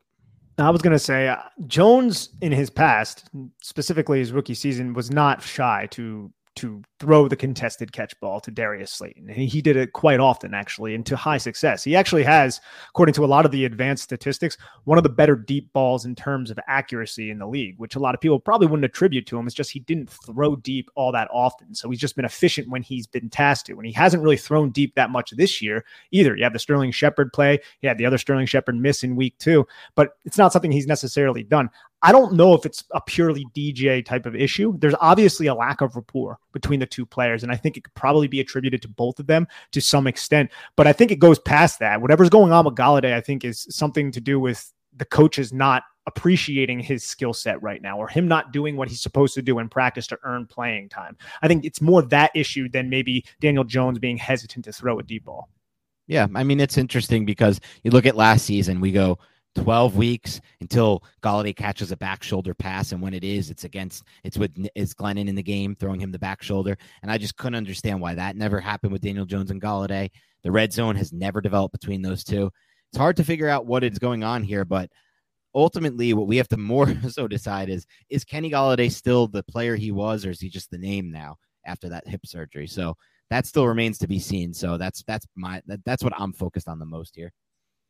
I was going to say uh, Jones in his past, specifically his rookie season, was not shy to to throw the contested catch ball to Darius Slayton. And he did it quite often, actually, and to high success. He actually has, according to a lot of the advanced statistics, one of the better deep balls in terms of accuracy in the league, which a lot of people probably wouldn't attribute to him. It's just he didn't throw deep all that often. So he's just been efficient when he's been tasked to. And he hasn't really thrown deep that much this year either. You have the Sterling Shepard play, he had the other Sterling Shepard miss in week two, but it's not something he's necessarily done. I don't know if it's a purely DJ type of issue. There's obviously a lack of rapport between the two players, and I think it could probably be attributed to both of them to some extent. But I think it goes past that. Whatever's going on with Golladay, I think, is something to do with the coaches not appreciating his skill set right now or him not doing what he's supposed to do in practice to earn playing time. I think it's more that issue than maybe Daniel Jones being hesitant to throw a deep ball. Yeah, I mean it's interesting because you look at last season, we go 12 weeks until Golladay catches a back shoulder pass. And when it is, it's against, it's with, is Glennon in the game throwing him the back shoulder. And I just couldn't understand why that never happened with Daniel Jones and Golladay. The red zone has never developed between those two. It's hard to figure out what is going on here, but ultimately, what we have to <laughs> more so decide is, is Kenny Golladay still the player he was, or is he just the name now after that hip surgery? So that still remains to be seen. So that's, that's my, that, that's what I'm focused on the most here.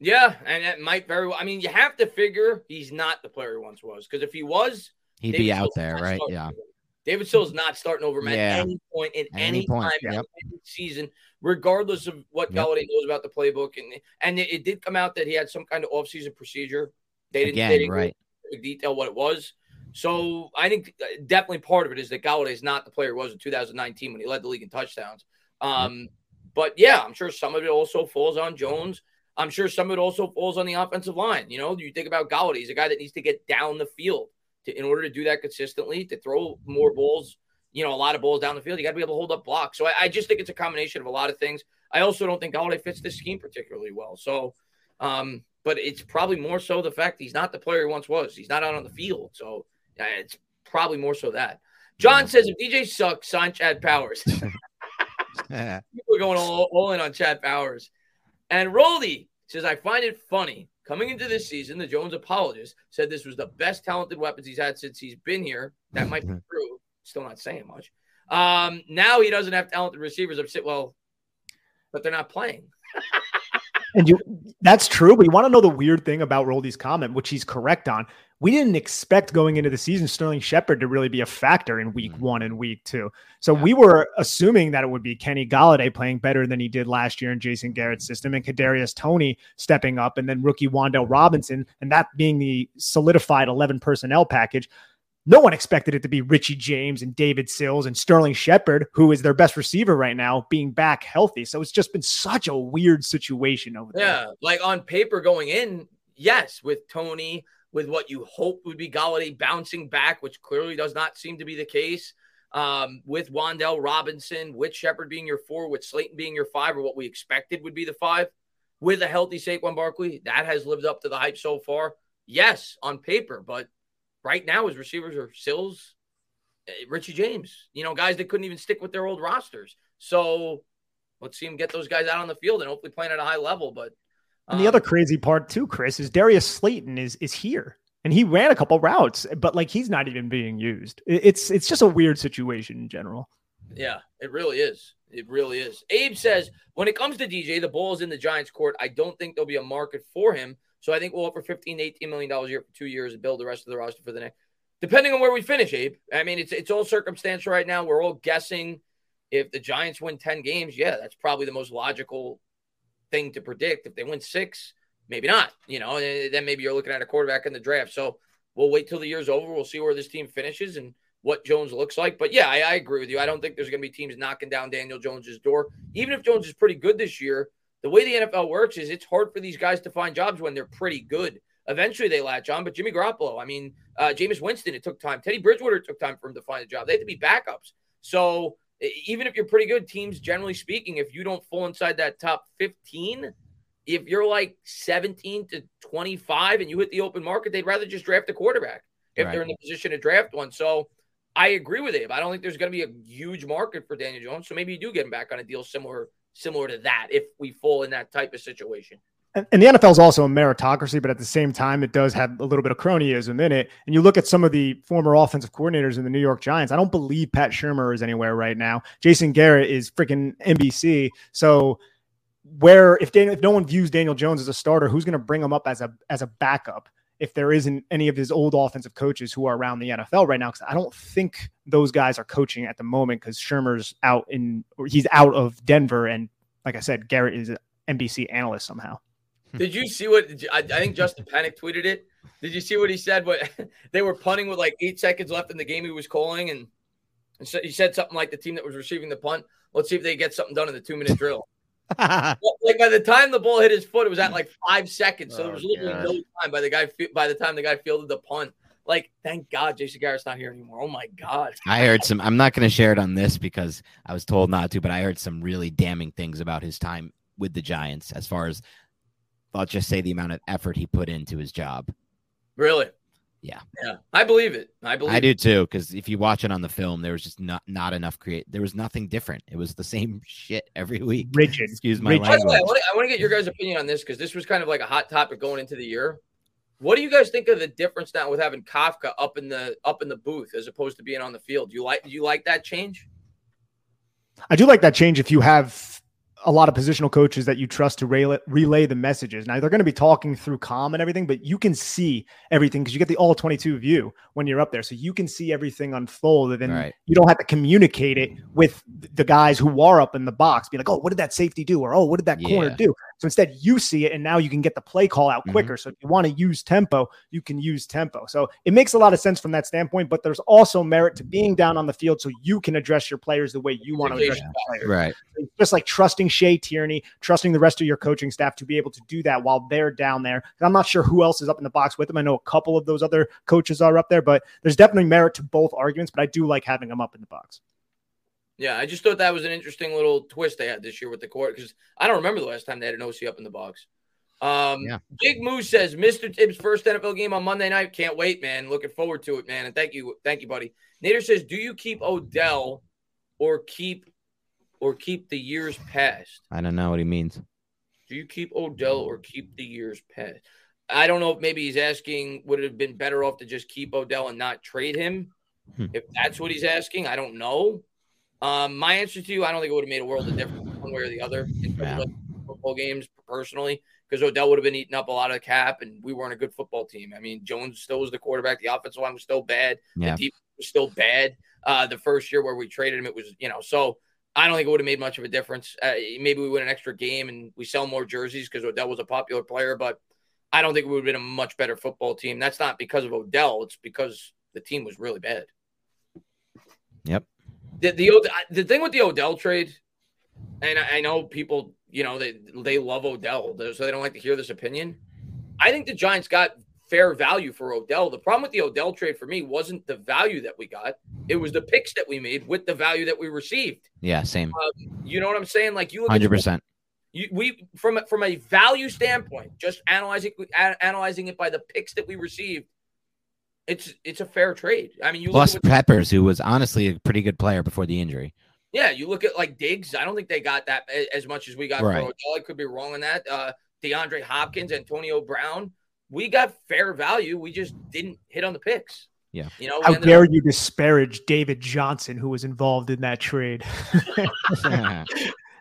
Yeah, and it might very well. I mean, you have to figure he's not the player he once was because if he was, he'd David be out there, right? Yeah. David Sills not starting over him at yeah. any point in any, any point, time yep. any season, regardless of what yep. Golladay knows about the playbook. And and it, it, did come out that he had some kind of offseason procedure. They didn't, Again, they didn't right. detail what it was. So I think uh, definitely part of it is that Golladay is not the player he was in 2019 when he led the league in touchdowns. Um, yep. But yeah, I'm sure some of it also falls on Jones. I'm sure some of it also falls on the offensive line. You know, you think about Golladay, he's a guy that needs to get down the field to, in order to do that consistently, to throw more balls, you know, a lot of balls down the field. You got to be able to hold up blocks. So I, I, just think it's a combination of a lot of things. I also don't think Golladay fits this scheme particularly well. So, um, but it's probably more so the fact he's not the player he once was. He's not out on the field. So it's probably more so that. John says if DJ sucks, sign Chad Powers. <laughs> <laughs> People are going all, all in on Chad Powers. And Roldy says, I find it funny. Coming into this season, the Jones apologist said this was the best talented weapons he's had since he's been here. That might be true. Still not saying much. Um, now he doesn't have talented receivers. I'm well, but they're not playing. <laughs> and you that's true, but you want to know the weird thing about Roldy's comment, which he's correct on we didn't expect going into the season Sterling Shepard to really be a factor in week mm-hmm. one and week two. So yeah. we were assuming that it would be Kenny Golladay playing better than he did last year in Jason Garrett's system and Kadarius Toney stepping up and then rookie Wan'Dale Robinson and that being the solidified 11 personnel package. No one expected it to be Richie James and David Sills and Sterling Shepard, who is their best receiver right now, being back healthy. So it's just been such a weird situation over there. Yeah, like on paper going in, yes, with Toney, with what you hope would be Golladay bouncing back, which clearly does not seem to be the case. Um, with Wan'Dale Robinson, with Shepard being your four, with Slayton being your five, or what we expected would be the five, with a healthy Saquon Barkley, that has lived up to the hype so far. Yes, on paper, but right now his receivers are Sills, eh, Richie James, you know, guys that couldn't even stick with their old rosters. So let's see him get those guys out on the field and hopefully playing at a high level. But and the other um, crazy part too, Chris, is Darius Slayton is is here. And he ran a couple routes, but like he's not even being used. It's it's just a weird situation in general. Yeah, it really is. It really is. Abe says when it comes to DJ, the ball is in the Giants' court. I don't think there'll be a market for him. So I think we'll offer 15 18 million dollars a year for two years and build the rest of the roster for the next. Depending on where we finish, Abe. I mean, it's it's all circumstantial right now. We're all guessing. If the Giants win 10 games, yeah, that's probably the most logical thing to predict. If they win six, maybe not. You know, then maybe you're looking at a quarterback in the draft. So we'll wait till the year's over. We'll see where this team finishes and what Jones looks like. But yeah, I, I agree with you. I don't think there's going to be teams knocking down Daniel Jones's door. Even if Jones is pretty good this year, the way the NFL works is it's hard for these guys to find jobs when they're pretty good. Eventually they latch on, but Jimmy Garoppolo, I mean, uh, Jameis Winston, it took time. Teddy Bridgewater took time for him to find a job. They had to be backups. So even if you're pretty good, teams generally speaking, if you don't fall inside that top 15, if you're like 17 to 25 and you hit the open market, they'd rather just draft a quarterback. if Right. they're in the position to draft one. So I agree with Abe. I don't think there's going to be a huge market for Daniel Jones. So maybe you do get him back on a deal similar similar to that if we fall in that type of situation. And, the NFL is also a meritocracy, but at the same time, it does have a little bit of cronyism in it. And you look at some of the former offensive coordinators in the New York Giants. I don't believe Pat Shurmur is anywhere right now. Jason Garrett is freaking NBC. So where if Daniel, if no one views Daniel Jones as a starter, who's going to bring him up as a as a backup? If there isn't any of his old offensive coaches who are around the NFL right now, because I don't think those guys are coaching at the moment because Shurmur's out in he's out of Denver, and like I said, Garrett is an NBC analyst somehow. Did you see what I, I think Justin Panic tweeted it? Did you see what he said? What <laughs> they were punting with like eight seconds left in the game he was calling, and, and so he said something like the team that was receiving the punt. Let's see if they get something done in the two minute drill. <laughs> Well, like by the time the ball hit his foot, it was at like five seconds. So there Oh, was literally God. no time by the guy. By the time the guy fielded the punt, like thank God Jason Garrett's not here anymore. Oh my God. I heard some. I'm not going to share it on this because I was told not to, but I heard some really damning things about his time with the Giants, as far as I'll just say the amount of effort he put into his job. Really? Yeah. Yeah. I believe it. I believe I it. do too, because if you watch it on the film, there was just not not enough create. There was nothing different. It was the same <laughs> shit every week. Rigid. Excuse my Rigid. By the way, I language. want, to, I want to get your guys' opinion on this because this was kind of like a hot topic going into the year. What do you guys think of the difference now with having Kafka up in the up in the booth as opposed to being on the field? Do you like do you like that change? I do like that change if you have a lot of positional coaches that you trust to relay, relay the messages. Now they're going to be talking through calm and everything, but you can see everything because you get the all 22 view when you're up there. So you can see everything unfold and then Right. you don't have to communicate it mm. with the guys who are up in the box, be like, oh, what did that safety do? Or, oh, what did that corner Yeah. do? So instead you see it and now you can get the play call out Mhm. quicker. So if you want to use tempo, you can use tempo. So it makes a lot of sense from that standpoint, but there's also merit to being down on the field so you can address your players the way you want to address your players Right. just like trusting Shea Tierney, trusting the rest of your coaching staff to be able to do that while they're down there. And I'm not sure who else is up in the box with them. I know a couple of those other coaches are up there, but there's definitely merit to both arguments. But I do like having them up in the box. Yeah, I just thought that was an interesting little twist they had this year with the court because I don't remember the last time they had an OC up in the box. Um, Yeah. Big Moose says Mr. Tibbs' first NFL game on Monday night. Can't wait, man. Looking forward to it, man. And thank you, thank you, buddy. Nader says, do you keep Odell or keep or keep the years past? I don't know what he means. Do you keep Odell or keep the years past? I don't know if maybe he's asking would it have been better off to just keep Odell and not trade him? Hmm. If that's what he's asking, I don't know. Um, my answer to you, I don't think it would have made a world of difference one way or the other in terms Yeah. of football games personally, because Odell would have been eating up a lot of cap and we weren't a good football team. I mean, Jones still was the quarterback, the offensive line was still bad, Yeah. the defense was still bad. Uh, the first year where we traded him, it was, you know, so I don't think it would have made much of a difference. Uh, maybe we win an extra game and we sell more jerseys because Odell was a popular player, but I don't think we would have been a much better football team. That's not because of Odell; it's because the team was really bad. Yep. The the, the thing with the Odell trade, and I, I know people, you know, they they love Odell, so they don't like to hear this opinion. I think the Giants got fair value for Odell. The problem with the Odell trade for me wasn't the value that we got; it was the picks that we made with the value that we received. Yeah. Same. Um, you know what I'm saying? Like you Hundred percent. you, we from a- from a value standpoint, just analyzing analyzing it by the picks that we received, it's it's a fair trade. I mean, you Plus look at Peppers, who was honestly a pretty good player before the injury. yeah, you look at like Diggs. I don't think they got that as much as we got Right. Odell. I could be wrong on that. Uh, DeAndre Hopkins, Antonio Brown, we got fair value. We just didn't hit on the picks. Yeah. you know. How dare up- you disparage David Johnson, who was involved in that trade? <laughs>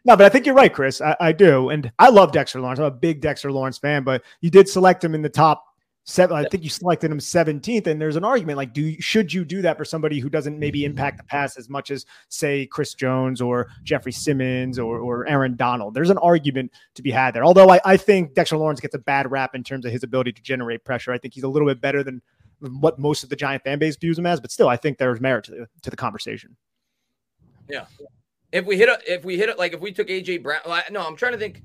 No, but I think you're right, Chris. I, I do. And I love Dexter Lawrence. I'm a big Dexter Lawrence fan, but you did select him in the top seven. I think you selected him 17th. And there's an argument like, do you, should you do that for somebody who doesn't maybe mm-hmm. impact the pass as much as, say, Chris Jones or Jeffrey Simmons or, or Aaron Donald? There's an argument to be had there. Although I, I think Dexter Lawrence gets a bad rap in terms of his ability to generate pressure. I think he's a little bit better than what most of the Giant fan base views him as, but still, I think there's merit to the, to the conversation. Yeah, if we hit it, if we hit it, like if we took AJ Brown, no, I'm trying to think.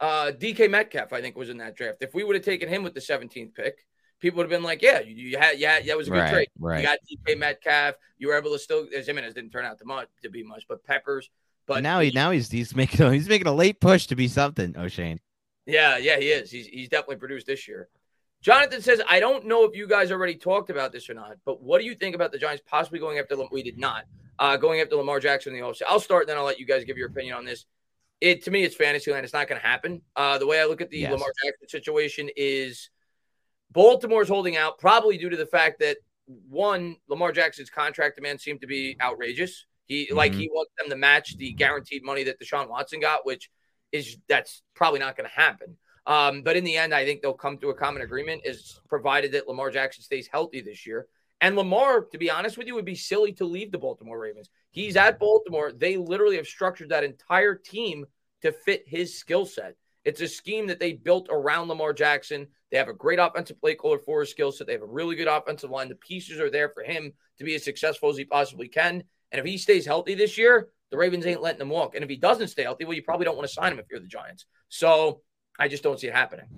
Uh, DK Metcalf, I think, was in that draft. If we would have taken him with the 17th pick, people would have been like, "Yeah, you, you had, yeah, that was a good Right, trade. right. You got DK Metcalf. You were able to still. As Ximines didn't turn out to much to be much, but Peppers. But now he now he's he's making a, he's making a late push to be something. Oshane. yeah, yeah, he is. He's he's definitely produced this year. Jonathan says, I don't know if you guys already talked about this or not, but what do you think about the Giants possibly going after? We did not uh, going after Lamar Jackson in the offseason. I'll start, then I'll let you guys give your opinion on this. It to me, it's fantasy land. It's not going to happen. Uh, the way I look at the yes. Lamar Jackson situation is Baltimore's holding out, probably due to the fact that one, Lamar Jackson's contract demand seemed to be outrageous. He mm-hmm. like he wants them to match the guaranteed money that Deshaun Watson got, which is that's probably not going to happen. Um, but in the end, I think they'll come to a common agreement, is provided that Lamar Jackson stays healthy this year. And Lamar, to be honest with you, would be silly to leave the Baltimore Ravens. He's at Baltimore. They literally have structured that entire team to fit his skill set. It's a scheme that they built around Lamar Jackson. They have a great offensive play caller for his skill set. They have a really good offensive line. The pieces are there for him to be as successful as he possibly can. And if he stays healthy this year, the Ravens ain't letting him walk. And if he doesn't stay healthy, well, you probably don't want to sign him if you're the Giants. So I just don't see it happening.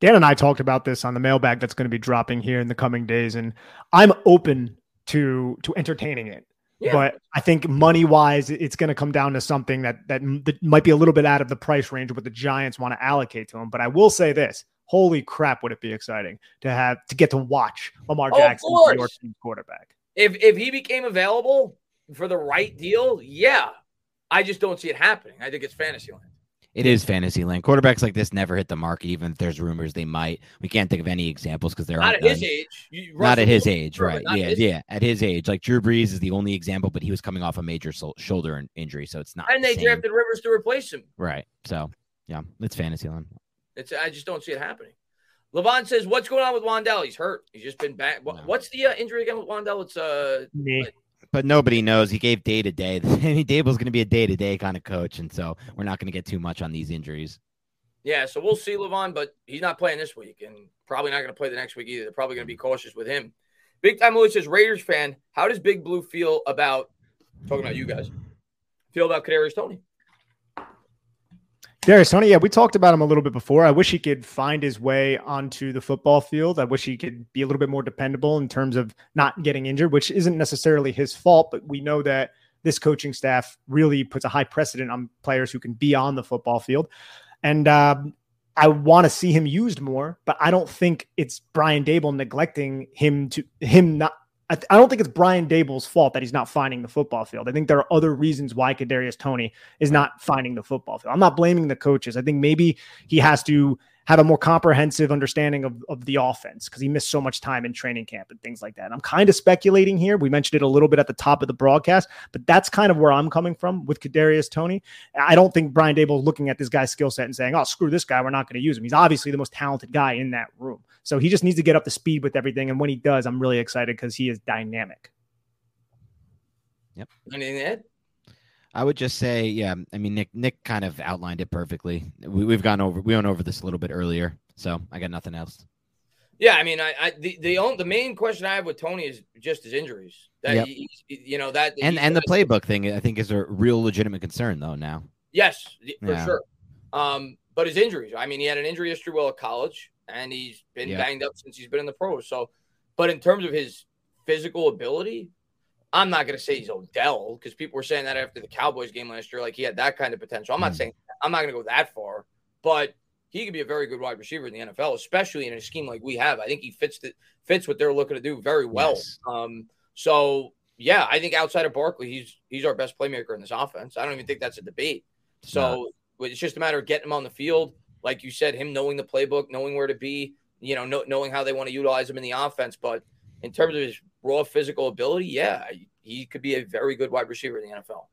Dan and I talked about this on the mailbag that's going to be dropping here in the coming days, and I'm open to to entertaining it. Yeah. But I think money wise, it's going to come down to something that, that that might be a little bit out of the price range of what the Giants want to allocate to him. But I will say this: Holy crap, would it be exciting to have to get to watch Lamar oh, Jackson, New York Team quarterback? If if he became available for the right deal, yeah. I just don't see it happening. I think it's fantasy land. It is fantasy land. Quarterbacks like this never hit the market, even if there's rumors they might. We can't think of any examples because they're not at his age. not at his age, right? Yeah, yeah. At his age, like Drew Brees is the only example, but he was coming off a major so- shoulder injury, so it's not. And they the drafted Rivers to replace him. Right. So yeah, it's fantasy land. It's I just don't see it happening. Levon says, "What's going on with Wan'Dale? He's hurt. He's just been back. What's the uh, injury again with Wan'Dale? It's uh, knee but nobody knows. He gave day to day. <laughs> Danny Daboll's going to be a day to day kind of coach, and so we're not going to get too much on these injuries. Yeah, so we'll see Levon, but he's not playing this week, and probably not going to play the next week either. They're probably going to be mm-hmm. cautious with him. Big time Louis says Raiders fan. How does Big Blue feel about talking about you guys? Feel about Kadarius Toney? Darius Toney, yeah, we talked about him a little bit before. I wish he could find his way onto the football field. I wish he could be a little bit more dependable in terms of not getting injured, which isn't necessarily his fault, but we know that this coaching staff really puts a high precedent on players who can be on the football field. And um, I want to see him used more, but I don't think it's Brian Daboll neglecting him to him not I, th- I, don't think it's Brian Daboll's fault that he's not finding the football field. I think there are other reasons why Kadarius Toney is not finding the football field. I'm not blaming the coaches. I think maybe he has to have a more comprehensive understanding of, of the offense because he missed so much time in training camp and things like that. I'm kind of speculating here. We mentioned it a little bit at the top of the broadcast, but that's kind of where I'm coming from with Kadarius Toney. I don't think Brian Daboll is looking at this guy's skill set and saying, "Oh, screw this guy, we're not going to use him." He's obviously the most talented guy in that room, so he just needs to get up to speed with everything. And when he does, I'm really excited because he is dynamic. Yep. Anything to add? I would just say, yeah. I mean, Nick Nick kind of outlined it perfectly. We, have gone over we went over this a little bit earlier, so I got nothing else. Yeah, I mean, I, I the the only, the main question I have with Toney is just his injuries. That yep. he, you know that and and the playbook thing I think is a real legitimate concern though now. Yes, for yeah. sure. Um, but his injuries. I mean, he had an injury history while at college, and he's been yep. banged up since he's been in the pros. So, but in terms of his physical ability, I'm not going to say he's Odell because people were saying that after the Cowboys game last year, like he had that kind of potential. I'm not mm. saying I'm not going to go that far, but he could be a very good wide receiver in the NFL, especially in a scheme like we have. I think he fits the, fits what they're looking to do very well. Yes. Um, so yeah, I think outside of Barkley, he's he's our best playmaker in this offense. I don't even think that's a debate. So it's just a matter of getting him on the field, like you said, him knowing the playbook, knowing where to be, you know, know, knowing how they want to utilize him in the offense, but in terms of his raw physical ability, yeah, he could be a very good wide receiver in the NFL.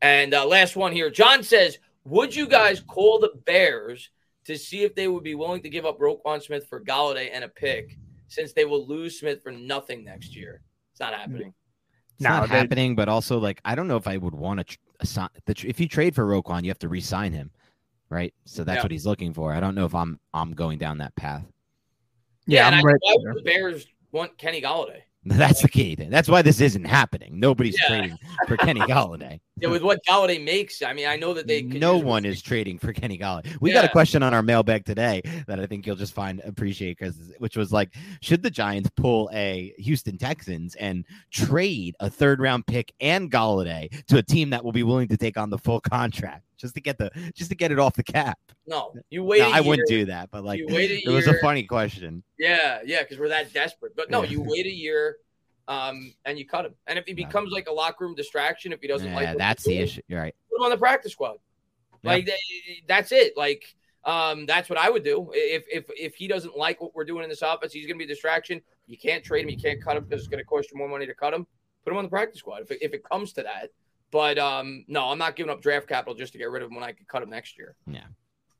And uh, last one here. John says, Would you guys call the Bears to see if they would be willing to give up Roquan Smith for Golladay and a pick since they will lose Smith for nothing next year? It's not happening. It's no, not they... happening, but also, like, I don't know if I would want to. Assign, if you trade for Roquan, you have to re sign him, right? So that's yeah. what he's looking for. I don't know if I'm I'm going down that path. Yeah, yeah I'm right why would the Bears want Kenny Golladay? <laughs> That's the key. Thing. That's why this isn't happening. Nobody's yeah. trading for Kenny <laughs> Golladay. Yeah, with what Golladay makes, I mean, I know that they no one is trading for Kenny Golladay. We yeah. got a question on our mailbag today that I think you'll just find appreciate because which was like, should the Giants pull a Houston Texans and trade a third round pick and Golladay to a team that will be willing to take on the full contract just to get the just to get it off the cap? No, you wait. No, I wouldn't do that, but like, it was a funny question. Yeah, yeah, because we're that desperate. But no, you wait a year um, and you cut him. And if he becomes like a locker room distraction, if he doesn't yeah, like, that's the issue. You're right. Put him on the practice squad. Like that's it. Like um, that's what I would do. If if if he doesn't like what we're doing in this offense, he's going to be a distraction. You can't trade him. You can't cut him because it's going to cost you more money to cut him. Put him on the practice squad if it, if it comes to that. But um, no, I'm not giving up draft capital just to get rid of him when I could cut him next year. Yeah,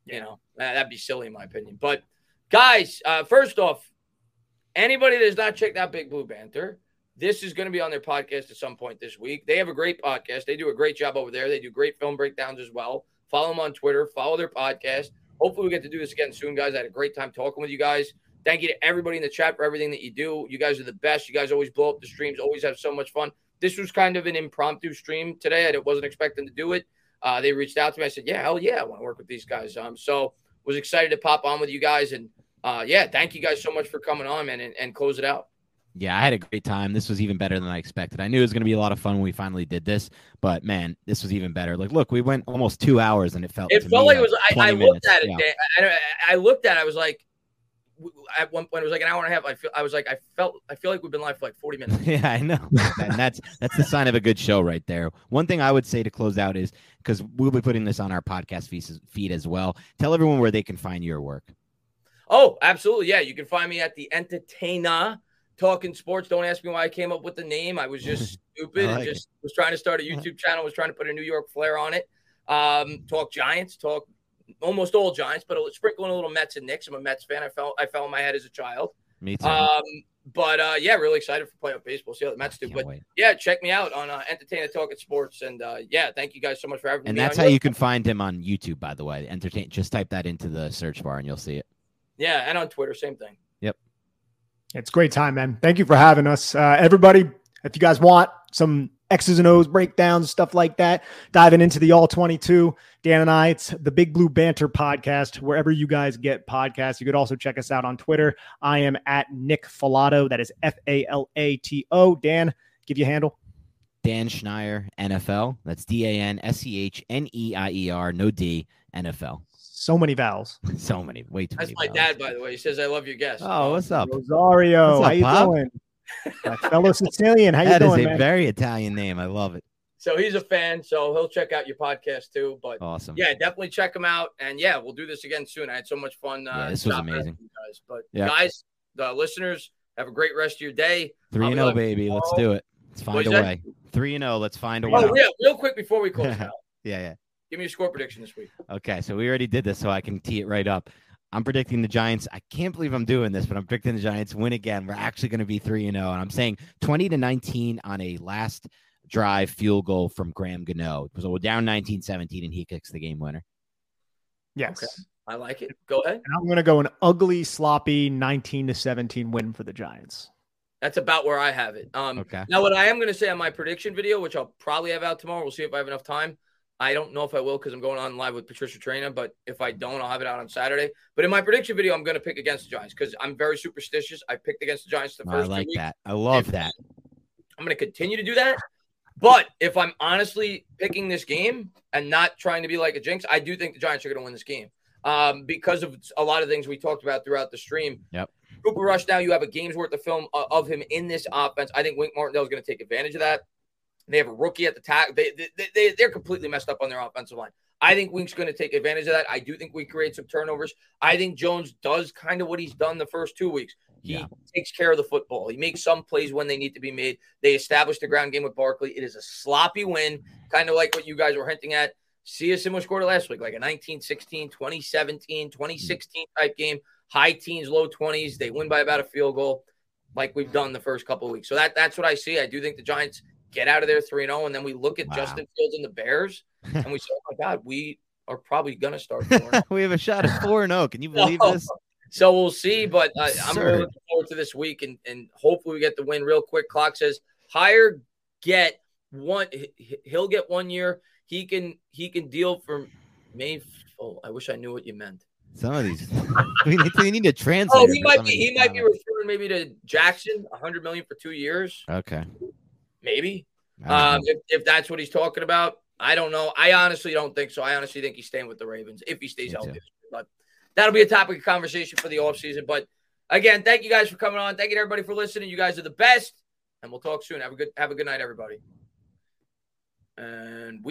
you know that'd be silly in my opinion. But guys, uh, first off, anybody that's not checked out Big Blue Banter, this is going to be on their podcast at some point this week. They have a great podcast. They do a great job over there. They do great film breakdowns as well. Follow them on Twitter. Follow their podcast. Hopefully, we get to do this again soon, guys. I had a great time talking with you guys. Thank you to everybody in the chat for everything that you do. You guys are the best. You guys always blow up the streams, always have so much fun. This was kind of an impromptu stream today. I wasn't expecting to do it. Uh, they reached out to me. I said, "Yeah, hell yeah, I want to work with these guys." Um, so was excited to pop on with you guys, and uh, yeah, thank you guys so much for coming on, man, and, and close it out. Yeah, I had a great time. This was even better than I expected. I knew it was going to be a lot of fun when we finally did this, but man, this was even better. Like, look, we went almost two hours, and it felt it felt like it was. I, I looked at it. I, I, looked at. it. I was like, at one point, it was like an hour and a half. I feel. I was like, I felt. I feel like we've been live for like forty <laughs> minutes. yeah, I know. and that's that's the sign of a good show right there. One thing I would say to close out is because we'll be putting this on our podcast feed as well. Tell everyone where they can find your work. Oh, absolutely. Yeah, you can find me at the Entertainah talking sports. Don't ask me why I came up with the name. I was <laughs> just stupid like and just it. was trying to start a YouTube channel, was trying to put a New York flair on it. Um, talk Giants, talk almost all Giants, but sprinkle in a little Mets and Knicks. I'm a Mets fan. I fell I fell in my head as a child. Me too. Um, but uh, yeah, really excited for playoff baseball. See how the Mets do. But wait. yeah, check me out on uh, Entertainah Talking Sports. And uh, yeah, thank you guys so much for having and me. And that's how you can find him on YouTube, by the way. Entertain. Just type that into the search bar and you'll see it. Yeah, and on Twitter, same thing. It's great time, man. Thank you for having us. Uh, everybody, if you guys want some X's and O's breakdowns, stuff like that, diving into the All 22, Dan and I, it's the Big Blue Banter podcast, wherever you guys get podcasts. You could also check us out on Twitter. I am at Nick Falato. That is F A L A T O. Dan, give you a handle. Dan Schneier, NFL. That's D A N S E H N E I E R, no D, NFL. So many vowels. <laughs> so many. Way too That's many. my vowels. dad, by the way. He says, "I love your guest." Oh, what's up, Rosario? What's up, how you Pop? doing? <laughs> My fellow Sicilian. How That you is doing, That is a man? very Italian name. I love it. So he's a fan, so he'll check out your podcast too. But Awesome. yeah, definitely check him out. And yeah, we'll do this again soon. I had so much fun. Uh, Yeah, this was amazing. you guys. But Yeah. guys, the listeners, have a great rest of your day. Three and zero, live baby. Let's do it. Let's find a way. Three and zero. Let's find a way. Oh yeah, real quick before we close <laughs> out, Yeah, yeah. Give me a score prediction this week. Okay, so we already did this, so I can tee it right up. I'm predicting the Giants. I can't believe I'm doing this, but I'm predicting the Giants win again. We're actually going to be three and zero, and I'm saying 20 to 19 on a last drive field goal from Graham Gano. So we're down 19-17, and he kicks the game winner. Yes. Okay. I like it. Go ahead. And I'm going to go an ugly, sloppy 19 to 17 win for the Giants. That's about where I have it. Um, Okay. Now, what I am going to say on my prediction video, which I'll probably have out tomorrow, we'll see if I have enough time. I don't know if I will because I'm going on live with Patricia Traina, but if I don't, I'll have it out on Saturday. But in my prediction video, I'm going to pick against the Giants because I'm very superstitious. I picked against the Giants the first I like that. I love that. I'm going to continue to do that. But if I'm honestly picking this game and not trying to be like a jinx, I do think the Giants are going to win this game um, because of a lot of things we talked about throughout the stream. Yep. Cooper Rush, now you have a game's worth of film uh, of him in this offense. I think Wink Martindale is going to take advantage of that. They have a rookie at the tack. They, they, they, they're completely messed up on their offensive line. I think Wink's going to take advantage of that. I do think we create some turnovers. I think Jones does kind of what he's done the first two weeks. He Yeah. takes care of the football. He makes some plays when they need to be made. They establish the ground game with Barkley. It is a sloppy win, kind of like what you guys were hinting at. See a similar score to last week, like a 1916, 2017, 2016 type game. High teens, low 20s. They win by about a field goal, like we've done the first couple of weeks. So that that's what I see. I do think the Giants get out of there 3 0. And then we look at Wow. Justin Fields and the Bears, and we <laughs> say, oh my God, we are probably going to start <laughs> 4 we have a shot at four and zero. Can you <laughs> believe No. this? So we'll see, but uh, I'm really looking forward to this week, and, and hopefully we get the win real quick. Clock says hire, get one. He'll get one year. He can he can deal for May. Oh, I wish I knew what you meant. Some of these, we need, we need to translate. Oh, he might be. He might be referring maybe to Jackson, 100 million for two years. Okay, maybe. Um, if, if that's what he's talking about, I don't know. I honestly don't think so. I honestly think he's staying with the Ravens if he stays healthy. But that'll be a topic of conversation for the offseason. But again, thank you guys for coming on. Thank you to everybody for listening. You guys are the best, and we'll talk soon. Have a good have a good night, everybody. And we